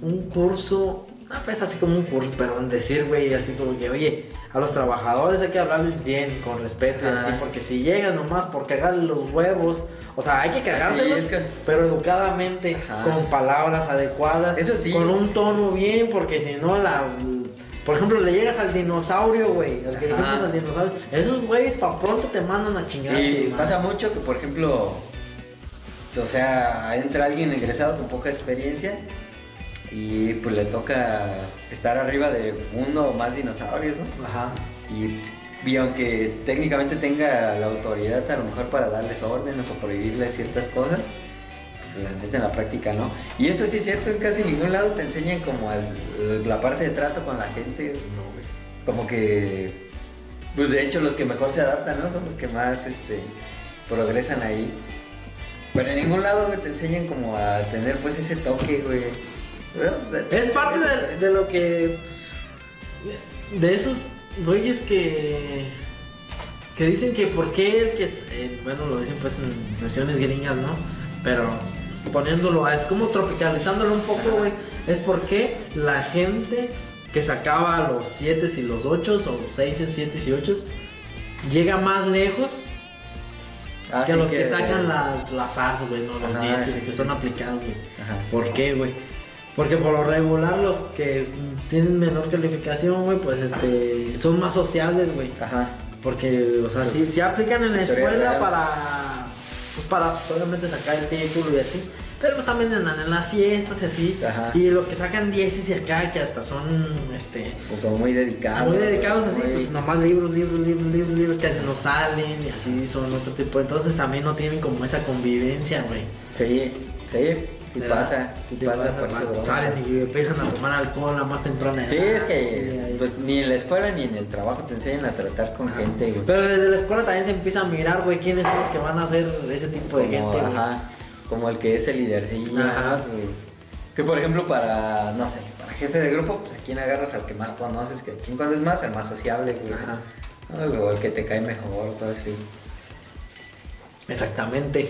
un curso, no pues así como un curso, pero en decir, güey, así como que, oye, a los trabajadores hay que hablarles bien, con respeto así, porque si llegas nomás por cagarle los huevos, o sea, hay que cagárselos, es que- pero educadamente, Ajá. con palabras adecuadas, Eso sí. con un tono bien, porque si no la... Por ejemplo, le llegas al dinosaurio, güey. Al que Ajá. dijimos al dinosaurio. Esos güeyes pa' pronto te mandan a chingar. Y pasa mucho que, por ejemplo, o sea, entra alguien egresado con poca experiencia y pues le toca estar arriba de uno o más dinosaurios, ¿no? Ajá. Y, y aunque técnicamente tenga la autoridad a lo mejor para darles órdenes o prohibirles ciertas cosas, la neta en la práctica no. Y eso sí es cierto, en casi ningún lado te enseñan como el- la parte de trato con la gente, No, güey. como que, pues de hecho los que mejor se adaptan, ¿no? Son los que más, este, progresan ahí. Pero en ningún lado, güey, te enseñan como a tener pues ese toque, güey. Bueno, Es parte de, de lo que. De esos güeyes que. Que dicen que por qué el que. es- eh, bueno, lo dicen pues en naciones gringas, ¿no? Pero poniéndolo, a- es como tropicalizándolo un poco, güey. Es porque la gente que sacaba los 7 y los 8 o 6, 7 y 8 llega más lejos Ah, que los que, sacan las, las As, güey, no los Ajá, 10 sí, que sí. son aplicados, güey. ¿Por qué, güey? Porque por lo regular los que tienen menor calificación, güey, pues este son más sociables, güey. Ajá. Porque, o sea, sí, sí aplican en la escuela real. para, para pues, obviamente sacar el título y así. Pero pues también andan en las fiestas y así. Ajá. Y los que sacan 10 y acá, que hasta son, este, O como muy dedicados. muy dedicados así, muy- pues nomás libros, libros, libros, libros, libros que así no salen y así son otro tipo. Entonces también no tienen como esa convivencia, güey. Sí, sí, sí ¿Verdad? pasa, sí, pasa, por. Salen y empiezan a tomar alcohol a más temprana edad. Sí, es que pues ni en la escuela ni en el trabajo te enseñan a tratar con gente, güey. Pero desde la escuela también se empieza a mirar, güey, quiénes son los que van a ser ese tipo de Como, gente, güey. ajá, como el que es el lídercillo, Ajá. güey? Que por ejemplo para, no sé, para jefe de grupo, pues a quién agarras al que más conoces, que a quién conoces más, al más sociable, güey. Ajá. ¿no? O el que te cae mejor, todo así. Exactamente.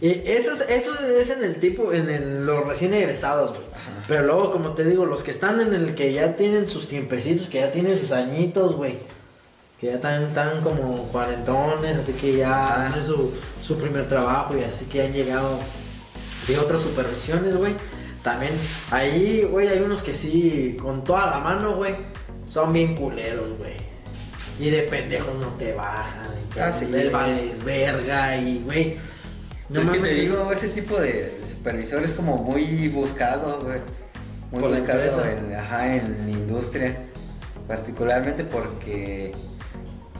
Y eso es, eso es en el tipo, en el- los recién egresados, güey. Pero luego, como te digo, los que están en el que ya tienen sus tiempecitos, que ya tienen sus añitos, güey. Que ya están, están como cuarentones, así que ya tienen su, su primer trabajo y así que han llegado de otras supervisiones, güey. También ahí, güey, hay unos que sí, con toda la mano, güey, son bien culeros, güey. Y de pendejos no te bajan. Y Ah, sí, el vales verga y, güey. No es que te digo, ese tipo de supervisor es como muy buscado, güey. Muy Por buscado en, ajá, en industria. Particularmente porque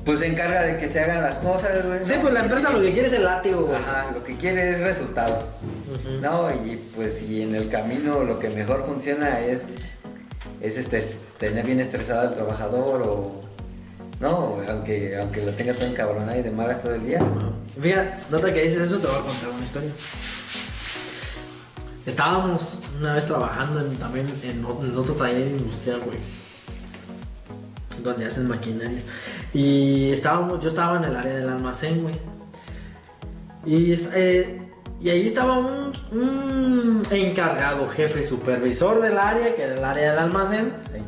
pues se encarga de que se hagan las cosas, güey. Sí, ¿no? pues la empresa sí, lo que quiere es el látigo, güey. Ajá, lo que quiere es resultados. No, y pues si en el camino lo que mejor funciona es, es este, es tener bien estresado al trabajador o no, aunque, aunque lo tenga todo encabronado y de malas todo el día. Fíjate, nota que dices eso, te voy a contar una historia. Estábamos una vez trabajando en- también en, otro taller industrial, güey. Donde hacen maquinarias. Y estábamos, yo estaba en el área del almacén, güey. Y, eh, y ahí estaba un, un encargado, jefe, supervisor del área, que era el área del almacén Sí.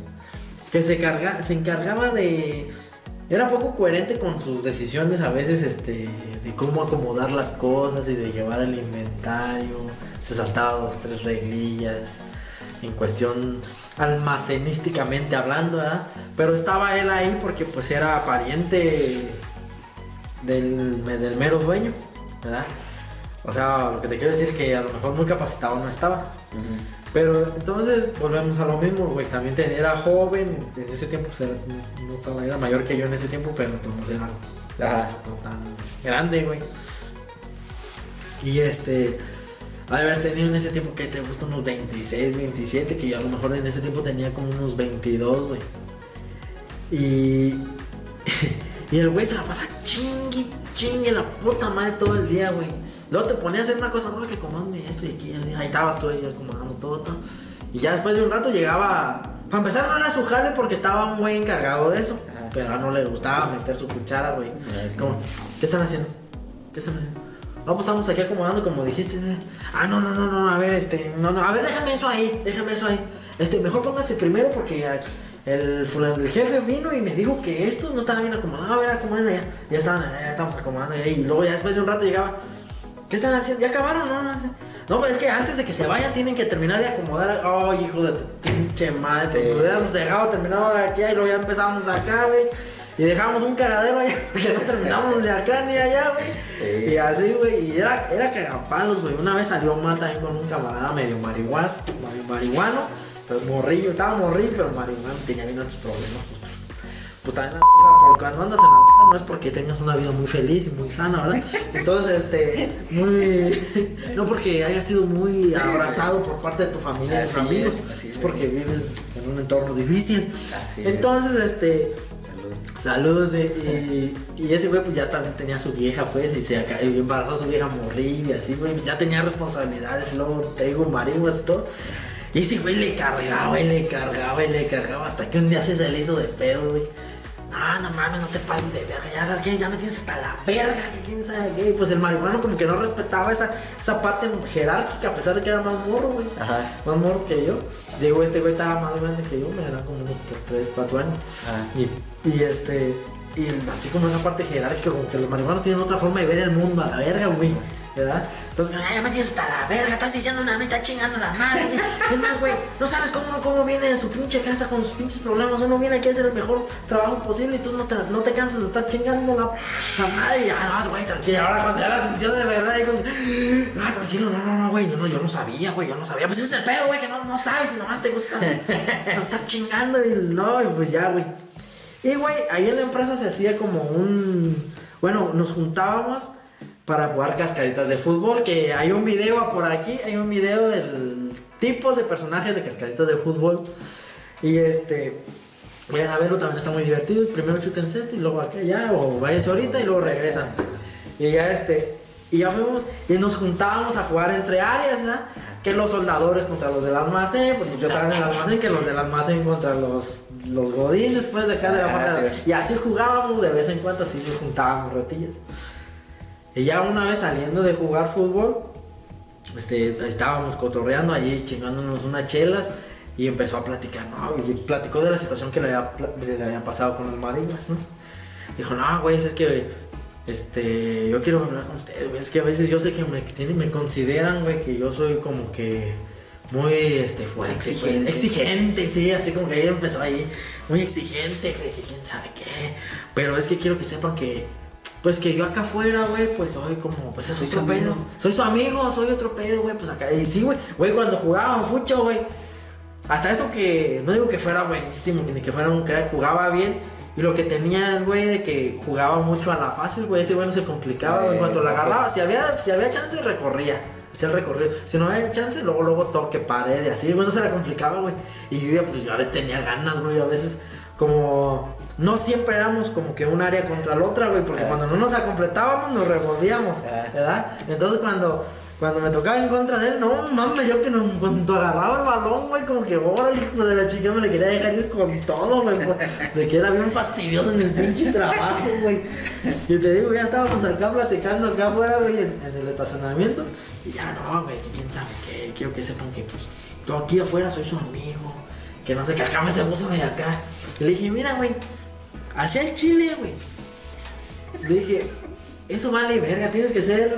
que se, carga, se encargaba de... Era poco coherente con sus decisiones a veces, este, de cómo acomodar las cosas y de llevar el inventario. Se saltaba dos, tres reglillas en cuestión almacenísticamente hablando, ¿verdad? Pero estaba él ahí porque pues era pariente del, del mero dueño, ¿verdad? O sea, lo que te quiero decir que a lo mejor muy capacitado no estaba. Ujú. Pero entonces volvemos a lo mismo, güey. También era joven, en ese tiempo pues, era, no, estaba, era mayor que yo en ese tiempo, pero entonces era no tan grande, güey. Y este, de haber tenido en ese tiempo que te gusta unos 26, 27, que yo a lo mejor en ese tiempo tenía como unos 22, güey. Y, *laughs* y el güey se la pasa chingue, chingue la puta madre todo el día, güey. Luego te ponía a hacer una cosa, no, que comandme esto y aquí, ahí estabas tú ahí acomodando todo, todo. Y ya después de un rato llegaba, para empezar no era su jale porque estaba un güey encargado de eso. Ajá. Pero no le gustaba meter su cuchara, güey. Como, ¿qué están haciendo? ¿Qué están haciendo? No, pues estamos aquí acomodando como dijiste. Ah, no, no, no, no, a ver, este, no, no, a ver, déjame eso ahí, déjame eso ahí. Este, mejor póngase primero porque aquí el, fulano- el jefe vino y me dijo que esto no estaba bien acomodado. A ver, acomoden allá. Ya estaban, ya estamos acomodando ahí. Y luego ya después de un rato llegaba. ¿Qué están haciendo? ¿Ya acabaron? No, no, no. Pues es que antes de que se vayan tienen que terminar de acomodar. Ay, hijo de tu pinche madre. Pues Sí. me hubiéramos dejado terminado de aquí y luego ya empezamos acá, güey. Y dejamos un cagadero allá *laughs* porque no terminamos de acá ni allá, güey. Sí. Y así, güey. Y era, era cagapalos, güey. Una vez salió mal también con un camarada medio marihuas, mari- marihuano. Pero morrillo, estaba morrillo, pero marihuano. Tenía bien otros problemas. Pues, también porque cuando andas en la no es porque tengas una vida muy feliz y muy sana, ¿verdad? Entonces, este, muy. No porque hayas sido muy abrazado por parte de tu familia y tus amigos, es, es porque vives en un entorno difícil. Así es. Entonces, este. Salud. Saludos, eh, y, y ese güey pues ya también tenía su vieja pues y se embarazó a su vieja morrilla y así, güey, ya tenía responsabilidades luego te digo marihuas y todo. Y ese güey le cargaba y le cargaba y le cargaba hasta que un día se, se le hizo de pedo, güey. No, no mames, no te pases de verga, ya sabes que ya me tienes hasta la verga, que quién sabe qué. Y pues el marihuano como que no respetaba esa, esa parte jerárquica, a pesar de que era más morro, güey. Ajá. Más morro que yo. Digo, este güey estaba más grande que yo, me ganaba como unos 3, 4 años. Ah. Y, y este, y así como esa parte jerárquica, como que los marihuanos tienen otra forma de ver el mundo a la verga, güey. ¿Verdad? Entonces, "Ay, ya me tienes hasta la verga, estás diciendo nada, me está chingando la madre. güey". Es más, güey, no sabes cómo uno cómo viene de su pinche casa con sus pinches problemas. Uno viene aquí a hacer el mejor trabajo posible y tú no te, no te cansas de estar chingando la, la madre. Y, ah, no, güey, tranquilo. Ahora cuando ya la sintió de verdad, y como, ah, tranquilo, no, no, no, güey, yo no, yo no sabía, güey, yo no sabía. Pues ese es el pedo, güey, que no, no sabes y nomás te gusta estar, *laughs* estar chingando y no, y pues ya, güey. Y, güey, ahí en la empresa se hacía como un... Bueno, nos juntábamos para jugar cascaritas de fútbol, que hay un video por aquí, hay un video del tipos de personajes de cascaritas de fútbol. Y este... Vayan a verlo, también está muy divertido. Primero chuten cesto y luego acá ya, o váyanse ahorita y luego regresan. Y ya este... Y ya fuimos y nos juntábamos a jugar entre áreas, ¿verdad? Que los soldadores contra los del almacén, pues yo estaba en el almacén, que los del almacén contra los, los godines, pues de acá de la Ah, parte. sí. Y así jugábamos de vez en cuando, así nos juntábamos ratillas. Y ya una vez saliendo de jugar fútbol, este, estábamos cotorreando allí, chingándonos unas chelas. Y empezó a platicar, ¿no? Y platicó de la situación que le había, le había pasado con los marinas, ¿no? Dijo, no, güey, es que, este, yo quiero hablar con ustedes, güey. Es que a veces yo sé que me, tienen, me consideran, güey, que yo soy como que muy, este, fuerte. Exigente. Exigente. exigente, sí, así como que ahí empezó ahí, muy exigente, güey, que quién sabe qué. Pero es que quiero que sepan que, pues que yo acá afuera, güey, pues soy como, pues es Soy otro su pedo. Soy su amigo, soy otro pedo, güey, pues acá. Y sí, güey, güey, cuando jugábamos mucho, güey. Hasta eso que, no digo que fuera buenísimo, ni que fuera un crack, jugaba bien. Y lo que tenía el güey de que jugaba mucho a la fácil, güey, ese güey no se complicaba, güey. En Eh, cuanto la ok. agarraba, si había, si había chance, recorría. Hacía el recorrido. Si no había chance, luego, luego toque, pared y así, güey, no se la complicaba, güey. Y yo ya, pues, ya le tenía ganas, güey, a veces, como. No siempre éramos como que un área contra la otra, güey, porque Ah. cuando no nos completábamos, nos revolvíamos, Ah. ¿verdad? Entonces, cuando. Cuando me tocaba en contra de él, no mames, yo que no, cuando agarraba el balón, güey, como que, ahora el hijo de la chica me le quería dejar ir con todo, güey, de que era bien fastidioso en el pinche trabajo, güey. Y te digo, ya estábamos acá platicando acá afuera, güey, en, en el estacionamiento, y ya no, güey, que quién sabe qué, quiero que sepan que, pues, yo aquí afuera soy su amigo, que no sé, que acá me se puso de acá. Y le dije, mira, güey, hacia el chile, güey. Le dije, eso vale verga, tienes que ser.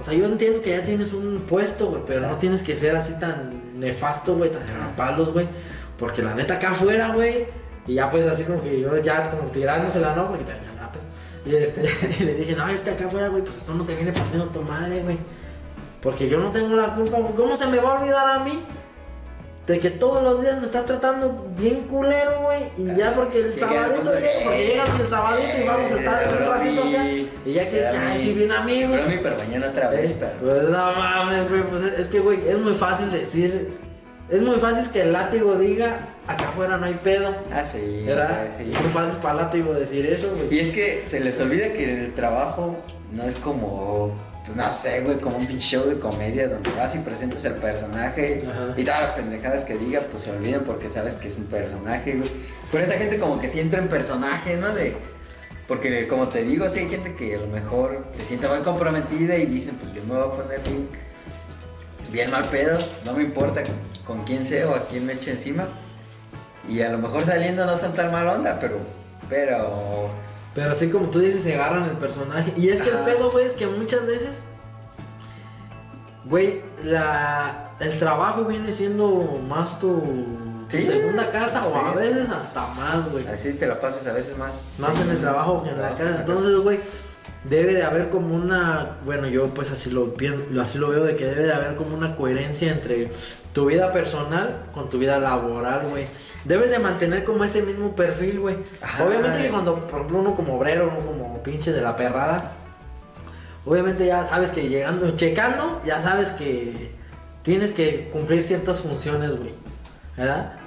O sea, yo entiendo que ya tienes un puesto, güey, pero no tienes que ser así tan nefasto, güey, tan palos, güey. Porque la neta acá afuera, güey, y ya pues así como que yo ya como tirándosela, ¿no? Porque también andaba, pero- Y, este, *laughs* y le dije, no, es que acá afuera, güey, pues esto no te viene partiendo tu madre, güey. Porque yo no tengo la culpa, güey. ¿Cómo se me va a olvidar a mí? De que todos los días me estás tratando bien culero, güey. Y ya porque el sabadito llega, porque llegas el sabadito y vamos a estar un ratito acá. Y ya quieres que, ay, sí, bien amigos. Pero mañana otra vez, Eh. Pues no mames, güey. Pues es, es que, güey, es muy fácil decir. Es muy fácil que el látigo diga, acá afuera no hay pedo. Ah, sí. ¿Verdad? sí. Es muy fácil para el látigo decir eso, güey. Y es que se les olvida que el trabajo no es como, pues no sé, güey, como un pinche show de comedia donde vas y presentas el personaje Ajá. y todas las pendejadas que diga, pues se olvidan porque sabes que es un personaje, güey. Pero esta gente como que sí entra en personaje, ¿no? De, porque como te digo, sí hay gente que a lo mejor se siente muy comprometida y dicen, pues yo me voy a poner bien, bien mal pedo, no me importa con, con quién sea o a quién me eche encima. Y a lo mejor saliendo no son tan mal onda, pero, pero Pero así como tú dices, se agarran el personaje. Y es que el pedo, güey, es que muchas veces, güey, la, el trabajo viene siendo más tu, tu Sí. segunda casa o a sí. veces hasta más, güey. Así te la pasas a veces más. Más en el trabajo que en la casa. Entonces, güey, debe de haber como una. Bueno, yo pues así lo pienso, así lo veo de que debe de haber como una coherencia entre tu vida personal con tu vida laboral, güey. Debes de mantener como ese mismo perfil, güey. Obviamente que cuando, por ejemplo, uno como obrero, uno como pinche de la perrada, obviamente ya sabes que llegando, checando, ya sabes que tienes que cumplir ciertas funciones, güey. ¿Verdad?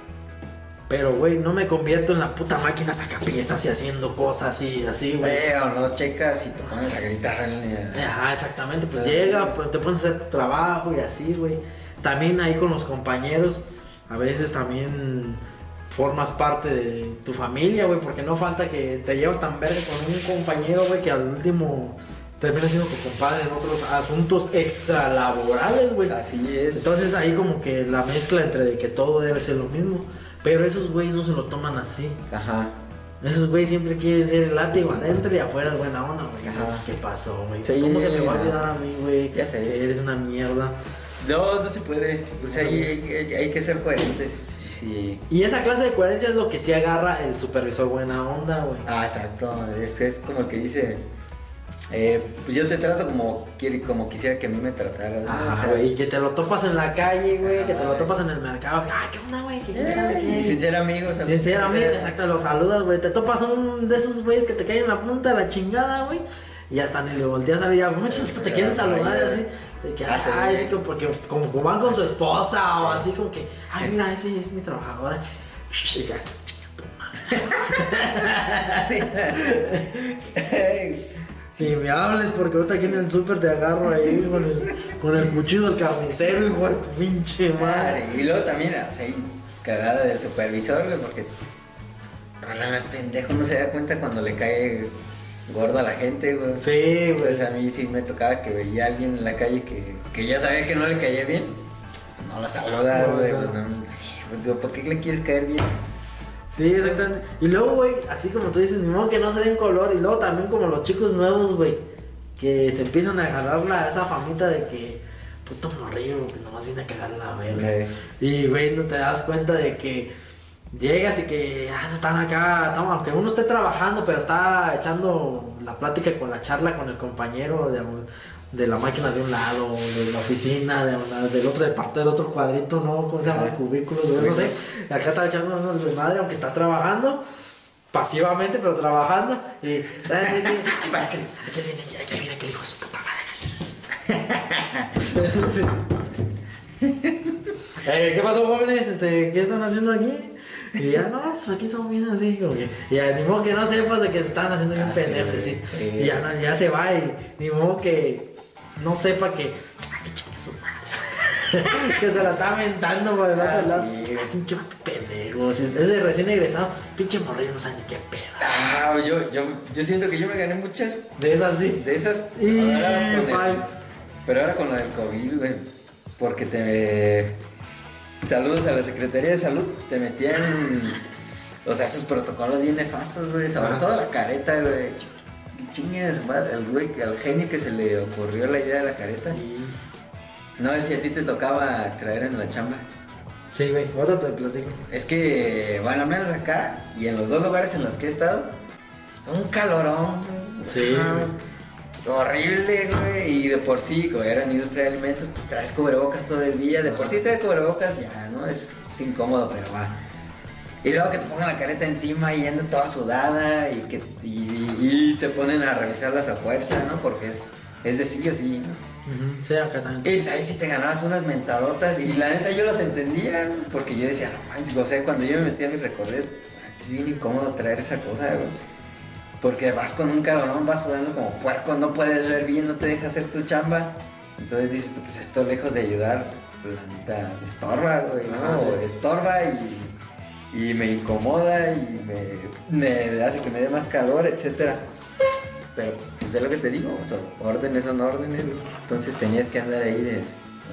Pero, güey, no me convierto en la puta máquina sacapiezas y haciendo cosas y así, güey. O no checas y te pones a gritar. en- Ajá, exactamente. Pues llega, pues te pones a hacer tu trabajo y así, güey. también ahí con los compañeros, a veces también formas parte de tu familia, güey, porque no falta que te llevas tan verde con un compañero, güey, que al último termina siendo tu compadre en otros asuntos extralaborales, güey. Así es. Entonces ahí como que la mezcla entre de que todo debe ser lo mismo. Pero esos güeyes no se lo toman así. Ajá. Esos güeyes siempre quieren ser el látigo adentro y afuera es buena onda, güey. Ajá. Pues, ¿qué pasó, güey? Sí, ¿Cómo se me va a olvidar a mí, güey? Ya sé. Que eres una mierda. No, no se puede. O sea, hay, hay- hay que ser coherentes. Sí. Y esa clase de coherencia es lo que sí agarra el supervisor buena onda, güey. Ah, exacto. Es, es como el que dice. Eh, pues yo te trato como, como quisiera que a mí me trataras. sea, güey. Y que te lo topas en la calle, güey. Que te lo topas en el mercado. Ah, ¿qué onda, güey? ¿Qué quién sabe qué? y sin ser amigos. ¿sabes? Sinceramente, O sea, exacto, lo saludas, güey. Te topas un de esos güeyes que te caen en la punta de la chingada, güey. Y hasta ni le volteas a ver. Ya muchos hasta te quieren saludar y así. De que, Ah, ay, güey. sí, como porque como, como van con su esposa o así, como que, ay, mira, ese es mi trabajadora. Shh, *laughs* *laughs* Si me hables porque ahorita aquí en el súper te agarro ahí con el, con el cuchillo del carnicero, hijo de tu pinche madre. Madre. Y luego también, o sea, cagada del supervisor, güey, porque. No, no es pendejo, no se da cuenta cuando le cae gordo a la gente, güey. Sí, Pues güey. a mí sí me tocaba que veía a alguien en la calle que, que ya sabía que no le caía bien. No lo saluda, No, güey. no. pues, no, sí, pues, digo, ¿Por qué le quieres caer bien? Sí, exactamente. Y luego, güey, así como tú dices, ni modo que no se den color. Y luego también como los chicos nuevos, güey, que se empiezan a agarrar la, esa famita de que, puto morrillo, que nomás viene a cagar la verga. Y, güey, no te das cuenta de que llegas y que, ah, no están acá, estamos- aunque uno esté trabajando, pero está echando la plática con la charla con el compañero de, de la máquina de un lado, de la oficina, de una- del otro de parte del otro cuadrito, ¿no? ¿Cómo se llama? Ajá. Cubículos, güey, no sé. Acá está echando unos de madre, aunque está trabajando. Pasivamente, pero trabajando. Y. *laughs* Que- Aquí viene, aquí viene aquel hijo de su puta madre. *laughs* Eh, ¿Qué pasó, jóvenes? Este, ¿Qué están haciendo aquí? Y ya, no, pues aquí todo bien así, como que. Y ya, ni modo que no sepas de que se están haciendo bien Ah, sí, pendejos, así. sí. Y ya, no, ya se va, y ni modo que no sepa que. Ay, qué chinga su madre. *laughs* que se la está aventando por el otro Ah, lado. sí. Ay, pinche pendejo. Si es, es de recién egresado, pinche morrillo, no sabe ni qué pedo. Ah, yo, yo, yo siento que yo me gané muchas De esas sí. de esas. Y, ahora con el- pero ahora con lo del COVID, güey. Porque te. Saludos a la Secretaría de Salud. Te metían. O sea, esos protocolos bien nefastos, güey. Sobre Ajá. todo la careta, güey. Chingue al güey, al genio que se le ocurrió la idea de la careta. No sé si a ti te tocaba traer en la chamba. Sí, güey, ahora te platico. Es que, bueno, al menos acá y en los dos lugares en los que he estado, un calorón. Sí, güey. Horrible, güey. Y de por sí, como era industria de alimentos, pues traes cubrebocas todo el día. De por sí traer cubrebocas ya, ¿no? Es, es incómodo, pero va. Y luego que te pongan la careta encima y anda toda sudada y que y, y te ponen a revisarlas a fuerza, ¿no? Porque es, es de sí o sí, ¿no? Ujú, Sí, acá también. Y pues ahí sí te ganabas unas mentadotas y la neta yo las entendía, porque yo decía, no manches, o sea, cuando yo me metía a mis recorridos, es bien incómodo traer esa cosa, güey. Porque vas con un cabrón, vas sudando como puerco, no puedes ver bien, no te deja hacer tu chamba. Entonces dices tú, pues esto lejos de ayudar, pues la neta estorba, güey, ¿no? Sí. Estorba y, y me incomoda y me, me hace que me dé más calor, etcétera. Pero, pues es lo que te digo, o sea, órdenes son órdenes. Entonces tenías que andar ahí de,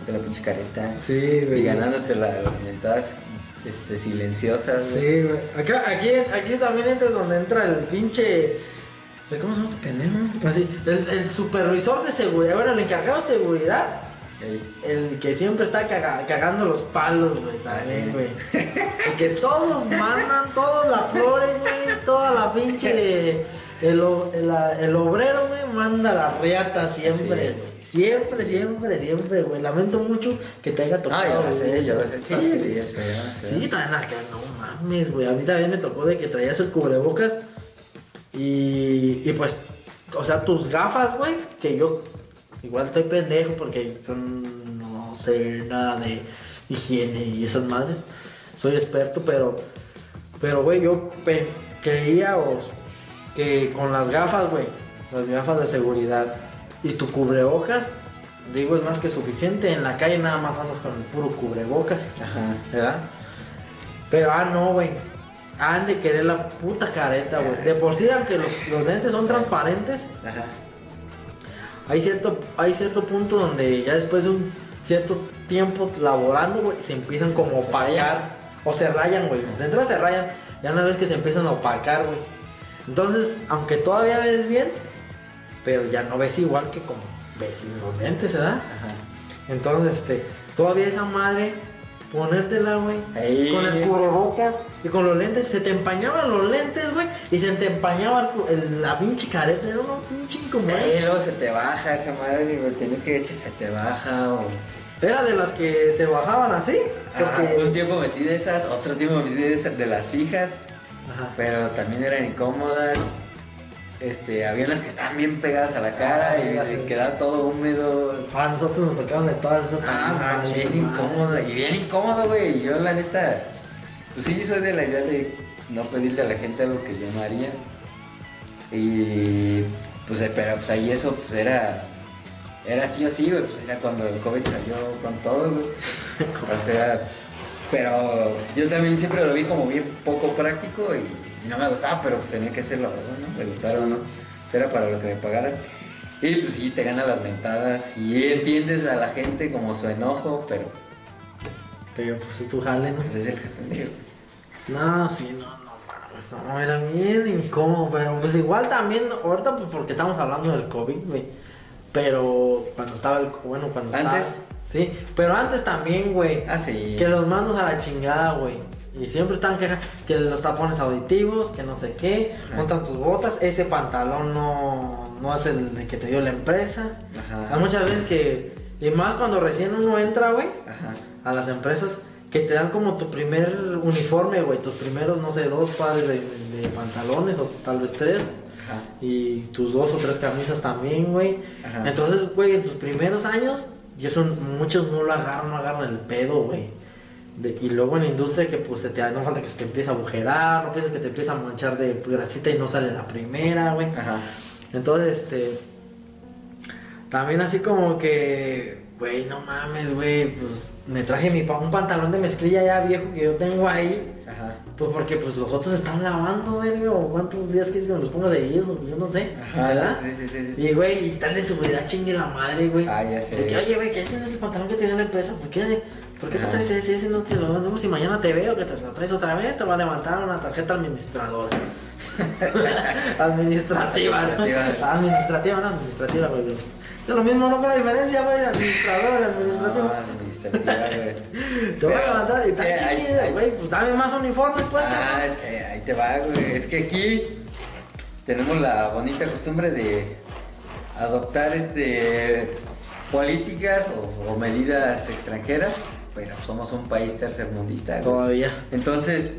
de la pinche careta. Sí, güey. Y ganándote la- las mentadas este, silenciosas. Sí, güey. Acá, aquí, aquí también entra donde entra el pinche. ¿Cómo se llama este pendejo? Así, el, el supervisor de seguridad, bueno, el encargado de seguridad, El que siempre está caga- cagando los palos, güey, también, sí. güey. El que todos mandan, todos la flores, güey, toda la pinche. El, el, el obrero, güey, manda la reata siempre, güey. Siempre, siempre, siempre, güey. Lamento mucho que te haya Ah, tocado. yo lo sé, yo lo sé. Sí, sí, es es feo. Sí, también acá, no mames, güey. A mí también me tocó de que traías el cubrebocas y, y pues, o sea, tus gafas, güey, que yo igual estoy pendejo porque yo no sé nada de higiene y esas madres. Soy experto, pero, pero, güey, yo creía o s- que con las gafas, güey, las gafas de seguridad y tu cubrebocas, digo, es más que suficiente. En la calle nada más andas con el puro cubrebocas, Ajá. ¿verdad? Pero, ah, no, güey. Han de querer la puta careta, güey. De por sí, aunque los, los lentes son transparentes, Ajá. Hay cierto, hay cierto punto donde ya después de un cierto tiempo laborando, güey, se empiezan como a opacar. O se rayan, güey. Dentro se rayan. Ya una vez que se empiezan a opacar, güey. Entonces, aunque todavía ves bien, pero ya no ves igual que como ves sin los lentes, ¿verdad? Ajá. Entonces, este, todavía esa madre, ponértela, güey, con el cubrebocas y con los lentes, se te empañaban los lentes, güey, y se te empañaba el la pinche careta, era una pinche como Eh, luego se te baja esa madre, güey. Tienes que echar, se te baja o. Era de las que se bajaban así, Ajá, porque... un tiempo metí de esas, otro tiempo metí de esas de las fijas, Ajá. pero también eran incómodas. Este, había unas que estaban bien pegadas a la cara Ah, y se quedaba todo húmedo. A nosotros nos tocaban de todas esas Ah, no, bien incómodo. Y bien incómodo, güey. y Yo, la neta, pues sí, soy de la idea de no pedirle a la gente algo que yo no haría. Y pues, eh, pero pues ahí eso, pues era. Era sí o sí, güey. Pues era cuando el COVID salió con todo, güey. *laughs* O sea, pero yo también siempre lo vi como bien poco práctico y no me gustaba, pero pues tenía que hacerlo, ¿no? Me gustara o no. Pues, Era para lo que me pagaran. Y pues sí, te ganan las mentadas y entiendes a la gente como su enojo, pero Pero pues es tu jale, ¿no? pues es el mío. No, sí, no, no, mames, no, era bien incómodo, pero pues igual también, ahorita pues porque estamos hablando del COVID, güey, pero cuando estaba el, bueno, cuando ¿Antes? estaba, sí, pero antes también, güey, Ah, sí. que los mandos a la chingada, güey, y siempre están quejando que los tapones auditivos, que no sé qué, montan tus botas, ese pantalón no, no es el de que te dio la empresa, Ajá. hay muchas veces que, y más cuando recién uno entra, güey, a las empresas que te dan como tu primer uniforme, güey, tus primeros, no sé, dos pares de, de pantalones o tal vez tres. Ajá. Y tus dos o tres camisas también, güey. Entonces, güey, en tus primeros años, y eso muchos no lo agarran, no agarran el pedo, güey. De- y luego en la industria que pues se te no falta que se te empiece a agujerar, no piensa que te empieza a manchar de grasita y no sale la primera, güey. Ajá. Entonces, este. También así como que. Güey, no mames, güey. Pues me traje mi un pantalón de mezclilla ya viejo que yo tengo ahí. Ajá. Pues porque pues los otros están lavando, verga. O cuántos días quieres que me los ponga seguidos, yo no sé. ¿Verdad? Ajá. Sí, sí, sí, sí, sí. Y güey, y tal de seguridad chingue la madre, güey. Ah, ya sé. De que, oye, güey, ¿qué es el pantalón que te dio la empresa? ¿Por qué, ¿por qué te traes ese? Ese no te lo damos y mañana te veo que te lo traes otra vez. Te va a levantar una tarjeta administradora. *laughs* administrativa. Administrativa. Administrativa, no administrativa, güey. Es lo mismo, no con la diferencia, güey, administradora administrativa. No, administrativa, güey. Te voy a levantar y es está chida, güey. Pues dame más uniformes, pues, Ah, es que ahí te va, güey. Es que aquí tenemos la bonita costumbre de adoptar este políticas o, o medidas extranjeras, pero somos un país tercermundista. güey. Todavía. Entonces,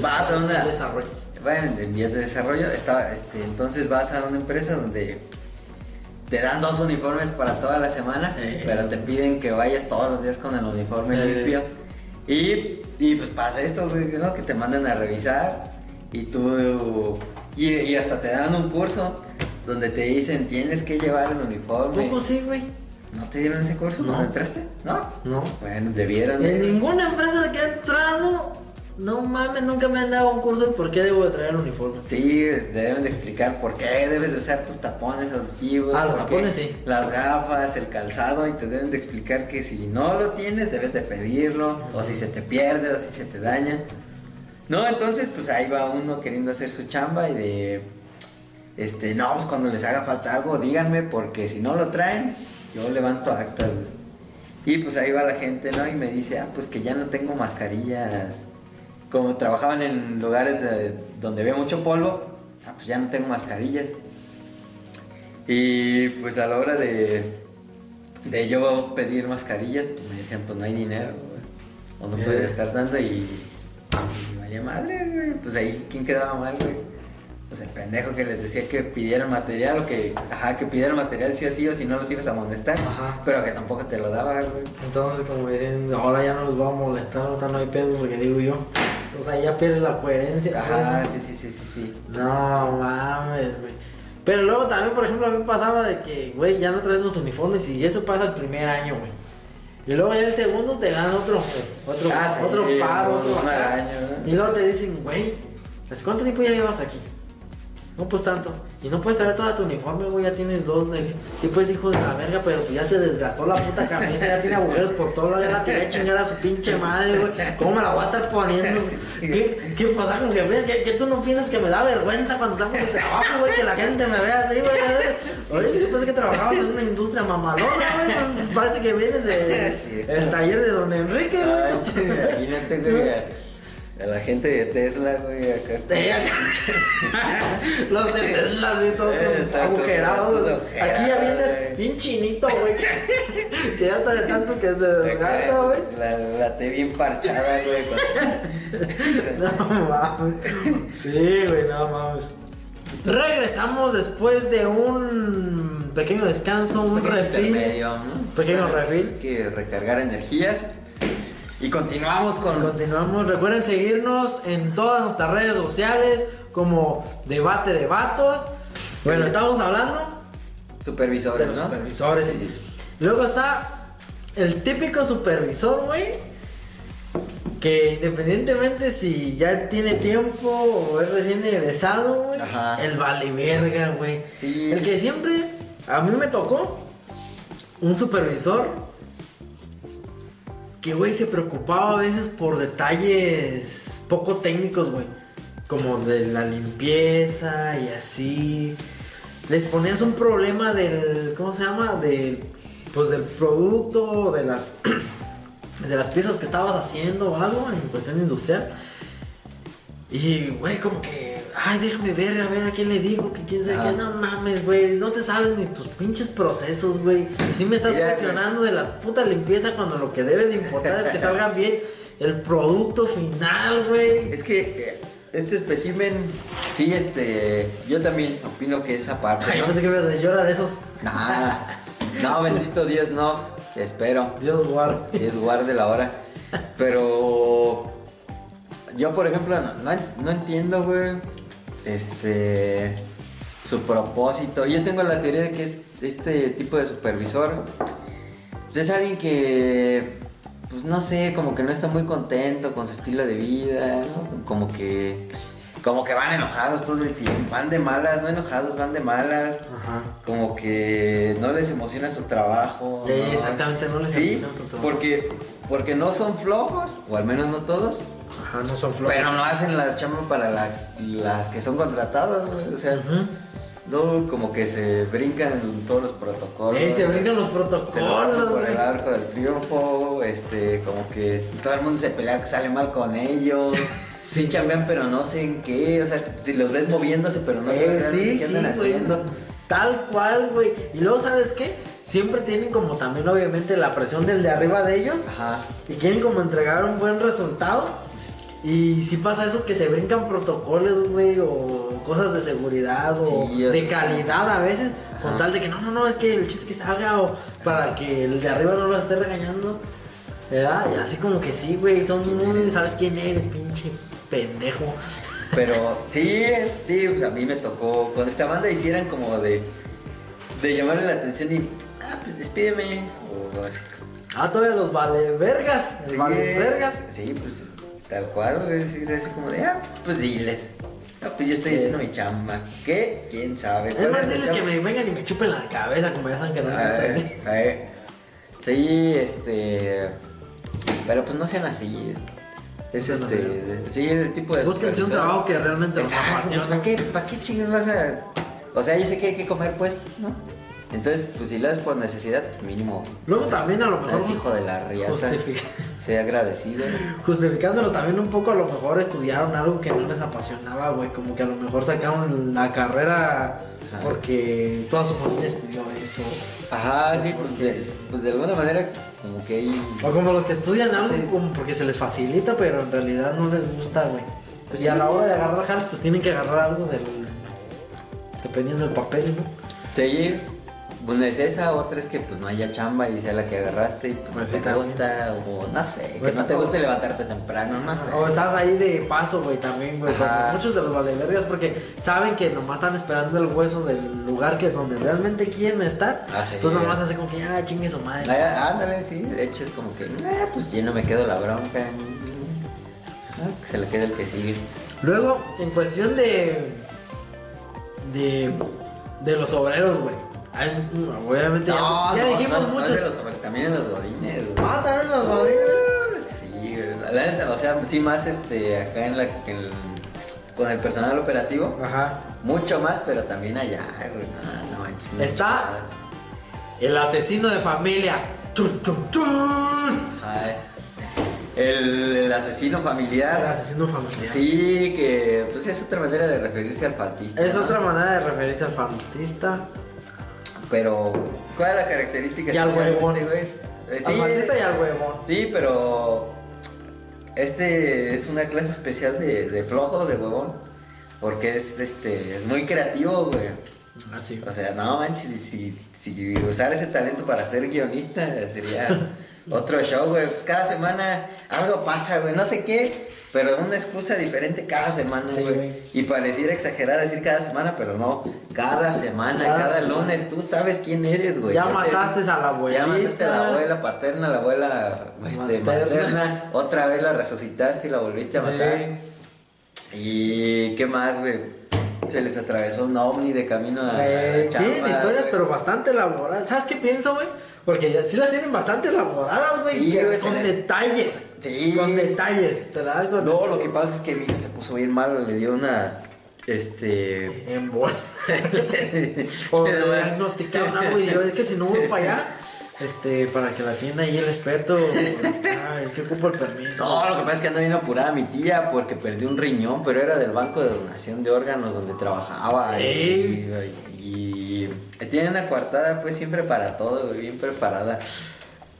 vas a una desarrollo. bueno, en vías de desarrollo, está, este, entonces vas a una empresa donde te dan dos uniformes para toda la semana, Eh. pero te piden que vayas todos los días con el uniforme Eh. limpio. Y, y pues pasa esto, güey, ¿no? Que te mandan a revisar y tú... Y, y hasta te dan un curso donde te dicen tienes que llevar el uniforme. Poco sí, güey. ¿No te dieron ese curso No. cuando entraste? No. No. Bueno, debieron. En ninguna empresa que he entrado, no mames, nunca me han dado un curso de por qué debo de traer el uniforme. Sí, deben de explicar por qué debes de usar tus tapones auditivos. Ah, los tapones, sí. Las gafas, el calzado, y te deben de explicar que si no lo tienes, debes de pedirlo, o si se te pierde, o si se te daña. No, entonces, pues ahí va uno queriendo hacer su chamba y de. Este, no, pues cuando les haga falta algo, díganme, porque si no lo traen, yo levanto actas, güey. Y pues ahí va la gente, ¿no? Y me dice, ah, pues que ya no tengo mascarillas. Como trabajaban en lugares de- donde había mucho polvo, ah, pues ya no tengo mascarillas. Y pues a la hora de, de yo pedir mascarillas, pues me decían, pues no hay dinero, güey. O no Eh. puedes estar dando y, y valía madre, güey. Pues ahí, ¿quién quedaba mal, güey? Pues el pendejo que les decía que pidieran material o que, ajá, que pidieran material sí o sí o si no los ibas a molestar. Ajá. Pero que tampoco te lo daba, güey. Entonces, como dicen, ahora ya no los va a molestar, ahorita no hay pedo, porque digo yo. Entonces ahí ya pierdes la coherencia. Ajá, sí, sí, sí, sí, sí. No mames, güey. Pero luego también, por ejemplo, a mí pasaba de que, güey, ya no traes los uniformes y eso pasa el primer año, güey. Y luego ya el segundo te dan otro, otro, Ah, sí, otro par, un otro acá. año, ¿no? Y luego te dicen, güey, ¿pues ¿cuánto tiempo ya llevas aquí? No, pues tanto. Y no puedes traer toda tu uniforme, güey, ya tienes dos. De... Sí, pues hijo de la verga, pero pues ya se desgastó la puta camisa, ya tiene agujeros por todo lado, ya la tiré a chingar a su pinche madre, güey. ¿Cómo me la voy a estar poniendo? *laughs* ¿Qué, qué pasa con que, que, que tú no piensas que me da vergüenza cuando salgo de trabajo, güey, que la gente me vea así, güey? Oye, yo pensé que trabajabas en una industria mamalona, güey. Parece que vienes de Sí. el taller de don Enrique, güey. imagínate, güey, a, la gente de Tesla, güey, acá. *laughs* Los de Tesla así todos Eh, agujerados. Aquí ya güey. bien chinito, güey. *laughs* Que, ya está de tanto que se desgasta, güey. La, la T bien parchada, güey. *laughs* No mames. Sí, güey, no mames. Regresamos después de un pequeño descanso, un pequeño refil. ¿no? Pequeño Para refil. Que recargar energías. Y continuamos con. Continuamos. Recuerden seguirnos en todas nuestras redes sociales como Debate de Vatos. Bueno, estamos hablando de Supervisores, los ¿no? supervisores. Sí. Luego está el típico supervisor, güey. Que independientemente si ya tiene tiempo o es recién egresado, güey. El vale verga, güey. Sí. El que siempre, a mí me tocó un supervisor que, güey, se preocupaba a veces por detalles poco técnicos, güey. Como de la limpieza y así. Les ponías un problema del, ¿cómo se llama? Del, pues del producto, de las, *clears throat* de las piezas que estabas haciendo o algo en cuestión industrial. Y, güey, como que, ay, déjame ver, a ver a quién le digo, que quién sabe Ah. qué. No mames, güey, no te sabes ni tus pinches procesos, güey. Y sí me estás Mira, cuestionando de la puta limpieza cuando lo que debe de importar es que salga *laughs* bien el producto final, güey. Es que eh, este espécimen, sí, este. Yo también opino que esa parte. Ay, yo ¿no? pensé que me ibas a decir, yo era de esos. Nah, no, bendito *laughs* Dios, no. Espero. Dios guarde. Dios guarde la hora. Pero yo, por ejemplo, no, no, no entiendo, güey, este, su propósito. Yo tengo la teoría de que es este tipo de supervisor pues, es alguien que, pues no sé, como que no está muy contento con su estilo de vida, ¿no? Como que, como que van enojados todo el tiempo, van de malas, no enojados, van de malas. Ajá. Como que no les emociona su trabajo. Sí, ¿no? exactamente, no les Sí, emociona su trabajo. porque, porque no son flojos, o al menos no todos, Ajá, no son flojos. pero no hacen la chamba para la- las que son contratados, güey, o sea, no como que se brincan todos los protocolos. Ey, se brincan los Se protocolos, por güey. el arco del triunfo, este, como que todo el mundo se pelea que sale mal con ellos. *laughs* Sí chambean, pero no sé en qué, o sea, si los ves moviéndose, pero no Eh, sí, qué sí, andan güey. haciendo. Tal cual, güey. Y luego, ¿sabes qué? Siempre tienen como también, obviamente, la presión del de arriba de ellos. Ajá. Y quieren como entregar un buen resultado. Y si pasa eso, que se brincan protocolos, güey, o cosas de seguridad, o Sí, de calidad a veces, con tal de que no, no, no, es que el chiste que salga, o para que el de arriba no lo esté regañando. ¿Verdad? Y así como que sí, güey, son muy. ¿Sabes quién eres, pinche pendejo? Pero *laughs* sí, sí, pues a mí me tocó. Cuando esta banda hicieran como de. de llamarle la atención y. Ah, pues despídeme. O así. Ah, todavía los vale vergas. Sí, vales vergas. Sí, pues tal cual, güey. Decir así como de. Ah, pues diles. No, pues yo estoy haciendo mi chamba. ¿Qué? ¿Quién sabe? Es ¿Cuál más, diles que me vengan y me chupen la cabeza, como ya saben que no me así. a ver. Sí, este. Pero pues no sean así. Es, es No este. así. Sí, el tipo de. Búsquense un trabajo que realmente Exacto. ¿para qué, ¿para qué chingas vas a...? O sea, yo sé que hay que comer, pues, ¿no? Entonces, pues si lo haces por necesidad, mínimo. Luego pues, también a lo mejor Es hijo de la riata. Sea agradecido. Justificándolo también un poco, a lo mejor estudiaron algo que no les apasionaba, güey. Como que a lo mejor sacaron la carrera Ajá. porque toda su familia estudió eso. Ajá, sí, porque, pues de alguna manera, como que hay... O como los que estudian algo como porque se les facilita, pero en realidad no les gusta, güey. Pues y a la hora de agarrar jales, pues tienen que agarrar algo del. Dependiendo del papel, ¿no? Sí, una es esa, otra es que pues no haya chamba y sea la que agarraste y pues, Pues no sí, te también. gusta, o no sé, Pues que no te guste levantarte temprano, no sé. O estás ahí de paso, güey, también, güey. Muchos de los valevergas porque saben que nomás están esperando el hueso del lugar que donde realmente quieren estar. Ah, sí. Entonces nomás hace como que ya chingue su madre. Ah, Ándale, sí, de hecho es como que, "Ah, pues yo no me quedo la bronca. Ah, que se le quede el que sigue. Luego, en cuestión de. de. de los obreros, güey. Obviamente, ya, ya dijimos no, muchos. los también en los godines. Ah, también los godines. Sí, güey, la neta, o sea, sí más este acá en la en- con el personal operativo, Ajá. mucho más, pero también allá, güey. No, no manches. Está-. El asesino de familia. Chun, chun, chun. Ay, El, el asesino El familiar. asesino familiar. Sí, que pues es otra manera de referirse al faltista. Es ¿no? otra manera de referirse al fantista. Pero, ¿cuál es la característica Y al de huevón. este güey? Eh, es- y al huevón. Sí, pero este es una clase especial de, de flojo, de huevón. Porque es este es muy creativo, güey. Así. O sea, no manches, si, si, si usar ese talento para ser guionista sería *laughs* otro show, güey. Pues cada semana algo pasa, güey, no sé qué, pero una excusa diferente cada semana, Sí, güey. y pareciera exagerar decir cada semana, pero no, cada semana, Cada cada, semana. lunes, tú sabes quién eres, güey. Ya te- mataste a la abuelita. Ya mataste a la abuela paterna, la abuela este, Materna. materna. Otra vez la resucitaste y la volviste a matar. Sí. Y qué más, güey. Se les atravesó un ovni de camino a Eh, chamba, tienen historias, güey. pero bastante elaboradas. ¿Sabes qué pienso, güey? Porque ya, sí las tienen bastante elaboradas, güey. Sí, güey, con le- detalles. Sí. Con detalles. Te la con No, lo que pasa es que mi hija se puso bien mal, le dio una. Este. En bol- *laughs* o diagnosticaron algo y yo, es que si no voy para allá, este, para que la atienda ahí el experto, ah, es que ocupo el permiso. No, lo que pasa es que anda bien apurada mi tía porque perdió un riñón, pero era del banco de donación de órganos donde trabajaba. Y, y, y tiene una coartada, pues siempre para todo, bien preparada.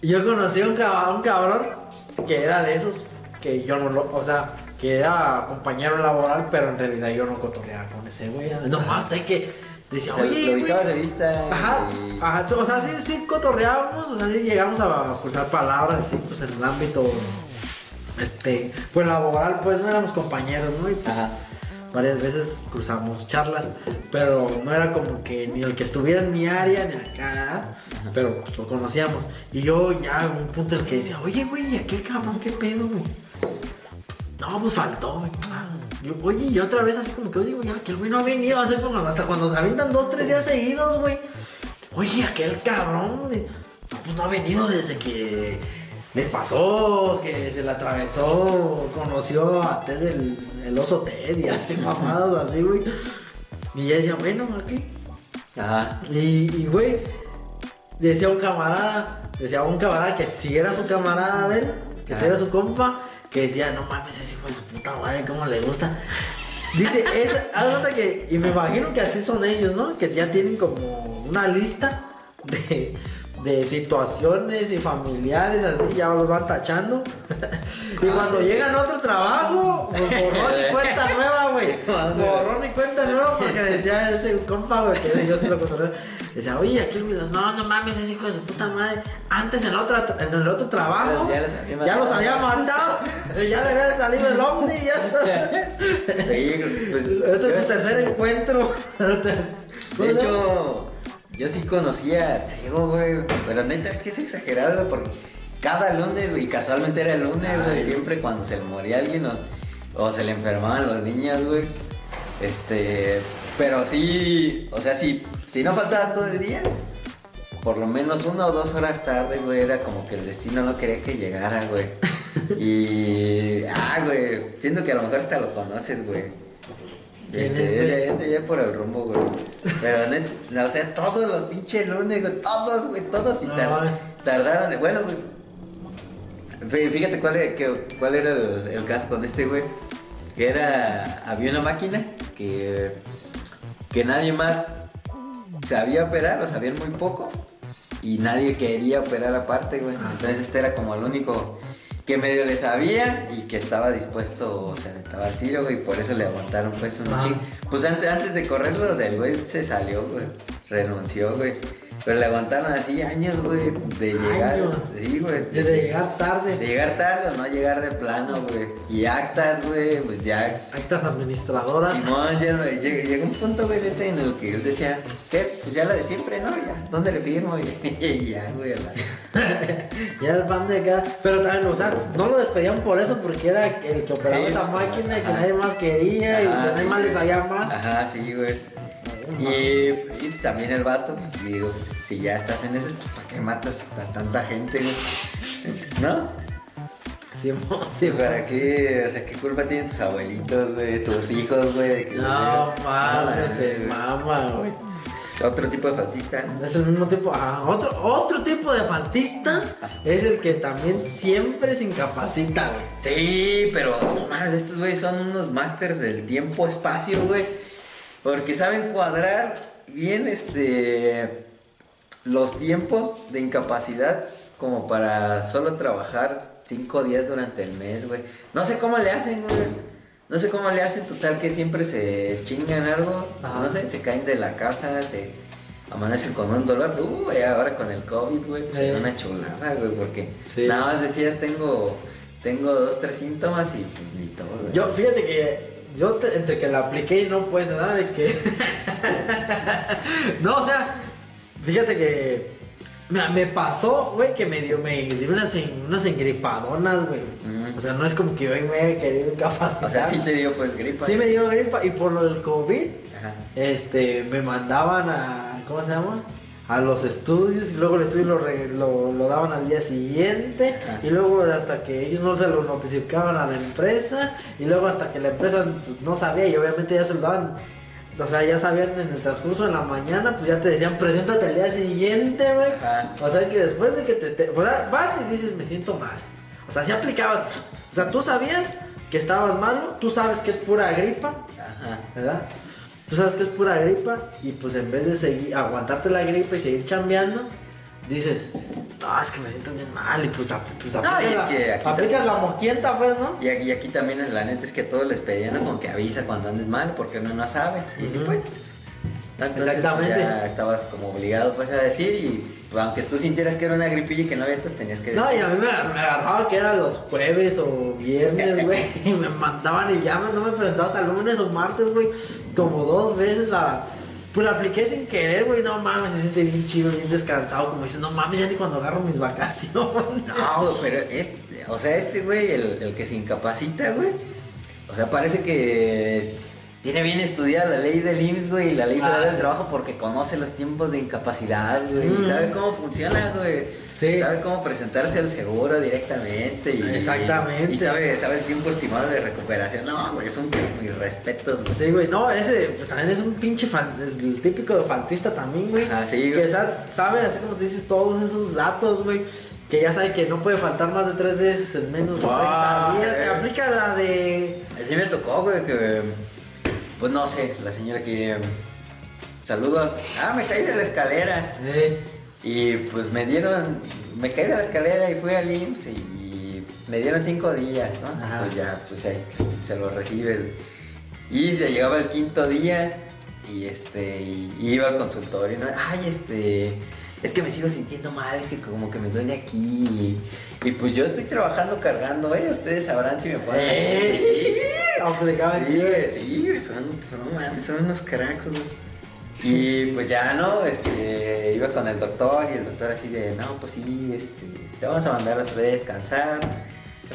Yo conocí a un, cab- un cabrón que era de esos que yo no lo, o sea, que era compañero laboral, pero en realidad yo no cotorreaba con ese güey. Nomás sé que decía, O sea, oye, lo ubicabas de vista. Ajá, y- ajá, o sea, sí, sí cotorreábamos, o sea, sí llegamos a cruzar palabras así, pues en el ámbito, este, pues laboral, pues no éramos compañeros, ¿no? Y pues Ajá. varias veces cruzamos charlas, pero no era como que ni el que estuviera en mi área ni acá, pero pues lo conocíamos. Y yo ya un punto en el que decía, oye, güey, aquel cabrón, qué pedo, güey. No, pues faltó, güey. Yo, oye, y otra vez así como que, oye, güey, aquel güey no ha venido hace como hasta cuando se avientan dos, tres días seguidos, güey. Oye, aquel cabrón, pues no ha venido desde que le pasó, que se le atravesó, conoció a Ted el, el oso Ted y así mamadas así, güey. Y ya decía, bueno, aquí. Ajá. Y, y, güey, decía un camarada, decía un camarada que si era su camarada de él, que si Ah. era su compa, que decía, no mames, ese hijo de su puta madre, cómo le gusta. Dice, es, *laughs* que, y me imagino que así son ellos, ¿no? Que ya tienen como una lista de, de situaciones y familiares, así, ya los van tachando. *laughs* y Ah, cuando sí. llegan a otro trabajo, pues borrón y *laughs* cuenta nueva, güey. *laughs* Borrón y cuenta nueva porque decía ese compa, güey, que yo sí lo conozco. Decía, oye, aquí el no, no mames, ese hijo de su puta madre. Antes en, la otra, en el otro trabajo, Ya los había ya los había matado. ya le había salido el ovni, ya. Pues, Este es su tercer encuentro. De hecho, yo sí conocía, te digo, güey, pero neta es que es exagerado, güey, porque cada lunes, güey, casualmente era el lunes, güey, Ay. siempre cuando se le moría alguien o, o se le enfermaban los niños, güey, este, pero sí, o sea, sí, si no faltaba todo el día, por lo menos una o dos horas tarde, güey, era como que el destino no quería que llegara, güey. *laughs* Y, ah, güey, siento que a lo mejor hasta lo conoces, güey. ¿Quién es, Este, ese, ese ya por el rumbo, güey. Pero, no, o sea, todos los pinches lunes, güey, todos, güey, todos. Y mames. tardaron, bueno, güey. Fí- Fíjate cuál, era- que- cuál era el, el caso con este, güey. Que era, había una máquina que, que nadie más sabía operar, o sabían muy poco. Y nadie quería operar aparte, güey. Entonces este era como el único que medio le sabía y que estaba dispuesto, o sea, estaba al tiro, güey. Y por eso le aguantaron, pues, un Ah. chingo. Pues antes, antes de correrlo, o sea, el güey se salió, güey. Renunció, güey. Pero le aguantaron así años, güey, de llegar. Años. Sí, güey. De, de llegar tarde. De llegar tarde o no llegar de plano, güey. Y actas, güey, pues ya. Actas administradoras. Simón, ya no- llega, llega un punto, güey, en el que él decía, ¿qué? Pues ya la de siempre, ¿no? Ya, ¿dónde le firmo? *laughs* Y ya, güey, la- *laughs* Ya el fan de acá. Pero también, o sea, no lo despedían por eso, porque era el que operaba Sí. esa máquina y que Ajá. nadie más quería y que nadie sí, más le sabía más. Ajá, sí, güey. Y, y también el vato, pues digo, pues, si ya estás en ese, pues ¿para qué matas a tanta gente, güey? ¿No? Sí, ¿para qué? O sea, ¿qué culpa tienen tus abuelitos, güey? Tus hijos, güey. No no, se mama, güey. Otro tipo de faltista. Es el mismo tipo. ah, otro, otro tipo de faltista es el que también siempre se incapacita, güey. Sí, pero no mames, estos güeyes son unos masters del tiempo-espacio, güey. Porque saben cuadrar bien este los tiempos de incapacidad como para solo trabajar cinco días durante el mes, güey. No sé cómo le hacen, güey. No sé cómo le hacen, total que siempre se chingan algo, Ajá. no sé, se caen de la casa, se amanecen con un dolor. Uy, ahora con el COVID, güey, pues Sí. una chulada, güey, porque Sí. nada más decías, tengo, tengo dos, tres síntomas y pues ni todo, güey. Yo, fíjate que yo te- entre que la apliqué y no pues nada de que. *laughs* no, o sea, fíjate que me, me pasó, güey, que me dio, me dio unas, unas engripadonas, güey. O sea, no es como que yo me haya querido incapacitar. O sea, sí te dio pues gripa. Sí me dio gripa y por lo del COVID, Ajá. este, me mandaban a, ¿cómo se llama? A los estudios y luego el estudio lo, re- lo, lo daban al día siguiente Ajá. y luego hasta que ellos no se lo notificaban a la empresa y luego hasta que la empresa pues, no sabía y obviamente ya se lo daban, o sea, ya sabían en el transcurso de la mañana, pues ya te decían, preséntate al día siguiente, güey. O sea, que después de que te, te- o sea, vas y dices, me siento mal. O sea, ya aplicabas, o sea, tú sabías que estabas malo, tú sabes que es pura gripa, Ajá. ¿verdad? Tú sabes que es pura gripa y pues en vez de seguir, aguantarte la gripa y seguir chambeando, dices, no, es que me siento bien mal y pues, ap- pues No, aplicas, y es la, que aquí aplicas la moquienta, pues, ¿no? Y aquí, y aquí también la neta es que a todos les pedían como que avisa cuando andes mal porque uno no sabe. Y sí, Ujú. pues. Entonces, Exactamente. pues, ya estabas como obligado pues a decir y aunque tú sintieras que era una gripilla y que no había, pues tenías que No, y a mí me, agar- me agarraba que era los jueves o viernes, *laughs* güey, y me mandaban y ya no me presentaba hasta el lunes o martes, güey, como dos veces la... Pues la apliqué sin querer, güey, no mames, se siente bien chido, bien descansado, como dices, no mames, ya ni cuando agarro mis vacaciones. *laughs* No, pero este, o sea, este güey, el, el que se incapacita, güey. O sea, parece que tiene bien estudiada la ley del IMSS, güey, y la ley Ah, federal del sí. trabajo porque conoce los tiempos de incapacidad, güey, y Mm. sabe cómo funciona, güey. Sí. Sabe cómo presentarse al seguro directamente y Exactamente. Y sabe, sabe el tiempo estimado de recuperación. No, güey, es un mis respetos, güey. Sí, güey, no, ese pues también es un pinche fan, es el típico de faltista también, güey. Sí, Que güey. sa- sabe, así como te dices, todos esos datos, güey. Que ya sabe que no puede faltar más de tres veces en menos de 30 Ah, días. eh. Aplica la de. Así me tocó, güey, que. Pues no sé, la señora que. Saludos. Ah, me caí de la escalera. Eh, Y pues me dieron, me caí de la escalera y fui al IMSS y, y me dieron cinco días, ¿no? Ajá. Pues ya, pues ahí se lo recibes. Y se llegaba el quinto día y este, y iba al consultorio, ¿no? Ay, este, es que me sigo sintiendo mal, es que como que me duele aquí. Y, y pues yo estoy trabajando cargando, ¿eh? Ustedes sabrán si me pueden. Eh, aplicaban *laughs* Sí, güey, sí, son, son unos cracks, güey. Y *laughs* pues ya, ¿no? Este, iba con el doctor y el doctor así de, no, pues sí, este, te vamos a mandar otra vez a descansar.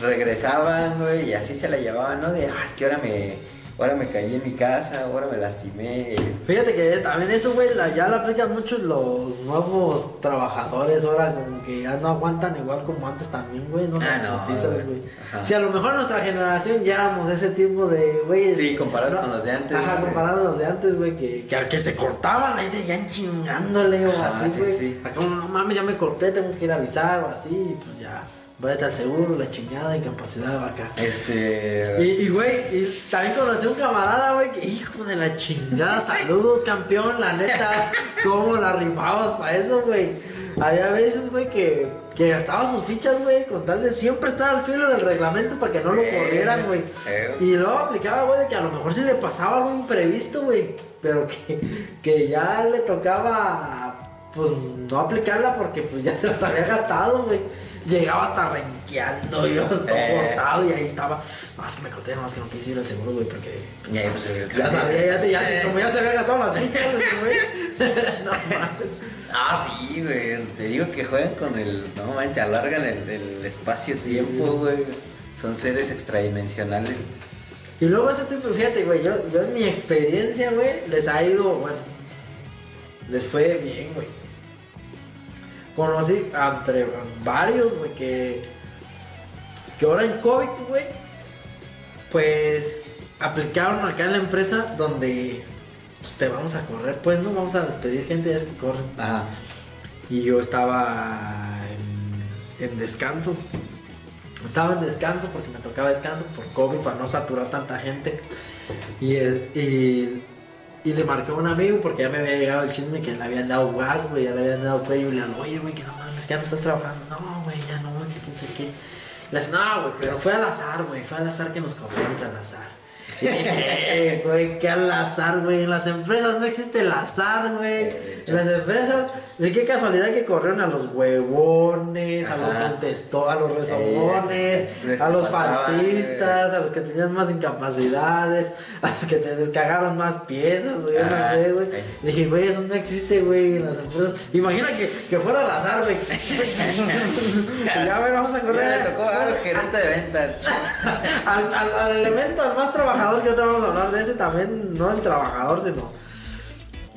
Regresaban, güey, y así se la llevaban, ¿no? De, ah, es que ahora me, ahora me caí en mi casa, ahora me lastimé. Fíjate que también eso, güey, ya lo aplican mucho los nuevos trabajadores. Ahora, como que ya no aguantan igual como antes también, güey. No Ah, no, noticias, güey. güey. Si a lo mejor nuestra generación ya éramos ese tipo de güeyes. Sí, comparados no- con los de antes, Ajá, güey. comparados con los de antes, güey, que, que, que se cortaban, ahí seguían chingándole o Ajá, así, sí, güey. sí. Acá, no mames, ya me corté, tengo que ir a avisar o así, pues ya. Váyate al seguro, la chingada, incapacidad de vaca. Este. Y, y, güey, y también conocí a un camarada, güey, que hijo de la chingada, *laughs* saludos, campeón, la neta, cómo la rifabas para eso, güey. Había veces, güey, que, que gastaba sus fichas, güey, con tal de siempre estar al filo del reglamento para que no lo Eh, corrieran, güey. eh. Y luego aplicaba, güey, de que a lo mejor sí le pasaba algo imprevisto, güey, pero que, que ya le tocaba pues no aplicarla porque pues ya se las había gastado, güey. Llegaba hasta renqueando, yo todo Eh. cortado y ahí estaba. Más que me conté, más que no quise ir al seguro, güey, porque. pues, Ya, pues, ya sabía, ya, te- ya, te- como ya se había gastado las millas, güey. *laughs* no mames. Ah, sí, güey. Te digo que juegan con el. No manches, alargan el, el espacio-tiempo, güey. Son seres extradimensionales. Y luego ese tipo, fíjate, güey, yo, yo en mi experiencia, güey, les ha ido, bueno, les fue bien, güey. Conocí entre varios, güey, que, que ahora en COVID, güey, pues aplicaron acá en la empresa donde pues, te vamos a correr, pues no vamos a despedir gente, ya es que corren. Ajá. Y yo estaba en, en descanso. Estaba en descanso porque me tocaba descanso por COVID para no saturar tanta gente. Y, eh, y, y le marqué a un amigo porque ya me había llegado el chisme que le habían dado gas, güey, ya le habían dado cuello. Y le digo, oye, güey, que no mames, que ya no estás trabajando. No, güey, ya no, que quién sabe qué. Le dice, no, güey, pero fue al azar, güey, fue al azar que nos corrieron que al azar. Y dije, "Eh, güey, qué al azar, güey. En las empresas no existe el azar, güey. En las empresas, de qué casualidad que corrieron a los huevones, a los contestó, a los rezogones, Eh, a los faltaban, faltistas, a los que tenían más incapacidades, a los que te descagaron más piezas, güey, no sé, güey. Le dije, güey, eso no existe, güey, en las empresas. Imagina que, que fuera al azar, güey. *laughs* Ya, güey, vamos a correr. Ya le tocó al gerente de ventas. *laughs* al, al, al elemento, al más trabajador que ahorita vamos a hablar de ese también, no el trabajador, sino.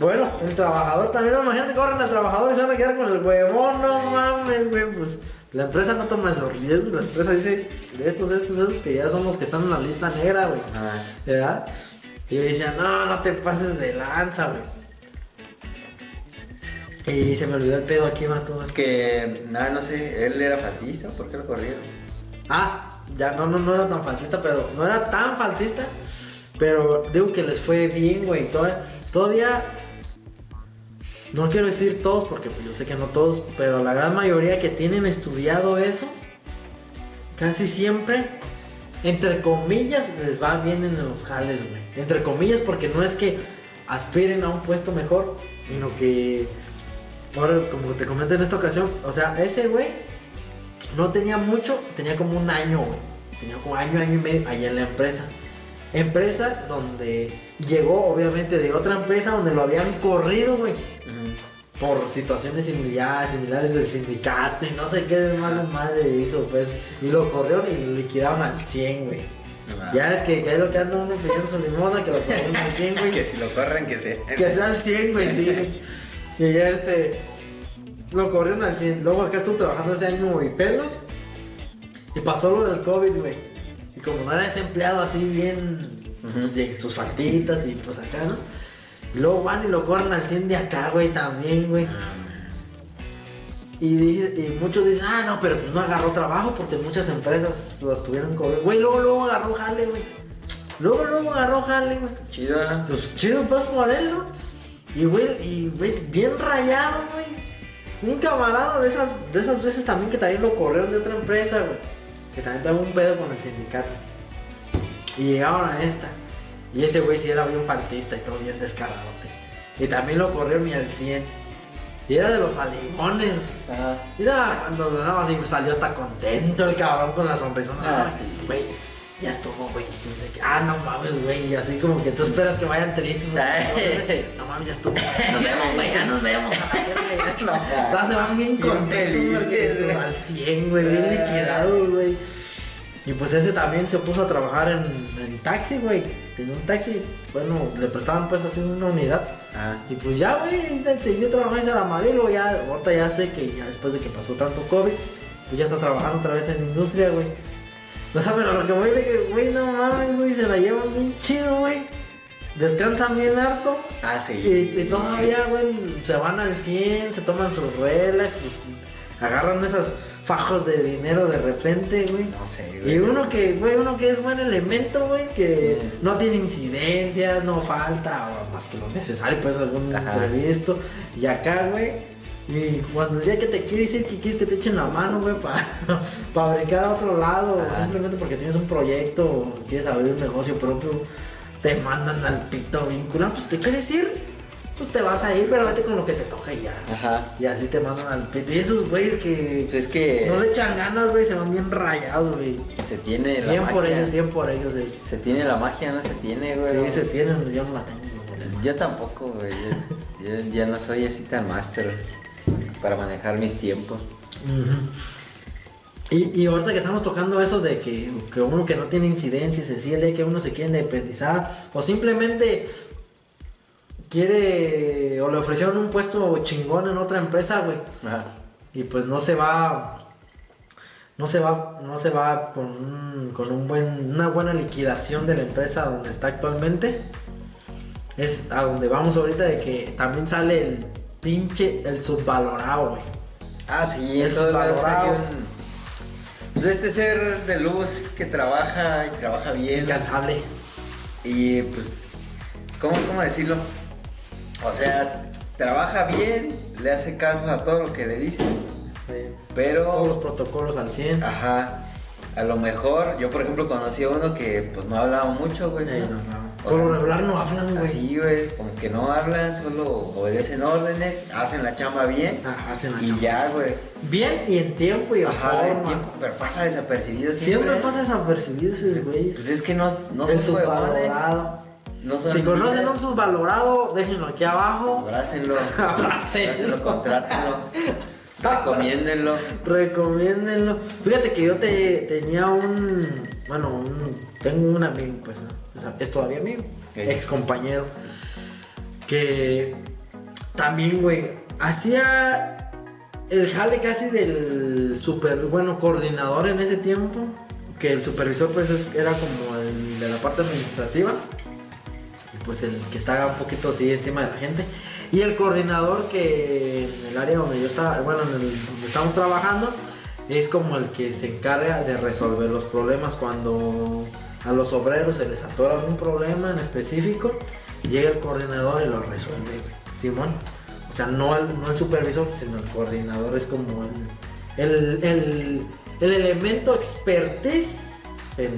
Bueno, el trabajador también, no, imagínate, corren al trabajador y se van a quedar con el huevón, no mames, güey, pues la empresa no toma esos riesgos, la empresa dice de estos, estos, estos que ya son los que están en la lista negra, güey, Ajá. ¿verdad? Y yo decía, no, no te pases de lanza, güey. Y se me olvidó el pedo aquí, va todo Es que, nada, no sé, él era faltista, ¿por qué lo corrieron? Ah, ya no, no, no era tan faltista, pero no era tan faltista. Pero digo que les fue bien, güey. Todavía, todavía no quiero decir todos, porque pues, yo sé que no todos, pero la gran mayoría que tienen estudiado eso, casi siempre, entre comillas, les va bien en los jales, güey. Entre comillas, porque no es que aspiren a un puesto mejor, sino que, ahora, como te comenté en esta ocasión, o sea, ese güey no tenía mucho, tenía como un año, güey. Tenía como año, año y medio allá en la empresa. Empresa donde llegó, obviamente, de otra empresa donde lo habían corrido, güey. Por situaciones similares, similares del sindicato y no sé qué más madre hizo, pues. Y lo corrieron y lo liquidaron al 100, güey. Ya es que, que es lo que anda uno pidiendo su limona, que lo corrieron al 100, güey. *laughs* Que si lo corren, que se. Que sea al 100, güey, sí. Y ya este. Lo corrieron al 100. Luego acá estuve trabajando ese año y pelos. Y pasó lo del COVID, güey. Y como no era ese empleado así bien. De sus faltitas y pues acá, ¿no? Y luego van y lo corren al 100 de acá, güey, también, güey. Y, dice- y muchos dicen, ah, no, pero pues no agarró trabajo porque muchas empresas lo estuvieron cobrando. Güey, luego, luego agarró jale, güey. Luego, luego agarró jale, güey. Chido, ¿no? Pues chido, pues por él, ¿no? Y güey, y güey, bien rayado, güey. Un camarada de esas, de esas veces también que también lo corrieron de otra empresa, güey. Que también tuvo un pedo con el sindicato. Y llegaron a esta. Y ese güey sí era bien faltista y todo bien descaradote. Y también lo corrieron y al 100. Y era de los alimones. Ajá. Mira, cuando nada más y salió hasta contento el cabrón con la sonrisa. Ah, sí. Güey, ya estuvo, güey. Ah, no mames, güey. Y así como que tú esperas que vayan tristes. No mames, ya estuvo. Nos vemos, güey. Ya nos vemos. *laughs* No. Se van bien contentos. al 100, güey. Bien liquidado, güey. Y pues ese también se puso a trabajar en, en taxi, güey. Tenía un taxi. Bueno, le prestaban pues así una unidad. Ajá. Y pues ya, güey, siguió trabajando y luego ya, ahorita ya sé que ya después de que pasó tanto COVID, pues ya está trabajando otra vez en la industria, güey. O sea, pero lo que voy de que, güey, no mames, güey, se la llevan bien chido, güey. Descansan bien harto. Ah, sí. Y, y todavía, güey, se van al 100, se toman sus relax, pues agarran esos fajos de dinero de repente, güey. No sé, güey. Y uno que, güey, uno que es buen elemento, güey, que Mm. no tiene incidencias, no falta, o más que lo necesario, pues algún Ajá. imprevisto. Y acá, güey, y cuando el día que te quieres ir, que quieres que te echen la mano, güey, para *laughs* brincar a otro lado, Ajá. simplemente porque tienes un proyecto o quieres abrir un negocio propio, te mandan al pito vinculado, pues te quieres ir. Pues te vas a ir, pero vete con lo que te toca y ya. Ajá. Y así te mandan al pito. Y esos güeyes que Pues es que no le echan ganas, güey, se van bien rayados, güey. se tiene la Bien por magia. ellos, bien por ellos. Es... Se tiene la magia, no se tiene, güey. Sí, se tienen, yo no la tengo. Yo tampoco, güey. Yo, *laughs* yo ya no soy así tan máster para manejar mis tiempos. Ujú. Y, y ahorita que estamos tocando eso de que, que uno que no tiene incidencias, decir, que uno se quiere independizar o simplemente quiere o le ofrecieron un puesto chingón en otra empresa, güey. Ajá. Y pues no se va no se va no se va con un, con un buen una buena liquidación de la empresa donde está actualmente. Es a donde vamos ahorita de que también sale el pinche el subvalorado, güey. Ah, sí, El subvalorado. Pues este ser de luz que trabaja y trabaja bien. Incansable. Y pues, ¿cómo, ¿cómo decirlo? O sea, trabaja bien, le hace caso a todo lo que le dicen, Eh, pero... Todos los protocolos al 100. Ajá. A lo mejor, yo por ejemplo conocí a uno que pues no hablaba mucho, güey. Ey, no, no. Por lo regular no hablan, güey. Así, güey, como que no hablan, solo obedecen órdenes, hacen la chamba bien Ajá, hacen la y chamba. ya, güey. Bien y en tiempo y en Ajá, forma. tiempo, pero pasa desapercibido Siempre siempre. pasa desapercibido esos güeyes. Pues es que no, no el son huevones. No Si conocen un subvalorado, déjenlo aquí abajo. Abrácenlo. Abrácenlo. Contrátenlo. Recomiéndenlo. Recomiéndenlo. Fíjate que yo te, tenía un. Bueno, un, tengo un amigo, pues, ¿no? Es todavía amigo, Ok. ex compañero. Que también, güey, hacía el jale casi del super, bueno, coordinador en ese tiempo. Que el supervisor, pues, es- era como el de la parte administrativa. Pues el que estaba un poquito así encima de la gente. Y el coordinador que en el área donde yo estaba, bueno, en el, donde estamos trabajando, es como el que se encarga de resolver los problemas cuando a los obreros se les atora algún problema en específico, llega el coordinador y lo resuelve. Simón. O sea, no el, no supervisor, sino el coordinador es como el, el, el, el elemento expertise en,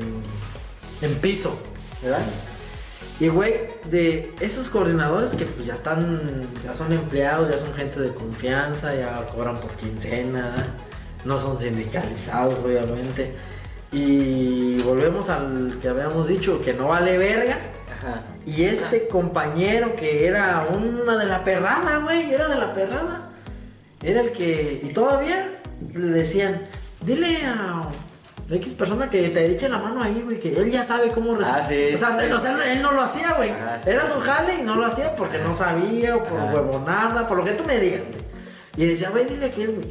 en piso, ¿verdad? Y güey, de esos coordinadores que pues ya están, ya son empleados, ya son gente de confianza, ya cobran por quincena, no son sindicalizados obviamente. Y volvemos al que habíamos dicho, que no vale verga. Ajá. Y este compañero que era una de la perrada, güey, era de la perrada. Era el que, y todavía le decían, dile a X persona que te eche la mano ahí, güey, que él ya sabe cómo resolver. Ah, sí, O sea, sí. o sea, él no lo hacía, güey. Ajá, sí. Era su jale y no lo hacía porque no sabía, o por Ajá. huevonada, por lo que tú me digas, güey. Y decía, güey, dile que él, güey.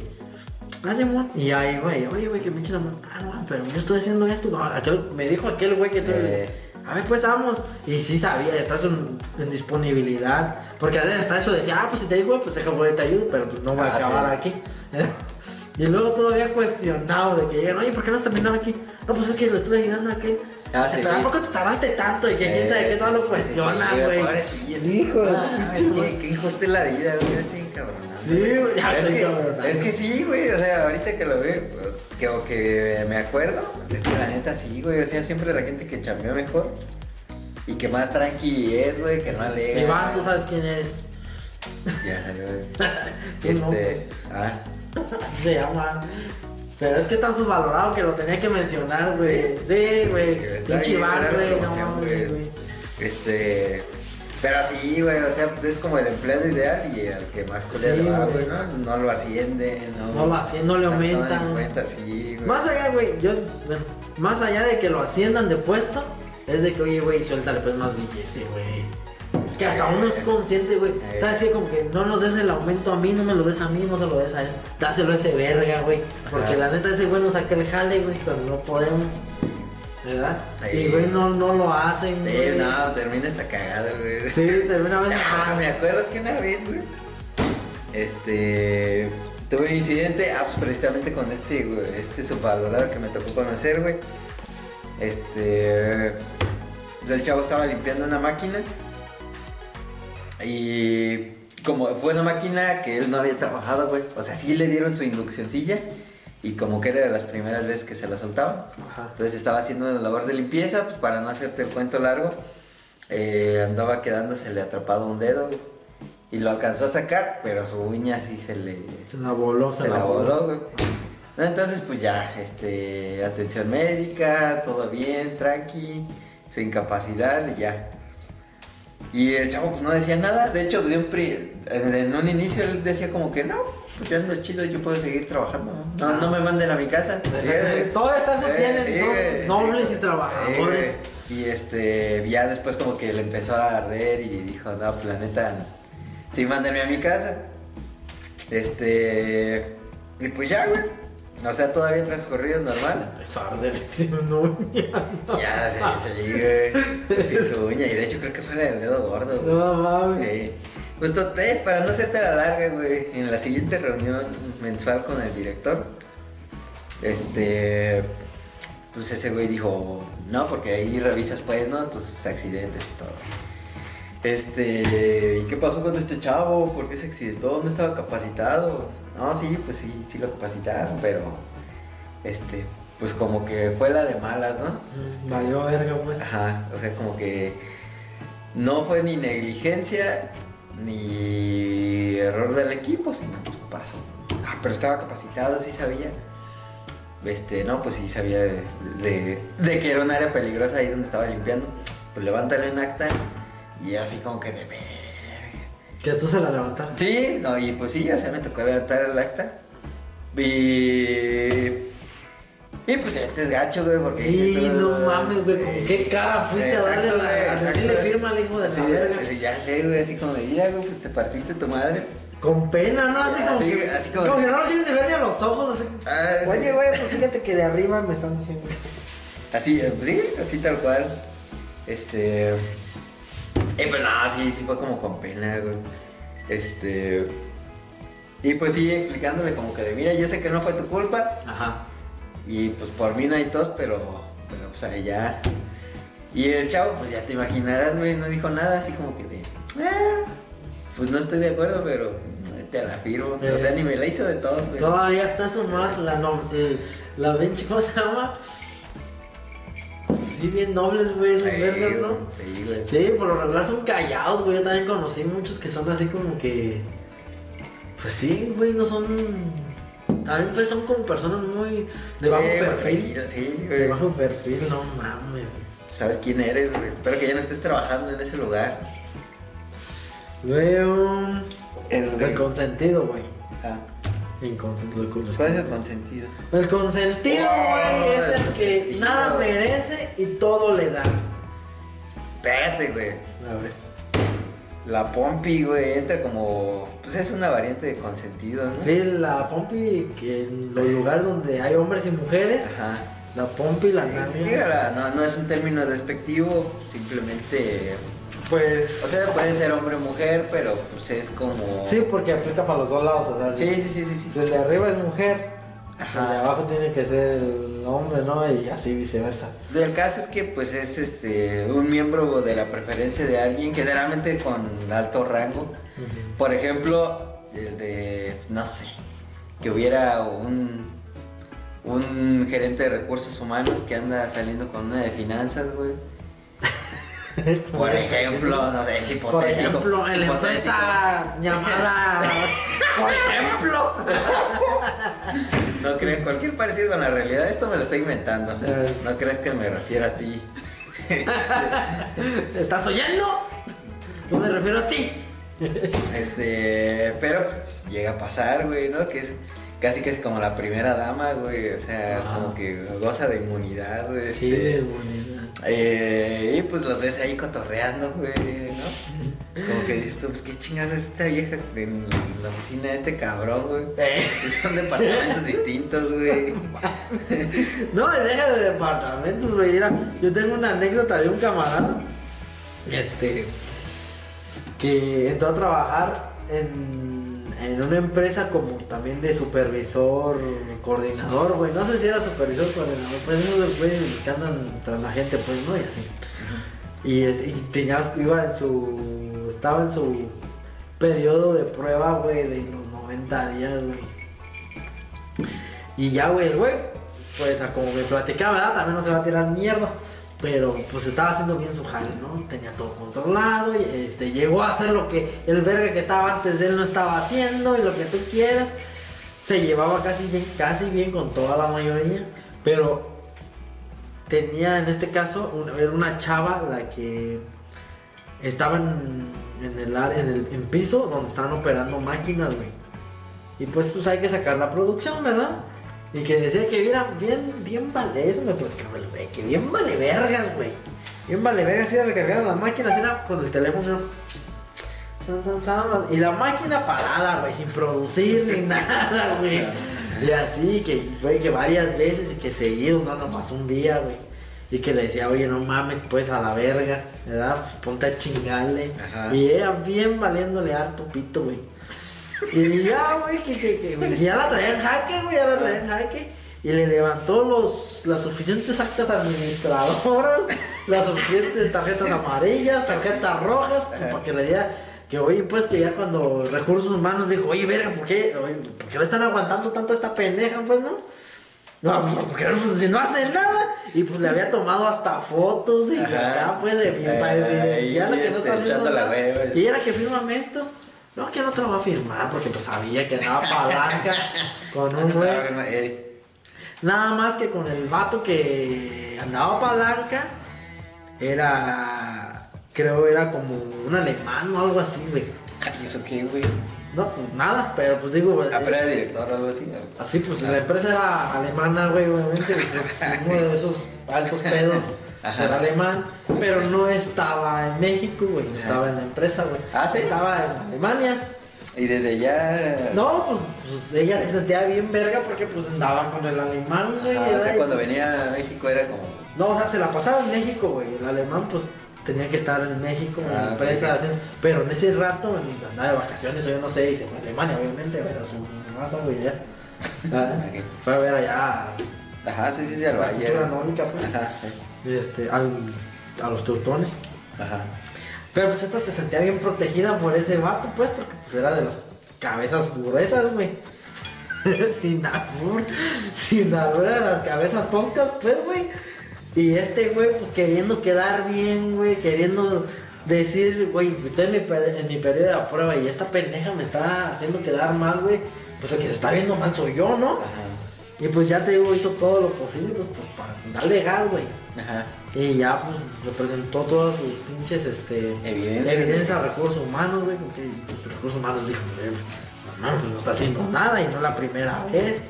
Ah, Simón. Y ahí, güey, oye, güey, que me eche la mano. Ah, no, pero yo estoy haciendo esto. No, aquel, me dijo aquel güey que tú. Eh. A ver, pues vamos. Y sí sabía, estás en, en disponibilidad. Porque hasta eso decía, ah, pues si te dijo, pues deja, güey, te ayudo, pero pues no voy a Ah, acabar aquí. *laughs* y luego todavía cuestionado de que llegan, oye, ¿por qué no has terminado aquí? No, pues es que lo estuve ayudando a aquel. Ah, sí. ¿por qué te tardaste tanto? Y que quién sabe qué Eh, todo lo cuestiona, güey. Hijo qué injusta la vida, güey. Estoy encabronado. Sí, güey, ya es estoy que, encabronado. Es que sí, güey. O sea, ahorita que lo veo, que, o que me acuerdo, es que la neta sí, güey. O sea, siempre la gente que chambeó mejor y que más tranqui es, güey, que no alega. Iván, tú sabes quién eres. Ya, güey. *laughs* Este. Ah, se llama. Pero es que está subvalorado que lo tenía que mencionar, güey. Sí, güey. Pinche güey. No. Este. Pero sí, güey, o sea, pues es como el empleado ideal y al que más culero Sí, va, güey. ¿no? No lo asciende, no. No lo asciende, no le toman en aumentan. cuenta, sí, güey. Más allá, güey, yo, bueno, más allá de que lo asciendan de puesto, es de que, oye, güey, suéltale pues más billete, güey. Que hasta uno es consciente, güey. ¿Sabes qué? Como que no nos des el aumento a mí, no me lo des a mí, no se lo des a él. Dáselo a ese verga, güey. Porque la neta ese güey nos saca el jale, güey, cuando no podemos. ¿Verdad? Sí. Y, güey, no, no lo hacen, Sí, güey. no, termina esta cagada, güey. Sí, termina *laughs* vez. Ah, me acuerdo que una vez, güey. Este. Tuve un incidente, ah, pues precisamente con este, güey, este subvalorado que me tocó conocer, güey. Este. El chavo estaba limpiando una máquina. Y. Como fue una máquina que él no había trabajado, güey. O sea, sí le dieron su induccioncilla. Y como que era de las primeras veces que se la soltaban. Ajá. Entonces estaba haciendo una labor de limpieza, pues para no hacerte el cuento largo, eh, andaba quedándosele atrapado un dedo, güey. y lo alcanzó a sacar, pero su uña sí se le... Se la voló, se, la voló, güey. No, entonces pues ya, este, atención médica, todo bien, tranqui, su incapacidad y ya. Y el chavo pues no decía nada, de hecho pues, en un inicio él decía como que no, pues ya no chido, yo puedo seguir trabajando, no, no, me manden a mi casa. Todo está tienen, son nobles y trabajadores. y este, ya después como que le empezó a arder y dijo, no, pues la neta, sí, mándenme a mi casa. Este, y pues ya, güey. O sea, todavía transcurrido normal. Empezó a arder sin uña. Ya, se sí, güey. Sin su uña. Y de hecho creo que fue la del dedo gordo. No mames. Sí. Pues toté, para no hacerte la larga, güey. En la siguiente reunión mensual con el director, este. Pues ese güey dijo, no, porque ahí revisas, pues, ¿no? Tus accidentes y todo. Este, ¿y qué pasó con este chavo? ¿Por qué se accidentó? ¿Dónde estaba capacitado? No, sí, pues sí, sí lo capacitaron, pero este, pues como que fue la de malas, ¿no? Este, Valió verga, pues. Ajá, o sea, como que no fue ni negligencia ni error del equipo, sino pues pasó. Ah, pero estaba capacitado, sí sabía. Este, no, pues sí sabía de, de que era un área peligrosa ahí donde estaba limpiando. Pues levántale un acta y así como que de ver. ¿Que tú se la levantaste? Sí, no, y pues sí, ya se me tocó levantar el acta. Y. Y pues es gacho, güey, porque. Y no mames, güey, ¿con qué cara fuiste a darle la. Así le firma al hijo de la verga. ya sé, güey, así como de, ya, güey, pues te partiste tu madre. Con pena, ¿no? Así como. que, así como, como que no lo quieres de ver ni a los ojos, así. Ah, Oye, güey, pues fíjate que de arriba me están diciendo. Así, pues sí, así tal cual. Este. Y pues nada, sí, sí fue como con pena, güey. Este. Y pues sí, explicándole como que de, mira, yo sé que no fue tu culpa. Ajá. Y pues por mí no hay tos, pero, pero pues allá. Y el chavo, pues ya te imaginarás, güey, no dijo nada, así como que de, ah, pues no estoy de acuerdo, pero te la firmo. o sea, ni me la hizo de todos, güey. Todavía está su la, no, eh, la bench, ¿cómo se llama? Sí, bien nobles, güey, esos vergas, ¿no? Sí, güey. Sí, por lo regular son callados, güey. Yo también conocí muchos que son así como que. Pues sí, güey, no son. También pues son como personas muy de bajo perfil. Sí, güey. De bajo perfil, no mames. ¿Sabes quién eres, güey? Espero que ya no estés trabajando en ese lugar. Veo. El, el consentido, güey. Ah. ¿Cuál es el consentido? El consentido, güey, es el que nada merece y todo le da. Espérate, güey. A ver. La pompi, güey, entra como. Pues es una variante de consentido, ¿no? Sí, la pompi, que en los lugares donde hay hombres y mujeres. Ajá. La pompi, la nalga. no, no es un término despectivo, simplemente pues. O sea, puede ser hombre o mujer, pero pues es como. Sí, porque aplica para los dos lados. O sea, sí, sí, sí, sí, Si el de arriba es mujer, el de abajo tiene que ser el hombre, ¿no? Y así viceversa. El caso es que, pues, es este un miembro de la preferencia de alguien, generalmente con alto rango. Por ejemplo, el de. No sé. Que hubiera un. Un gerente de recursos humanos que anda saliendo con una de finanzas, güey *laughs* por ejemplo, no sé, si Por ejemplo, en la empresa llamada. *laughs* por ejemplo. no crees, cualquier parecido con la realidad, esto me lo estoy inventando. No crees que me refiero a ti. *laughs* ¿Estás oyendo? No me refiero a ti. Este, pero pues, llega a pasar, güey, ¿no? Que es casi que es como la primera dama, güey. O sea, como que goza de inmunidad, güey. Sí, este, de inmunidad. Eh, y pues los ves ahí cotorreando, güey, ¿no? Como que dices tú, pues qué chingas es esta vieja en la oficina de este cabrón, güey. *laughs* Eh. Son departamentos distintos, güey. *laughs* no, deja de departamentos, güey. Mira, yo tengo una anécdota de un camarada. Este. Que entró a trabajar en en una empresa como también de supervisor, coordinador, güey. No sé si era supervisor, coordinador, pues esos güeyes que andan tras la gente, pues, ¿no? Y así. Y, tenía, iba en su. Estaba en su periodo de prueba, güey, de los 90 días, güey. Y ya, güey, el güey, pues a como me platicaba, ¿verdad? También no se va a tirar mierda. Pero pues estaba haciendo bien su jale, ¿no? Tenía todo controlado y este, llegó a hacer lo que el verga que estaba antes de él no estaba haciendo y lo que tú quieras. Se llevaba casi bien, casi bien con toda la mayoría. Pero tenía en este caso, una, era una chava la que estaba en, en el, en el en piso donde estaban operando máquinas, güey. Y pues, pues hay que sacar la producción, ¿verdad? Y que decía que era bien, bien vale, eso me platicaba el güey, que bien vale vergas, güey. Bien vale vergas, ir a recargar las máquinas, era con el teléfono. san, san, san, y la máquina parada, güey, sin producir ni *laughs* nada, güey. Y así, que, güey, que varias veces y que seguido, no nomás un día, güey. Y que le decía, oye, no mames, pues a la verga, ¿verdad? Pues ponte a chingarle. Ajá. Y ella bien valiéndole harto pito, güey. Y ya, güey, que, que, que, ya la traía en jaque, güey, ya la traía en jaque. Y le levantó los, las suficientes actas administradoras, las suficientes tarjetas amarillas, tarjetas rojas, pues, para que le diera. Que oye, pues que ya cuando recursos humanos dijo, oye, verga, ¿por qué? Oye, ¿por qué le están aguantando tanto a esta pendeja, pues, no? No, pues, porque pues, si no hace nada. Y pues le había tomado hasta fotos y acá, pues, de, para Ay, evidenciar lo que no este, está haciendo la nada. hueva. Y era que firmame esto. No, que no te lo va a firmar porque pues sabía que andaba palanca *laughs* con un güey. Eh, Nada más que con el vato que andaba palanca era, creo era como un alemán o algo así, güey. ¿Y eso qué, güey? No, pues nada, pero pues digo, Ah, pero eh, era director o algo así. ¿no? así pues la empresa era alemana, güey, obviamente, pues *laughs* uno de esos altos pedos Ajá. era alemán, pero no estaba en México, güey, no estaba en la empresa, güey. Ah, ¿sí? Estaba en Alemania. Y desde ya. No, pues, pues, ella se sentía bien verga porque pues andaba con el alemán, güey. O sea, cuando venía a México era como. No, o sea, se la pasaba en México, güey. El alemán pues tenía que estar en México, en Ah, la empresa, ok. haciendo- pero en ese rato andaba de vacaciones o yo no sé, y se fue a Alemania, obviamente, güey, era su raza, güey, ya. Ah, Ok. Fue a ver allá Ajá, sí, sí, sí, al la valle. cultura nórdica, pues, Ajá, este, al- a los teutones. ajá. Pero pues esta se sentía bien protegida por ese vato, pues, porque pues era de las cabezas gruesas, güey. *laughs* sin albur, sin albur, de las cabezas toscas, pues, güey. Y este güey, pues queriendo quedar bien, güey, queriendo decir, güey, estoy en mi, en mi periodo de prueba y esta pendeja me está haciendo quedar mal, güey. Pues el que se está viendo mal soy yo, ¿no? Ajá. Y pues ya te digo, hizo todo lo posible, pues, pues, para darle gas, güey. Ajá. Y ya pues representó todas sus pinches este Evidencia. recursos humanos, güey, porque pues, recursos humanos dijo, "Eh, no, no, pues no está haciendo nada y no la primera vez.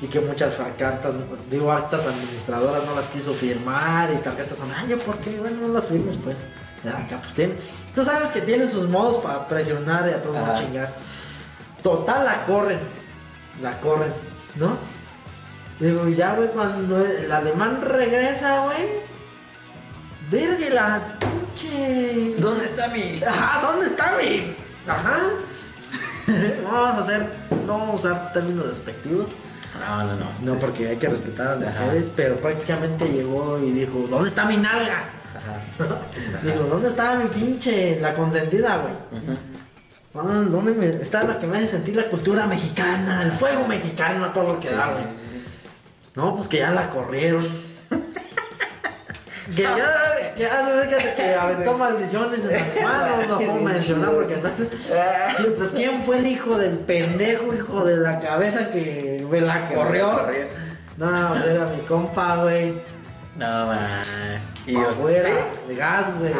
Y que muchas cartas, digo, actas administradoras no las quiso firmar y tarjetas son, ay, ¿yo por qué? Bueno, no las firmes, pues. Ya, acá pues tiene. Tú sabes que tiene sus modos para presionar y a todo mundo chingar. Total, la corren. La corren, ¿no? Digo, y ya, güey, cuando el alemán regresa, güey. Verga, la pinche. ¿Dónde está mi.? Ajá, ¿dónde está mi? Ajá. no *laughs* vamos a hacer. No vamos a usar términos despectivos. No, no, no. No, porque hay que respetar a las Ajá. mujeres. Pero prácticamente llegó y dijo: ¿Dónde está mi nalga? Ajá. *laughs* Dijo: ¿Dónde está mi pinche? La consentida, güey. Ujú. Ah, ¿Dónde me- está la que me hace sentir la cultura mexicana? El fuego mexicano, todo lo que da, güey. No, pues que ya la corrieron. que ya, que ya se ve que, que aventó maldiciones en alemán, no lo puedo mencionar porque no sé. Sí, pues quién fue el hijo del pendejo, hijo de la cabeza que me la corrió. No, pues era mi compa, güey. No, man. Y afuera, gas, güey.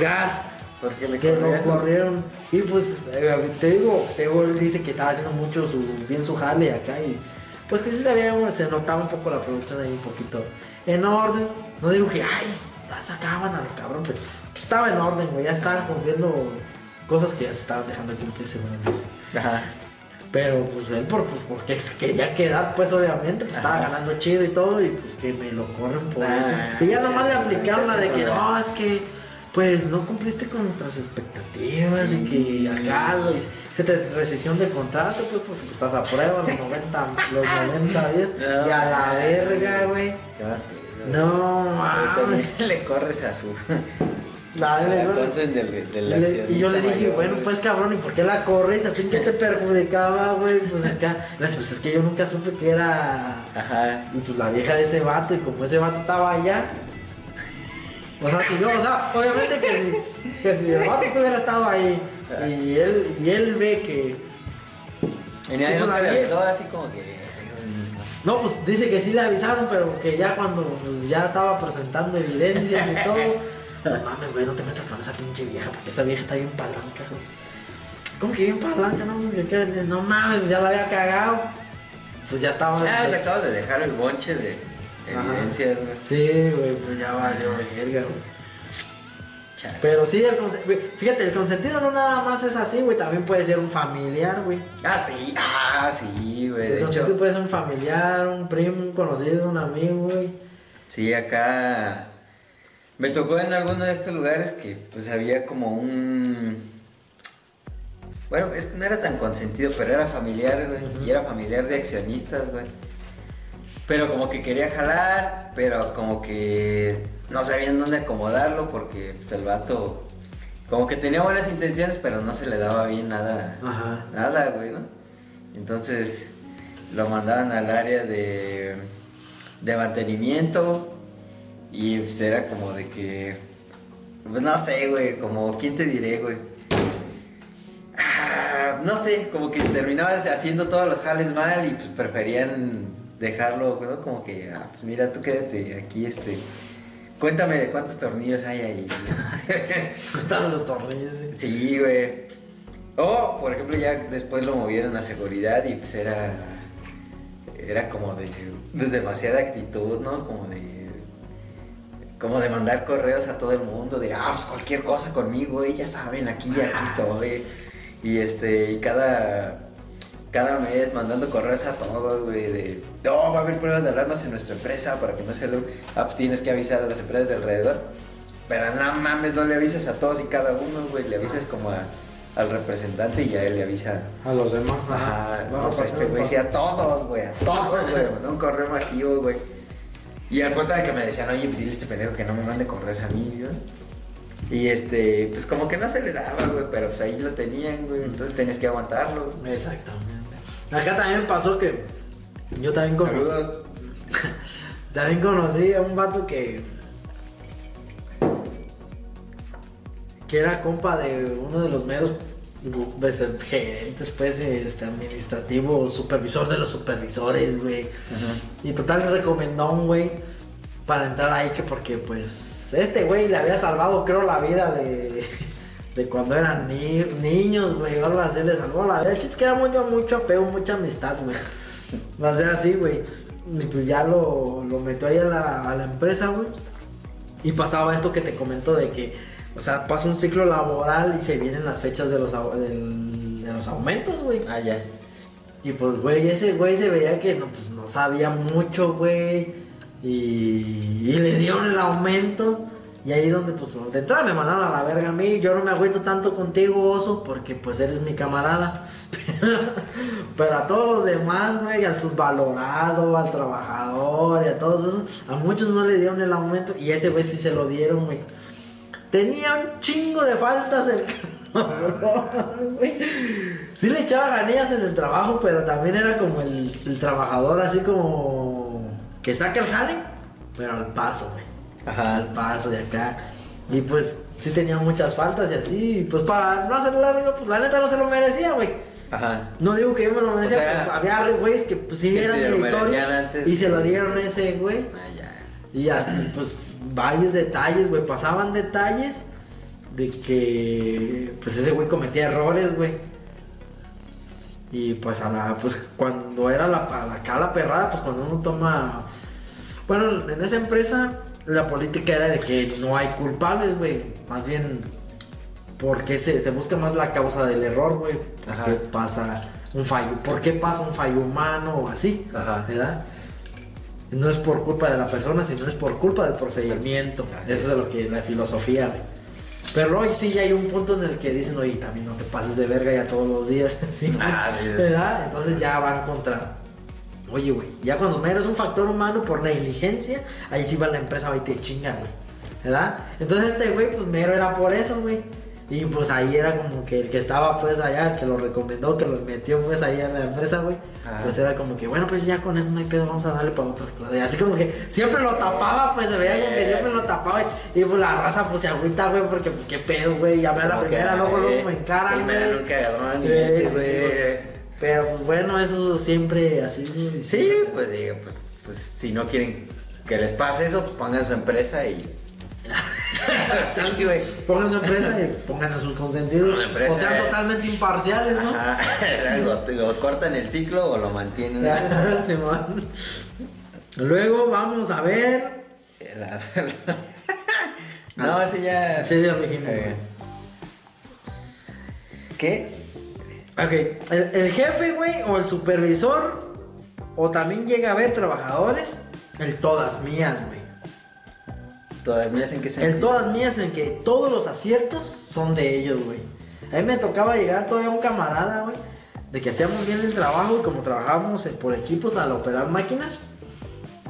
Gas. ¿Por qué le Que corrieron? corrieron. Y pues, eh, te digo, te digo, él dice que estaba haciendo mucho su, bien su jale acá y pues que sí se, veía, se notaba un poco la producción ahí un poquito en orden. No digo que, ay, ya sacaban al cabrón, pero pues, estaba en orden, güey, ya estaban cumpliendo cosas que ya se estaban dejando de cumplir según él dice. Ajá. Pero pues él por, pues, porque quería quedar, pues obviamente, pues estaba ganando chido y todo, y pues que me lo corren por Ah, eso. Y ya nomás le aplicaron la de que no, es que pues no cumpliste con nuestras expectativas y que acá lo, se te rescisión de contrato, pues porque estás a prueba los 90, los 90 días, *laughs* y a la verga, güey. No, mames. le corres a su. Dale, güey. Entonces, del, Y, del le- y yo le dije, mayor, bueno, pues cabrón, ¿y por qué la corres? ¿A ti qué te *laughs* perjudicaba, güey? Pues acá, pues es que yo nunca supe que era Ajá. Pues la vieja de ese vato, y como ese vato estaba allá, O sea, si yo, o sea, obviamente que si, que si el vato hubiera estado ahí y él, y él ve que. Tipo nunca la avisó así como que. No, pues dice que sí le avisaron, pero que ya cuando pues, ya estaba presentando evidencias y todo. *laughs* No mames, güey, no te metas con esa pinche vieja, porque esa vieja está bien palanca, güey. ¿Cómo que bien palanca? No, no mames, ya la había cagado. Pues ya estaba. Ah, se acaba de dejar el bonche de. Evidencias, güey. Sí, güey, pues ya valió verga, güey. Pero sí, el conse- güey, fíjate, el consentido no nada más es así, güey, también puede ser un familiar, güey. Ah, sí, ah, sí, güey. El De consentido hecho, puede ser un familiar, un primo, un conocido, un amigo, güey. sí, acá me tocó en alguno de estos lugares que pues había como un... Bueno, es que no era tan consentido, pero era familiar, güey. Y era familiar de accionistas, güey. Pero como que quería jalar, pero como que no sabían dónde acomodarlo porque pues, el vato como que tenía buenas intenciones, pero no se le daba bien nada. Ajá. Nada, güey, ¿no? Entonces lo mandaban al área de, de mantenimiento y pues era como de que, pues no sé, güey, como, ¿quién te diré, güey? Ah, no sé, como que terminabas haciendo todos los jales mal y pues preferían dejarlo, ¿no? Como que, ah, pues mira, tú quédate aquí, este, cuéntame de cuántos tornillos hay ahí. *laughs* Cuéntame los tornillos, sí. Sí, güey. O, por ejemplo, ya después lo movieron a seguridad y pues era. Era como de. Pues demasiada actitud, ¿no? Como de. Como de mandar correos a todo el mundo, de, ah, pues cualquier cosa conmigo, güey, ya saben, aquí, aquí estoy. Y este, y cada. Cada mes mandando correos a todos, güey, de, no, va a haber pruebas de alarmas en nuestra empresa para que no se lo. Ah, pues tienes que avisar a las empresas de alrededor. Pero no mames, no le avisas a todos y cada uno, güey. Le avisas como a- al representante y a él le avisa. A los demás. Ajá, no, pues pues, este güey, sí, a todos, güey, a todos, *laughs* güey. Mandó un correo masivo, güey. Y al punto de que me decían, oye, dile a este pendejo que no me mande correos a mí, güey. Y este, pues como que no se le daba, güey, pero pues ahí lo tenían, güey. Entonces tenías que aguantarlo. Exactamente. Acá también pasó que yo también conocí. *laughs* También conocí a un vato que. que era compa de uno de los meros pues, gerentes, pues, este, administrativo, supervisor de los supervisores, güey. Y total recomendó güey para entrar ahí que porque pues este güey le había salvado creo la vida de, de cuando eran ni- niños, güey, o algo así, le salvó la vida. El chiste es que era mucho, mucho apego, mucha amistad, güey. Va a ser así, güey. Y pues ya lo, lo metió ahí a la, a la empresa, güey. Y pasaba esto que te comento de que, o sea, pasa un ciclo laboral y se vienen las fechas de los, del- de los aumentos, güey. Ah, ya. Y pues, güey, ese güey se veía que no, pues, no sabía mucho, güey. Y, y le dieron el aumento. Y ahí donde, pues, de entrada me mandaron a la verga a mí. Yo no me agüito tanto contigo, oso, porque pues eres mi camarada. *laughs* Pero a todos los demás, güey, al subvalorado, al trabajador y a todos esos, a muchos no le dieron el aumento. Y ese güey sí se lo dieron, güey. Tenía un chingo de faltas el *laughs* güey. Sí le echaba ganillas en el trabajo, pero también era como el, el trabajador así como que saca el jale, pero al paso, güey. Ajá. Al paso de acá. Y pues sí tenía muchas faltas y así. Y pues para no hacer largo, pues la neta no se lo merecía, güey. Ajá. No digo que yo me lo merecía, O sea, pero había güeyes que pues sí que eran antes y se lo dieron a ese güey. Ah, ya. Y ya, pues varios detalles, güey. Pasaban detalles de que pues ese güey cometía errores, güey. Y pues a la, pues cuando era la acá la perrada, pues cuando uno toma. Bueno, en esa empresa la política era de que no hay culpables, güey. Más bien porque se, se busca más la causa del error, güey. ¿Por Ajá. qué pasa un fallo? ¿Por qué pasa un fallo humano o así? Ajá. ¿Verdad? No es por culpa de la persona, sino es por culpa del procedimiento. Así Eso es. es lo que la filosofía, güey. Pero hoy sí ya hay un punto en el que dicen, oye, también no te pases de verga ya todos los días. *laughs* ¿sí? Ah, sí. ¿Verdad? Entonces ya van contra. Oye, güey, ya cuando mero es un factor humano por negligencia, ahí sí va la empresa va y te chinga, güey. ¿Verdad? Entonces este güey, pues mero era por eso, güey. Y pues ahí era como que el que estaba pues allá, el que lo recomendó, que lo metió pues ahí en la empresa, güey. Pues era como que, bueno, pues ya con eso no hay pedo, vamos a darle para otra cosa. Y así como que siempre lo tapaba, pues se veía como que siempre lo tapaba. Y, y, pues la raza pues se agüita, güey, porque pues qué pedo, güey. Ya me la primera, luego, luego eh, me encaran, sí, me dan un güey. Pero pues bueno, eso siempre así. Sí, pues digo, pues, pues si no quieren que les pase eso, pues pongan su empresa y. *laughs* sí, güey. Pongan su empresa y pongan a sus consentidos. Empresa, o sean eh. totalmente imparciales, ¿no? *laughs* O, o cortan el ciclo o lo mantienen. Ya. Luego vamos a ver. *laughs* No, ese ya. Sí, ya dijimos. Eh, ¿Qué? Ok, el, el jefe, güey, o el supervisor, o también llega a ver trabajadores, el todas mías, güey. Todavía hacen que se. El todas mías en que todos los aciertos son de ellos, güey. A mí me tocaba llegar todavía un camarada, güey, de que hacíamos bien el trabajo y como trabajábamos eh, por equipos al operar máquinas,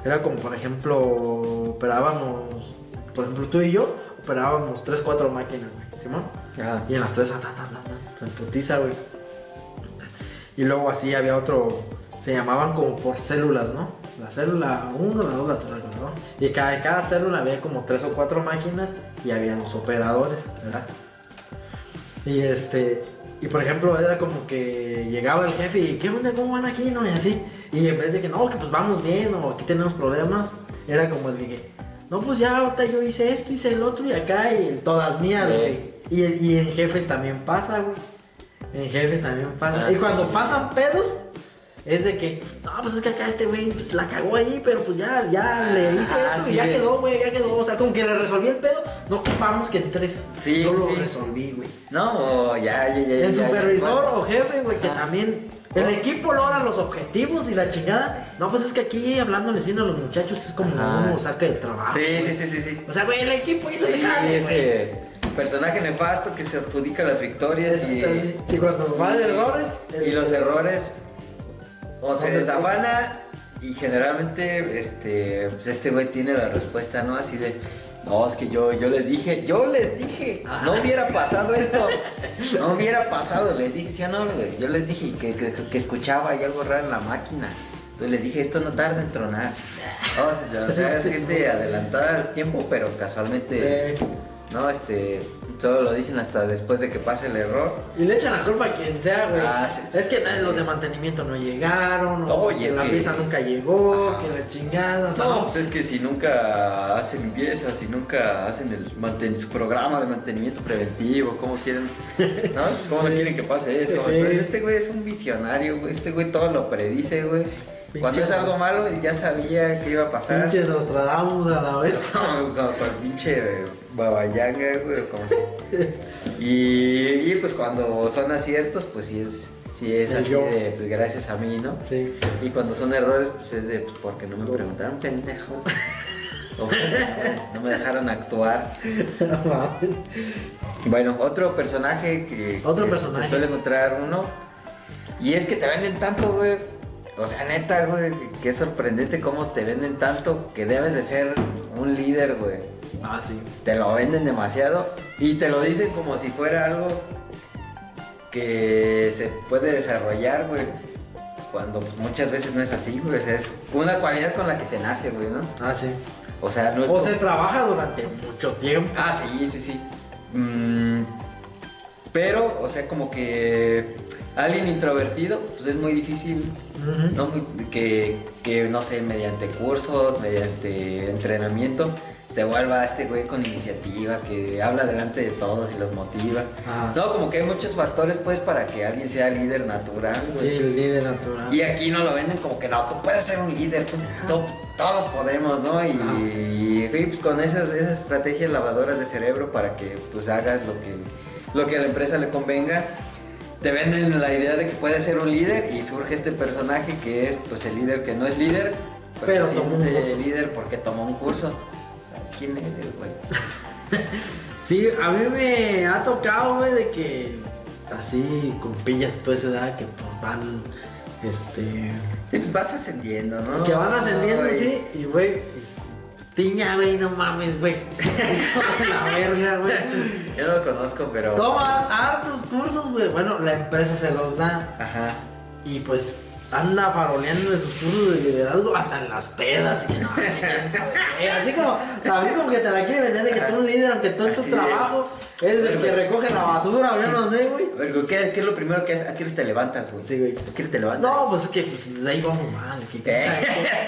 era como, por ejemplo, operábamos, por ejemplo, tú y yo, operábamos 3, 4 máquinas, güey, Simón. Ah, Y en las tres, tan, tan, tan, tan, en putiza, güey. Y luego así había otro, se llamaban como por células, ¿no? La célula 1, la 2, la 3, la 4, ¿no? Y cada, en cada célula había como tres o cuatro máquinas y había dos operadores, ¿verdad? Y este, y por ejemplo, era como que llegaba el jefe y, ¿qué onda? ¿Cómo van aquí? ¿No? Y así. Y en vez de que, no, que pues vamos bien o aquí tenemos problemas, era como el de que, no, pues ya ahorita yo hice esto, hice el otro y acá y todas mías, Sí. güey. Y, y en jefes también pasa, güey. En jefes también pasa. Ah, y cuando sí. pasan pedos, es de que, no, pues es que acá este güey pues, la cagó ahí, pero pues ya, ya le hice Ah, esto sí. y ya quedó, güey, ya quedó. O sea, como que le resolví el pedo, no ocupamos que en tres. Sí, yo sí, lo resolví, güey. No, ya, ya, ya. El ya, ya, supervisor bueno. o jefe, güey, que también. El equipo logra los objetivos y la chingada. No, pues es que aquí hablándoles bien a los muchachos es como uno saca el trabajo. Sí, sí, sí, sí, sí. O sea, güey, el equipo hizo el Sí, jale, güey. Personaje nefasto que se adjudica las victorias y. Y cuando van errores. el- y los errores o se ¿Dónde desafana y generalmente este pues este güey tiene la respuesta, ¿no? Así de no, es que yo, yo les dije, yo les dije, no hubiera pasado esto, no hubiera pasado, les dije, ¿sí o no? güey? Yo les dije que, que, que escuchaba ahí algo raro en la máquina, entonces les dije, esto no tarda en tronar, o sea, es gente adelantada al tiempo, pero casualmente, Eh, no, este, solo lo dicen hasta después de que pase el error, y le echan la culpa a quien sea, güey. Ah, sí, sí, es que sí. los de mantenimiento no llegaron, o Oye, que la que- pieza nunca llegó, Ajá. que la chingada. o sea, No, no, pues es que si nunca hacen limpieza, si nunca hacen el manten- su programa de mantenimiento preventivo, ¿cómo quieren? *laughs* ¿No? ¿Cómo no quieren que pase eso? Entonces este güey es un visionario, güey. Este güey todo lo predice, güey. Cuando Pinche- es algo malo, ya sabía que iba a pasar. Pinche Nostradamus a la vez. *laughs* Como con pinche babayanga, güey, o como sea. Y, y pues cuando son aciertos, pues sí es, sí es El así yo. de, pues gracias a mí, ¿no? Sí. Y cuando son errores, pues es de, pues porque no me preguntaron, pendejos. O no me dejaron actuar. Bueno, otro personaje que, Otro que personaje. se suele encontrar uno. Y es que te venden tanto, güey. O sea, neta, güey, que es sorprendente cómo te venden tanto que debes de ser un líder, güey. Ah, sí. Te lo venden demasiado y te lo dicen como si fuera algo que se puede desarrollar, güey. Cuando pues, muchas veces no es así, güey. O sea, es una cualidad con la que se nace, güey, ¿no? Ah, sí. O sea, no es O como- se trabaja durante mucho tiempo. Ah, sí, sí, sí. Mm, pero, o sea, como que alguien introvertido, pues es muy difícil. ¿no? Que, que, no sé, mediante cursos, mediante entrenamiento, se vuelva este güey con iniciativa, que habla delante de todos y los motiva. Ajá. No, como que hay muchos factores, pues, para que alguien sea líder natural, Sí, güey. el líder natural. Y aquí no lo venden como que no, tú puedes ser un líder, tú- tú- todos podemos, ¿no? Y, y, pues con esas, esas estrategias lavadoras de cerebro para que pues hagas lo que, lo que a la empresa le convenga, te venden la idea de que puedes ser un líder y surge este personaje que es pues el líder que no es líder, Pero se tomó un líder porque tomó un curso. ¿Sabes quién eres, güey? *laughs* Sí, a mí me ha tocado, güey, de que así con pillas, pues, edad que pues van, este, Sí, pues vas ascendiendo, ¿no? que van ascendiendo así, y güey, Tiña, güey, no mames, güey. *laughs* la verga, güey. Yo no lo conozco, pero. Toma hartos cursos, güey. Bueno, la empresa se los da. Ajá. Y pues anda faroleando de sus cursos de liderazgo hasta en las pedas y que no, así como también como que te la quiere vender de que tú eres un líder aunque tú en tu trabajo eres el que recoge la basura yo no sé güey A ver, güey, ¿qué, ¿qué es lo primero que haces? ¿A qué te levantas, güey? Sí, güey. ¿A qué te levantas? no pues es que pues desde ahí vamos mal que, ¿Eh?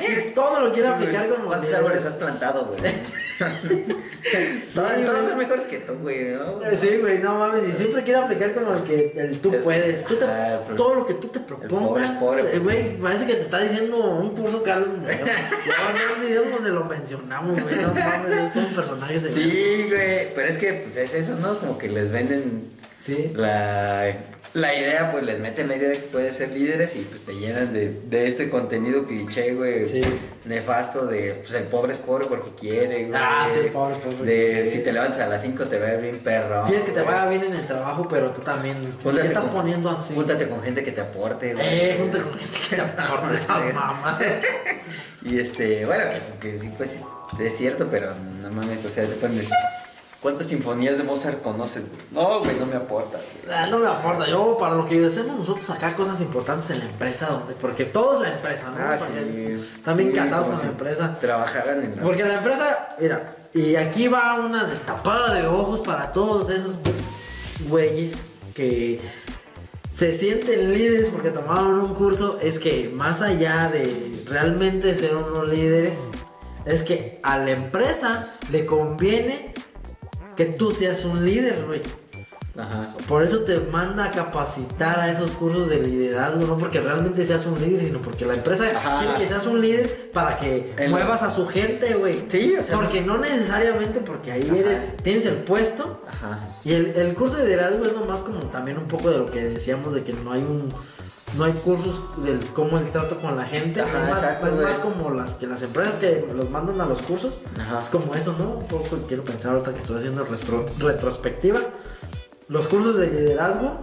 que todo lo quiere aplicar como ¿Cuántos árboles has plantado, güey? *laughs* Sí, todos, son mejores que tú, güey, ¿no? Sí, güey, no mames, y siempre quiere aplicar como el que el tú El- puedes, tú te- Ah, todo lo que tú te propongas, pobre, eh, güey, parece que te está diciendo un curso Carlos van a ver videos donde lo mencionamos, güey, no mames, es como un personaje. Sí, güey, pero es que pues es eso, ¿no? Como que les venden Sí. la, la idea, pues les meten la idea de que pueden ser líderes y pues te llenan de, de este contenido cliché, güey, Sí. nefasto de pues el pobre es pobre porque quiere, güey. Ah, sí, el pobre es pobre porque De quiere. si te levantas a las 5 te va bien perro. Quieres que te vaya bien en el trabajo, pero tú también. ¿Por qué Júntate estás con- poniendo así? Júntate con gente que te aporte, güey. Eh, junta con gente que te aporte *laughs* esas mamás. Y este, bueno, que, que sí, pues es cierto, pero no mames, o sea, se ponen. ¿Cuántas sinfonías de Mozart conoces? No, güey, no me aporta. güey. Ah, No me aporta, yo para lo que hacemos nosotros acá cosas importantes en la empresa, donde, porque todo es la empresa, ¿no? Ah, sí. También Sí, casados con la empresa. Trabajaran en la. Porque la empresa, mira, y aquí va una destapada de ojos para todos esos güeyes que se sienten líderes porque tomaron un curso. Es que más allá de realmente ser unos líderes, es que a la empresa le conviene que tú seas un líder, güey. Ajá. Por eso te manda a capacitar a esos cursos de liderazgo, no porque realmente seas un líder, sino porque la empresa Ajá. quiere que seas un líder para que muevas a su gente, güey. Sí, o sea, Porque no necesariamente porque ahí Ajá. eres, tienes el puesto. Ajá. Y el, el curso de liderazgo es nomás como también un poco de lo que decíamos de que no hay un no hay cursos del cómo el trato con la gente. Ajá, es más, exacto, es güey. más como las que las empresas que los mandan a los cursos. Ajá. Es como eso, ¿no? Un poco quiero pensar ahorita que estoy haciendo retro- retrospectiva. Los cursos de liderazgo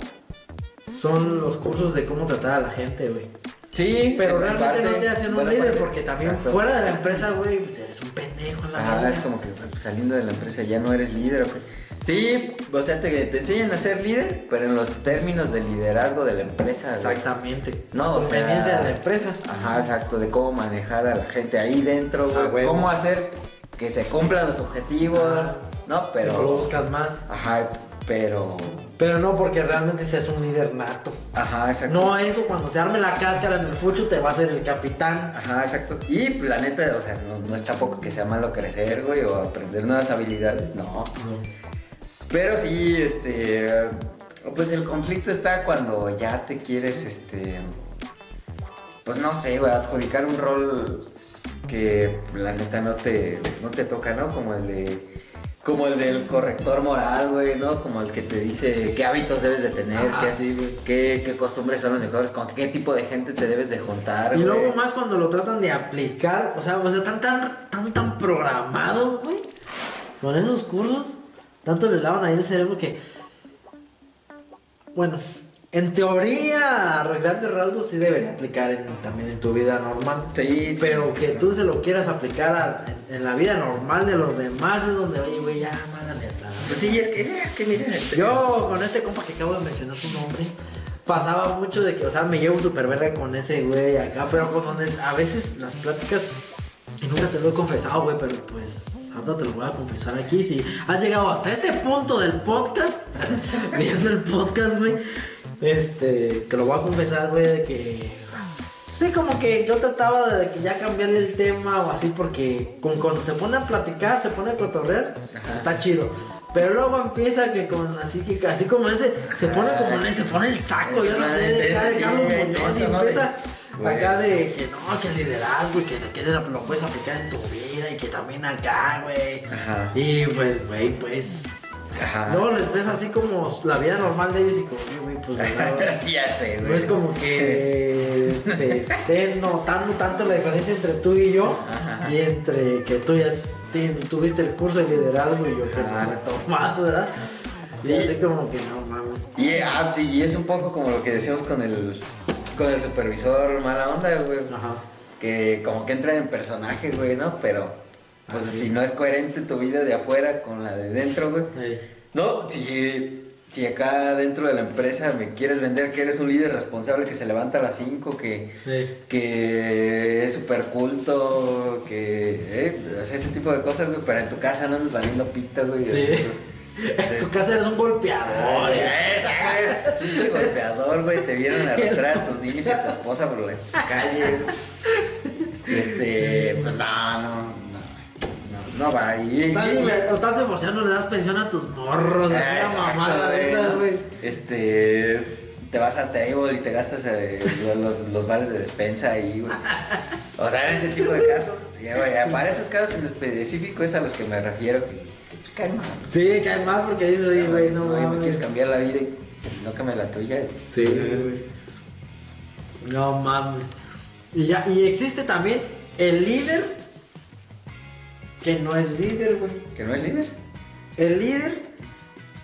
son los cursos de cómo tratar a la gente, güey. Sí, Pero en realmente parte, no te hacen un líder parte. porque también Exacto. fuera de la empresa, güey, pues eres un pendejo en la Ajá, verdad. es como que pues, saliendo de la empresa ya no eres líder. ¿o qué? Sí, o sea, te, te enseñan a ser líder, pero en los términos de liderazgo de la empresa. güey. Exactamente. No, o sea- conveniencia de la empresa. Ajá, exacto, de cómo manejar a la gente ahí dentro, güey. Ah, huevo. cómo hacer que se cumplan los objetivos, Ajá. ¿no? Pero lo Pero, buscas más. ajá, pero, Pero no porque realmente seas un líder nato. ajá, exacto. No eso, cuando se arme la cáscara en el fucho te va a ser el capitán. Ajá, exacto. Y la neta, o sea, no, no es tampoco que sea malo crecer, güey, o aprender nuevas habilidades, no. Pero sí, este, pues el conflicto está cuando ya te quieres, este, pues no sé, güey, adjudicar un rol que la neta no te, no te toca, ¿no? Como el de, como el del corrector moral, güey, ¿no? Como el que te dice qué hábitos debes de tener, Ah, qué, sí, qué, qué costumbres son los mejores, con qué tipo de gente te debes de juntar, Y luego más cuando lo tratan de aplicar, o sea, o sea, están tan, tan, tan programados, güey. Con esos cursos, tanto les lavan ahí el cerebro que. Bueno, en teoría, a grandes rasgos sí debería aplicar en- también en tu vida normal. Sí, Pero sí, que sí. tú se lo quieras aplicar a- en, en la vida normal de los demás es donde, oye, güey, ya, mándale atrás. Pues sí, es que, eh, que miren, este- Yo con este compa que acabo de mencionar su nombre, pasaba mucho de que, o sea, me llevo súper verga con ese güey acá, pero con donde a veces las pláticas, y nunca te lo he confesado, güey, pero pues ahorita te lo voy a confesar aquí. Si has llegado hasta este punto del podcast, *laughs* viendo el podcast, güey, este, te lo voy a confesar, güey, de que. Sí, como que yo trataba de que ya cambiarle el tema o así, porque con, cuando se pone a platicar, se pone a cotorrear, Ajá. está chido. Pero luego empieza que con así que así como ese, se pone como en se pone el saco, yo no sé, de acá de Sí, Carlos Muñoz y empieza acá de que no, que el liderazgo y que, que lo puedes aplicar en tu vida y que también acá, güey. Ajá. Y pues, güey, pues. Ajá. Luego les ves así como la vida normal de ellos y como, "Oye, güey, pues *laughs* Sí, ya sé, güey. no es como que se esté notando tanto la diferencia entre tú y yo Ajá. y entre que tú ya tuviste el curso de liderazgo y yo que no lo he tomado, ¿verdad? Y Sí. así como que no mames. Y, ah, sí, y es un poco como lo que decíamos con el, con el supervisor mala onda, güey. Ajá. Que como que entra en personaje, güey, ¿no? Pero pues Así. si no es coherente tu vida de afuera con la de dentro, güey. Ey. No, si, si acá dentro de la empresa me quieres vender que eres un líder responsable que se levanta a las 5, que, que es súper culto, que eh, o sea, ese tipo de cosas, güey, pero en tu casa no andas valiendo pita, güey. Sí. *laughs* En tu casa eres un golpeador. Eh. pinche golpeador, güey, te vieron arrastrar a tus niños y a tu esposa por la calle. *laughs* Este, pues no, no, no, va. Y, Estás, divorciando, le das pensión a tus morros. Es Ah, una exacto, mamada de güey, esa, güey. Este, te vas a table y te gastas eh, los, los bares de despensa ahí, güey. O sea, ese tipo de casos. Y, güey, para esos casos en específico es a los que me refiero que, que pues caen mal. Sí, caes mal porque dices, oye, güey, no Oye, me quieres cambiar la vida y no cambia la tuya. Sí, güey. No mames. Y ya, y existe también el líder que no es líder, güey. Que no es líder. El líder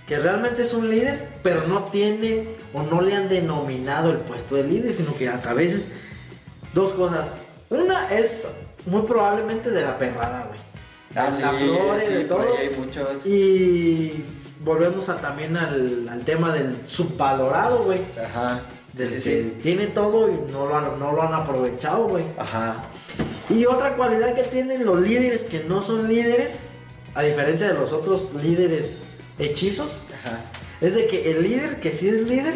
que realmente es un líder, pero no tiene o no le han denominado el puesto de líder, sino que hasta a veces dos cosas. Una es muy probablemente de la perrada, güey. Ah, flores, sí, de todos. hay muchos. Y volvemos a, también al, al tema del subvalorado, güey. Ajá. Del Sí, que sí. tiene todo y no lo han, no lo han aprovechado, güey. Ajá. Y otra cualidad que tienen los líderes que no son líderes, a diferencia de los otros líderes hechizos, Ajá. es de que el líder que sí es líder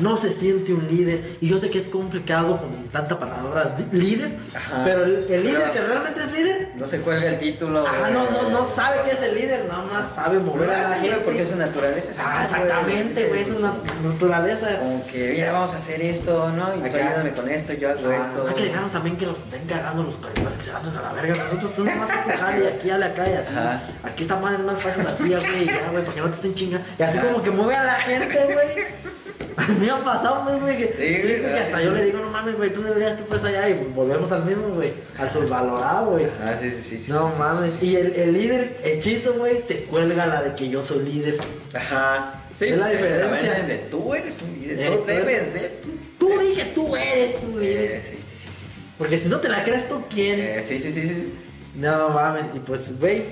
no se siente un líder. Y yo sé que es complicado con tanta palabra líder, Ajá. pero el, el líder Pero- que realmente es líder, No se cuelga el título. ah, no, no, no sabe que es el líder, nada más sabe mover a la gente. Porque su naturaleza es Ah, exactamente, güey, es una naturaleza. Como que, mira, vamos a hacer esto, ¿no? Y tú Acá. ayúdame con esto, yo hago Ah, esto. hay que dejarnos también que nos estén cagando los perros que se van a la verga. Nosotros tú no vas a escuchar y aquí, ale acá y así. Ajá. Aquí esta madre es más fácil así, güey, y ya, güey, para que no te estén chingando. Y así como que mueve a la gente, güey. *laughs* Me ha pasado, pues, güey, que, Sí, sí, güey, que hasta sí. yo le digo, no mames, güey, tú deberías, tú pues allá, y volvemos al mismo, güey, al subvalorado, güey. Ah, sí, sí, sí. sí, No mames, y el, el líder hechizo, güey, se cuelga la de que yo soy líder. Ajá. Sí, Es la diferencia. de tú eres un líder. Eh, no tú debes de tú. Tú dije, tú eres un líder. Eh, sí, sí, sí, sí. sí. Porque si no te la crees tú, ¿quién? Eh, sí, sí, sí, sí. No mames, y pues, güey,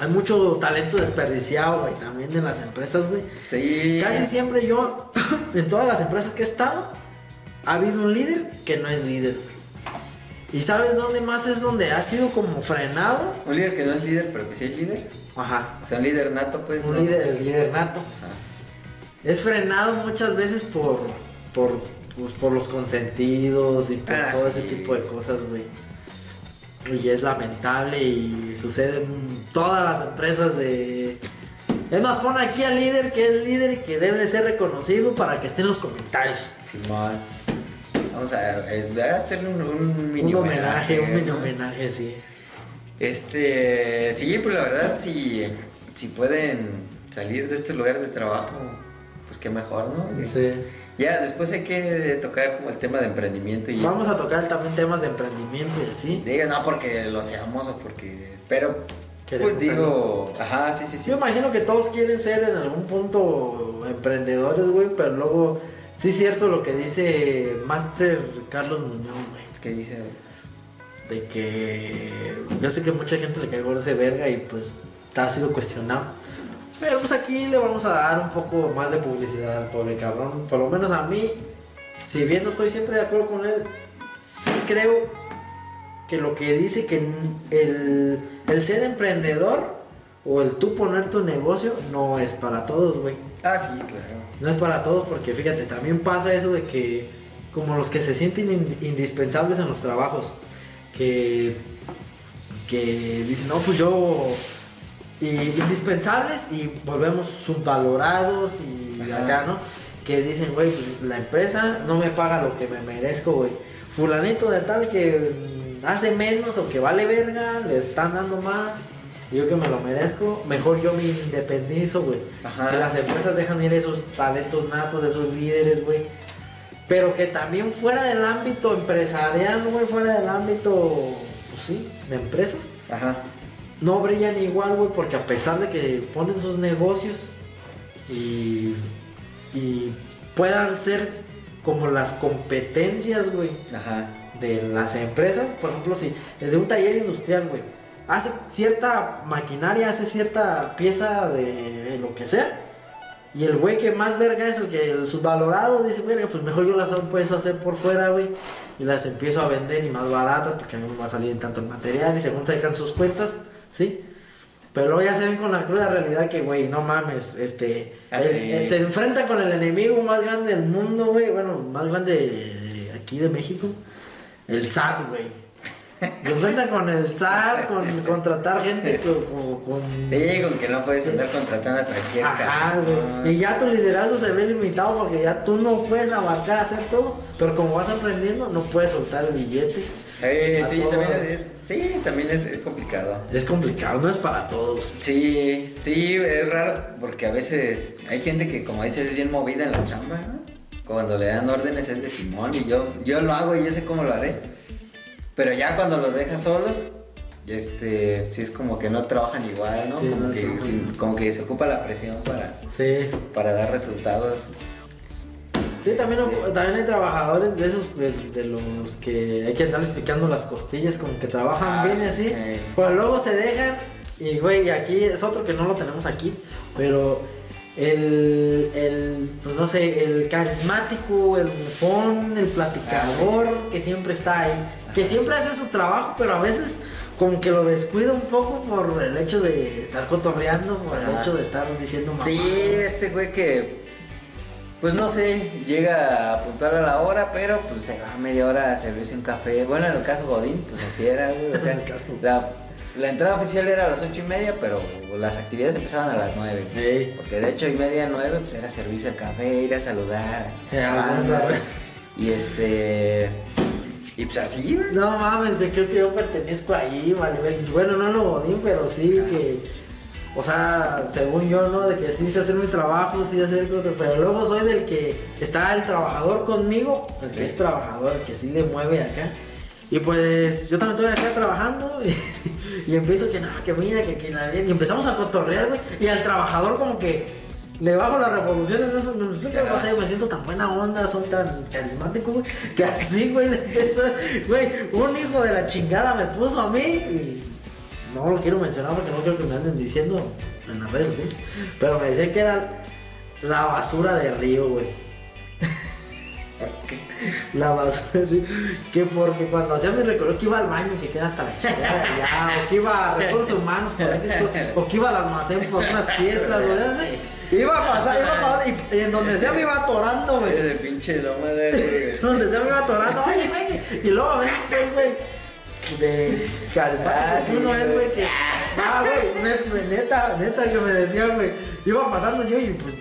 hay mucho talento desperdiciado, güey, también en las empresas, güey. Sí. Casi siempre yo, *coughs* en todas las empresas que he estado, ha habido un líder que no es líder, güey. ¿Y sabes dónde más es donde ha sido como frenado? Un líder que no es líder, pero que sí es líder. Ajá, O sea, un líder nato, pues. un ¿no? líder, el líder nato. Ajá. Es frenado muchas veces por, por, pues, por los consentidos y por Ah, todo sí. ese tipo de cosas, güey. Y es lamentable y sucede en todas las empresas de... Es más, pon aquí al líder que es líder y que debe de ser reconocido para que esté en los comentarios. Simón. Vamos a eh, a hacerle un, un mini un homenaje, un mini homenaje, sí. Este, sí, pues la verdad, si, si pueden salir de estos lugares de trabajo, pues qué mejor, ¿no? Sí. Ya, después hay que tocar como el tema de emprendimiento y... Vamos a tocar también temas de emprendimiento y así. Digo, no porque lo seamos o porque... Pero, Queremos pues digo... Ajá, sí, sí, sí. Yo imagino que todos quieren ser en algún punto emprendedores, güey, pero luego sí es cierto lo que dice Master Carlos Muñoz, güey. ¿Qué dice? De que yo sé que mucha gente le cae gordo ese verga y pues ha sido cuestionado. Pero pues aquí le vamos a dar un poco más de publicidad al pobre cabrón. Por lo menos a mí, si bien no estoy siempre de acuerdo con él, sí creo que lo que dice que el, el ser emprendedor o el tú poner tu negocio no es para todos, güey. Ah, sí, claro. No es para todos porque fíjate, también pasa eso de que como los que se sienten in- indispensables en los trabajos, que, que dicen, no, pues yo, y indispensables y volvemos subvalorados y Ajá. acá, ¿no? Que dicen, güey, pues, la empresa no me paga lo que me merezco, güey. Fulanito de tal que hace menos o que vale verga, le están dando más. y Yo que me lo merezco, mejor yo me independizo, güey. Ajá. Que las empresas dejan ir esos talentos natos, esos líderes, güey. Pero que también fuera del ámbito empresarial, güey, fuera del ámbito, pues sí, de empresas, Ajá. No brillan igual, güey, porque a pesar de que ponen sus negocios y, y puedan ser como las competencias, güey, de las empresas, por ejemplo, si de un taller industrial, güey, hace cierta maquinaria, hace cierta pieza de, de lo que sea. Y el güey que más verga es el que el subvalorado dice, verga, pues mejor yo las empiezo a hacer por fuera, güey. Y las empiezo a vender y más baratas porque no me va a salir tanto el material y según sacan sus cuentas, ¿sí? Pero luego ya se ven con la cruda realidad que, güey, no mames, este... Ah, el- sí. el- se enfrenta con el enemigo más grande del mundo, güey. Bueno, más grande de aquí de México. El SAT, güey. *laughs* Se enfrenta con el SAT, con contratar gente co- co- con... Sí, con que no puedes andar contratando a cualquier Ajá, güey. Y ya tu liderazgo se ve limitado porque ya tú no puedes abarcar hacer todo. Pero como vas aprendiendo, no puedes soltar el billete. Eh, sí, todos. también es, sí, también es, es complicado. Es complicado, no es para todos. Sí, sí, es raro porque a veces hay gente que, como dices, es bien movida en la chamba, ¿no? Cuando le dan órdenes es de Simón y yo, yo lo hago y yo sé cómo lo haré. Pero ya cuando los dejas solos, este, sí es como que no trabajan igual, ¿no? Sí, como, no que, sí, como que se ocupa la presión para, Sí. para dar resultados. Sí, también, también hay trabajadores de esos de, de los que hay que andarles picando las costillas, como que trabajan Ah, bien sí, así, sí. pero luego se dejan y güey, aquí es otro que no lo tenemos aquí, pero el, el pues no sé, el carismático, el bufón, el platicador que siempre está ahí, que siempre hace su trabajo, pero a veces como que lo descuida un poco por el hecho de estar cotorreando, por el hecho de estar diciendo Sí, mamadas. este güey que, pues no sé, llega a puntual a la hora, pero pues se va media hora a servirse un café. Bueno, en el caso Godín, pues así era, güey. O sea, *laughs* el caso. la, la entrada oficial era a las ocho y media, pero las actividades empezaban a las nueve. Ey. Porque de ocho y media a nueve, pues era servirse el café, ir a saludar. A la banda, aguanta, y este. Y pues así, güey. No mames, güey, creo que yo pertenezco ahí, vale, Bueno, no lo Godín, pero sí que. O sea, según yo, ¿no? De que sí sé hacer mi trabajo, sí sé hacer pero luego soy del que está el trabajador conmigo, el que es trabajador, el que sí le mueve acá. Y pues yo también estoy acá trabajando *laughs* y, y empiezo que no, que mira, que, que la bien. Y empezamos a cotorrear, güey. Y al trabajador como que le bajo las revoluciones, no, no, no sé qué pasa, me siento tan buena onda, son tan carismáticos, güey, que así, güey, *laughs* le empiezo, güey, un hijo de la chingada me puso a mí y no lo quiero mencionar porque no quiero que me anden diciendo en las redes, ¿sí? Pero me decía que era la basura de Río, güey. La basura de Río. Que porque cuando hacía mi recorrido que iba al baño que queda hasta la chingada de allá, o que iba a recursos humanos por cosas, o que iba al almacén por unas piezas, o. Iba a pasar, iba a pasar, y, y en donde sea me iba atorando, güey. De pinche nómada, güey. Donde sea me iba atorando, oye, güey. Y luego a veces, güey, de carismático, Ah, si sí, uno es, güey. que. Ah, güey, neta, neta, que me decía, güey. Iba pasando yo y pues.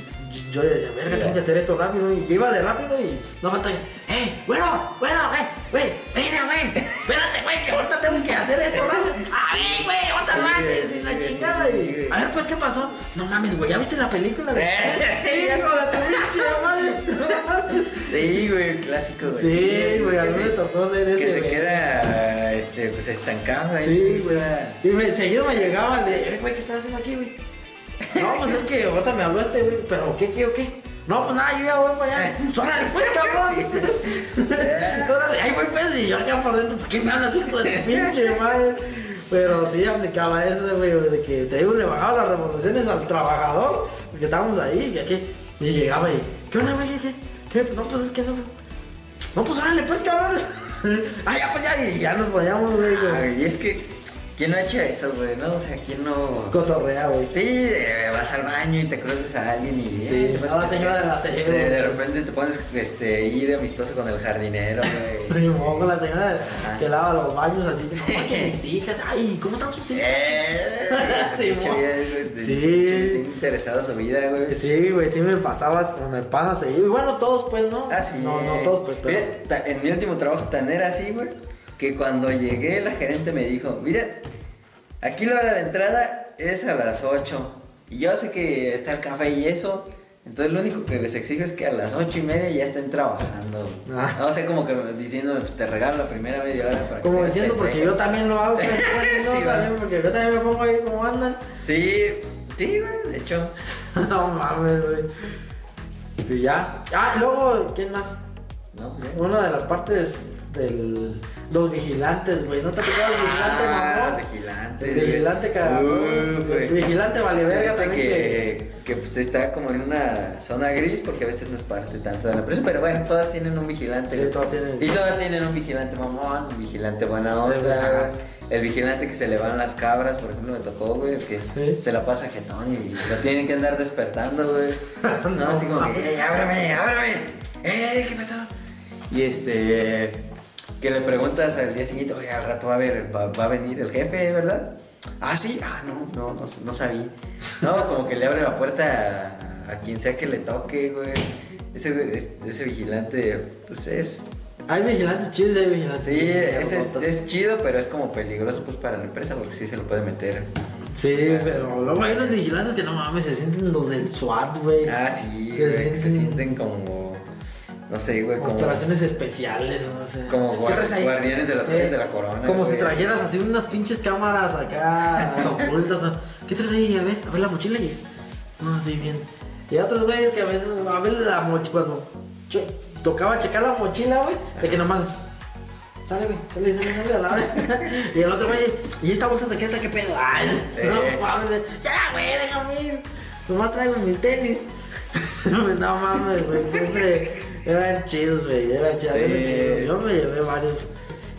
Yo decía, verga, tengo que hacer esto rápido. Y iba de rápido y no falta que, ¡eh! Bueno, bueno, güey, güey, mira, güey, espérate, güey, que ahorita tengo que hacer esto rápido. ¡A ver, güey, Sí, más! güey, Y la chingada. Y, a ver, pues, ¿qué pasó? No mames, güey, ¿ya viste la película de. *laughs* ¡Hijo de tu pinche madre! *laughs* Sí, güey, clásico, güey. Sí, güey, a mí me tocó ser ese. Que se queda, este, pues estancado ahí. Sí, güey. Y me, seguido me llegaba, "Eh, güey, ¿qué estás haciendo aquí, güey? No, pues es que ahorita me habló este, güey, pero ¿qué, qué, o qué? No, pues nada, yo ya voy para allá. Pues órale, pues, *laughs* cabrón. *laughs* Órale, ahí voy, pues, y yo acá por dentro, ¿por qué me hablas, hijo de pinche madre? Pero sí aplicaba eso, güey, de que te digo, le bajaba las revoluciones al trabajador, porque estábamos ahí, que aquí, y llegaba y, ¿qué onda, güey? ¿Qué? ¿Qué? No, pues es que no, pues, no, pues órale, pues, cabrón. *laughs* ah, ya, pues ya, y ya nos poníamos, güey, güey. Ay, y es que, ¿quién no ha hecho eso, güey? No, o sea, ¿quién no...? Cotorrea, güey. Sí, eh, vas al baño y te cruzas a alguien y... Sí, eh, la señora del aseo. De, de repente te pones, este, ir amistoso con el jardinero, güey. Sí, con la señora Ajá. que lava los baños así, *laughs* que no, que mis hijas, ay, ¿cómo están sus hijas? Eh, *laughs* Sí, de- Sí. interesado su vida, güey. Sí, güey, sí me pasaba, me pasa seguido. Y bueno, todos pues, ¿no? Ah, sí. No, no todos pues, pero... Mira, en mi último trabajo tan era así, güey, que cuando llegué la gerente me dijo, mira, aquí la hora de entrada es a las 8. Y yo sé que está el café y eso. Entonces lo único que les exijo es que a las ocho y media ya estén trabajando. Ah. No sé, como que diciendo, pues, te regalo la primera media hora para que Como diciendo, porque yo entregues". también lo hago, pues, *laughs* no, Sí, también, porque yo también me pongo ahí como andan. Sí, sí, güey, de hecho. *laughs* no mames, güey. Y ya. Ah, y luego, ¿quién más? No. Una de las partes del... Los vigilantes, güey, ¿no te ha tocado el vigilante, Ah, mamón? vigilante. vigilante. Güey. El vigilante vale verga Este también. que, que pues está como en una zona gris porque a veces no es parte tanto de la empresa, pero bueno, todas tienen un vigilante. Sí, todas tienen. Y todas tienen un vigilante mamón, un vigilante buena onda, el vigilante que se le van las cabras, por ejemplo, me tocó, güey, que Sí. se la pasa jetón y lo tienen que andar despertando, güey. *laughs* No, así como que, "Ey, ábrame, ábrame, ¡eh, qué pasó! Y este, que le preguntas al día siguiente, oye, al rato va a, ver, va, va a venir el jefe, ¿verdad? Ah, sí, ah, no, no, no, no sabía. No, como que le abre la puerta a, a quien sea que le toque, güey. Ese, ese vigilante, pues es. Hay vigilantes chidos hay vigilantes. Sí, ese es, es chido, pero es como peligroso pues para la empresa porque sí se lo puede meter. Sí, pero luego hay unos vigilantes que no mames, se sienten los del SWAT, güey. Ah, sí, Se güey, que se sienten- sienten como. No sé, güey, como. Operaciones especiales, no sé. Como guardianes de las Sí. calles de la corona. Como si trajeras así unas pinches cámaras acá *laughs* ocultas. ¿no? ¿Qué traes ahí? A ver, a ver la mochila y. No, así bien. Y otros güeyes que a ver, a ver la mochila. Cuando tocaba checar la mochila, güey, de que nomás. Sale, güey, sale, sale, sale a la vez. *laughs* Y el otro güey, ¿y esta bolsa secreta qué pedo? Ay, *laughs* no mames, ya, güey, déjame ir. Nomás traigo mis tenis. no mames, güey, siempre eran chidos, güey, eran chidos, Sí. eran chidos. Yo me llevé varios.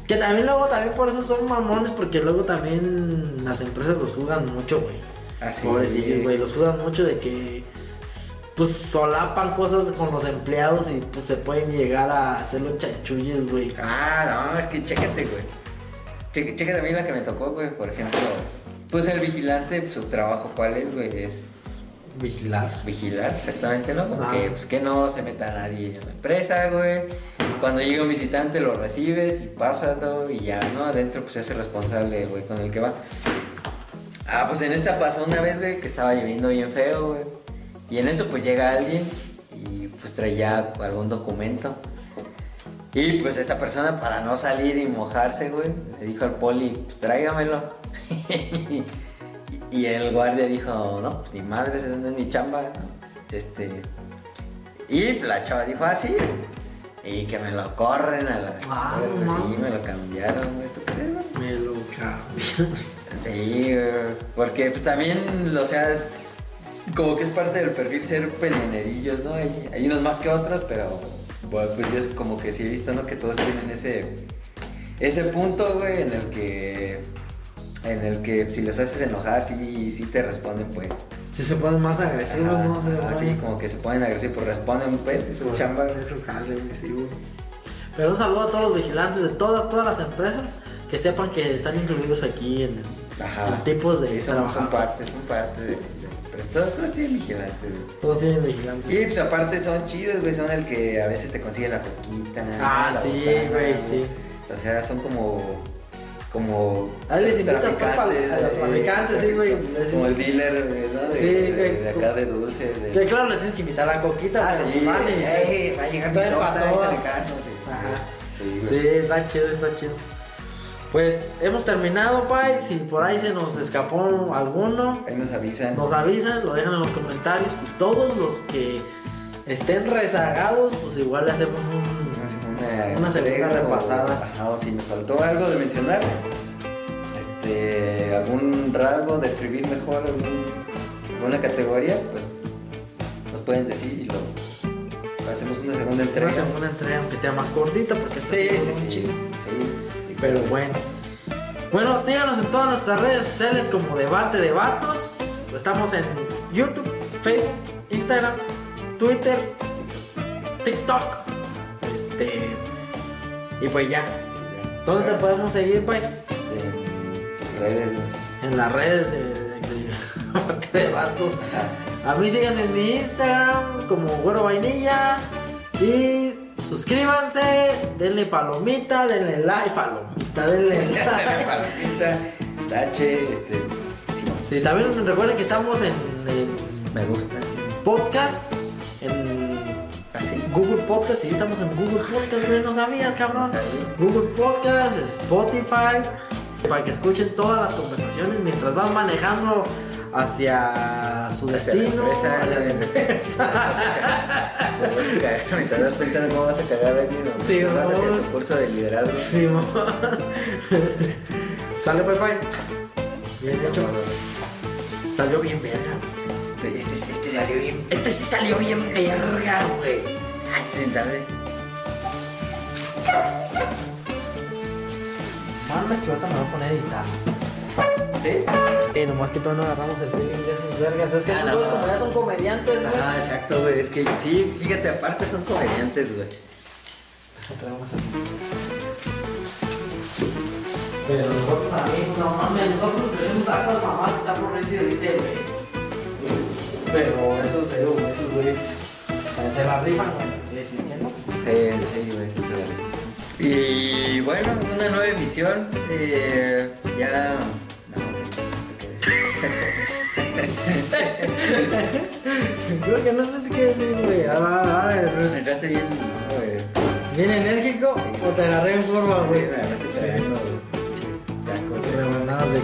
Que también luego, también por eso son mamones, porque luego también las empresas los juzgan mucho, güey. Ah, sí. Pobrecillos, güey, los juzgan mucho de que pues solapan cosas con los empleados y pues se pueden llegar a hacer los chanchulles, güey. Ah, no, es que chécate, güey. Cheque- a mí la que me tocó, güey. Por ejemplo, pues el vigilante, pues, su trabajo, ¿cuál es, güey? Es Vigilar. vigilar, exactamente, ¿no? Como Ah. que, pues, que no se meta nadie en la empresa, güey. Cuando llega un visitante, lo recibes y pasa todo y ya, ¿no? Adentro, pues, se hace responsable el güey con el que va. Ah, pues en esta pasó una vez, güey, que estaba lloviendo bien feo, güey. Y en eso, pues, llega alguien y, pues, traía algún documento. Y, pues, esta persona, para no salir y mojarse, güey, le dijo al poli, pues, tráigamelo. *laughs* Y- el guardia dijo, no, pues ni madre, esa no es mi chamba. Este. Y la chava dijo, ah, sí. Y que me lo corren a la. Ah, Pues sí, me lo cambiaron, güey. ¿Tú crees, güey? Me lo cambian. *laughs* Sí, güey. Porque pues también, o sea, como que es parte del perfil ser peleonerillos, ¿no? Hay, hay unos más que otros, pero bueno, pues yo como que sí he visto, ¿no? Que todos tienen ese, ese punto, güey, en el que, en el que si los haces enojar, sí, sí te responden, pues. Si se ponen más agresivos, no sé. ajá, sí, como que se ponen agresivos, pues responden, pues, es su chamba, güey. Eso jale, güey. Pero un saludo a todos los vigilantes de todas, todas las empresas que sepan que están incluidos aquí en, el- en tipos de Sí, son, parte, son parte de, de- pero todos, todos tienen vigilantes, güey. Todos tienen vigilantes. Y pues aparte son chidos, güey, son el que a veces te consigue la coquita. Ah, la sí, botana, güey, sí. O sea, son como. Como. Ahí les invitas, papá, a los güey. traficantes, sí, güey. *laughs* Como el dealer, ¿no? De, Sí, güey. de acá de dulces. De... Que claro, le tienes que invitar a coquita. Ah, sí, y- ey, va a llegar mi sí. Ajá. Sí, güey. Sí, está chido, está chido. Pues hemos terminado, Pai. Si por ahí se nos escapó alguno, Ahí nos avisan. nos avisan, lo dejan en los comentarios. Y todos los que estén rezagados, pues igual le hacemos un. Una, Una segunda repasada. ajá, o si nos faltó algo de mencionar, este, algún rasgo, describir mejor algún- alguna categoría, pues nos pueden decir y lo hacemos una segunda entrega. Una segunda entrega, aunque esté más cortita, porque está Sí, sí, sí, chido. sí, sí, Pero bueno. Bueno, síganos en todas nuestras redes sociales como Debate de Vatos. Estamos en YouTube, Facebook, Instagram, Twitter, TikTok. Este. Y pues ya. ¿Dónde te podemos seguir, Pai? En tus redes, güey. En las redes de, de- de Vatos. A mí síganme en mi Instagram como Güero Vainilla. Y suscríbanse, denle palomita, denle like, palomita, denle *laughs* like. Palomita, tache, este. Sí, también recuerden que estamos en, en me gusta. podcast, en Así. Google Podcast, sí, estamos en Google Podcast, güey, no sabías, cabrón. Google Podcast, Spotify, para que escuchen todas las conversaciones mientras van manejando hacia su Hacia la destino, empresa, hacia la hacia- empresa. Mientras estás pensando cómo vas a cagar alguien o Sí, vas hacia tu curso de liderazgo. Simón. Sale, pues, bye. Y hecho, salió bien verga, Este, este, este salió bien. Este sí salió bien verga, güey. Ay, sin tarde. Mames que ahorita me voy a poner a editar. ¿Sí? Eh, nomás que todavía no agarramos el feeling de esos vergas. Es que Ah, esos no, como ya son comediantes, güey. Ah, exacto, güey. Es que sí, fíjate, aparte son comediantes, güey. Traemos aquí. Pero nosotros amigos, no mames, nosotros tenemos tantas mamás que están por reírse y dice, güey. Pero esos, te digo, esos güeyes o sea, se la rifan, güey. Decir que no. Eh, sí, güey, sí, sí. Y bueno, una nueva emisión. Eh, ya. No, Creo que no sé qué decir, güey. Ah, a ver, me entraste bien. No, güey. ¿Bien enérgico o te agarré en forma, Sí, güey? me agarraste tremendo. Tacos. Rebanadas de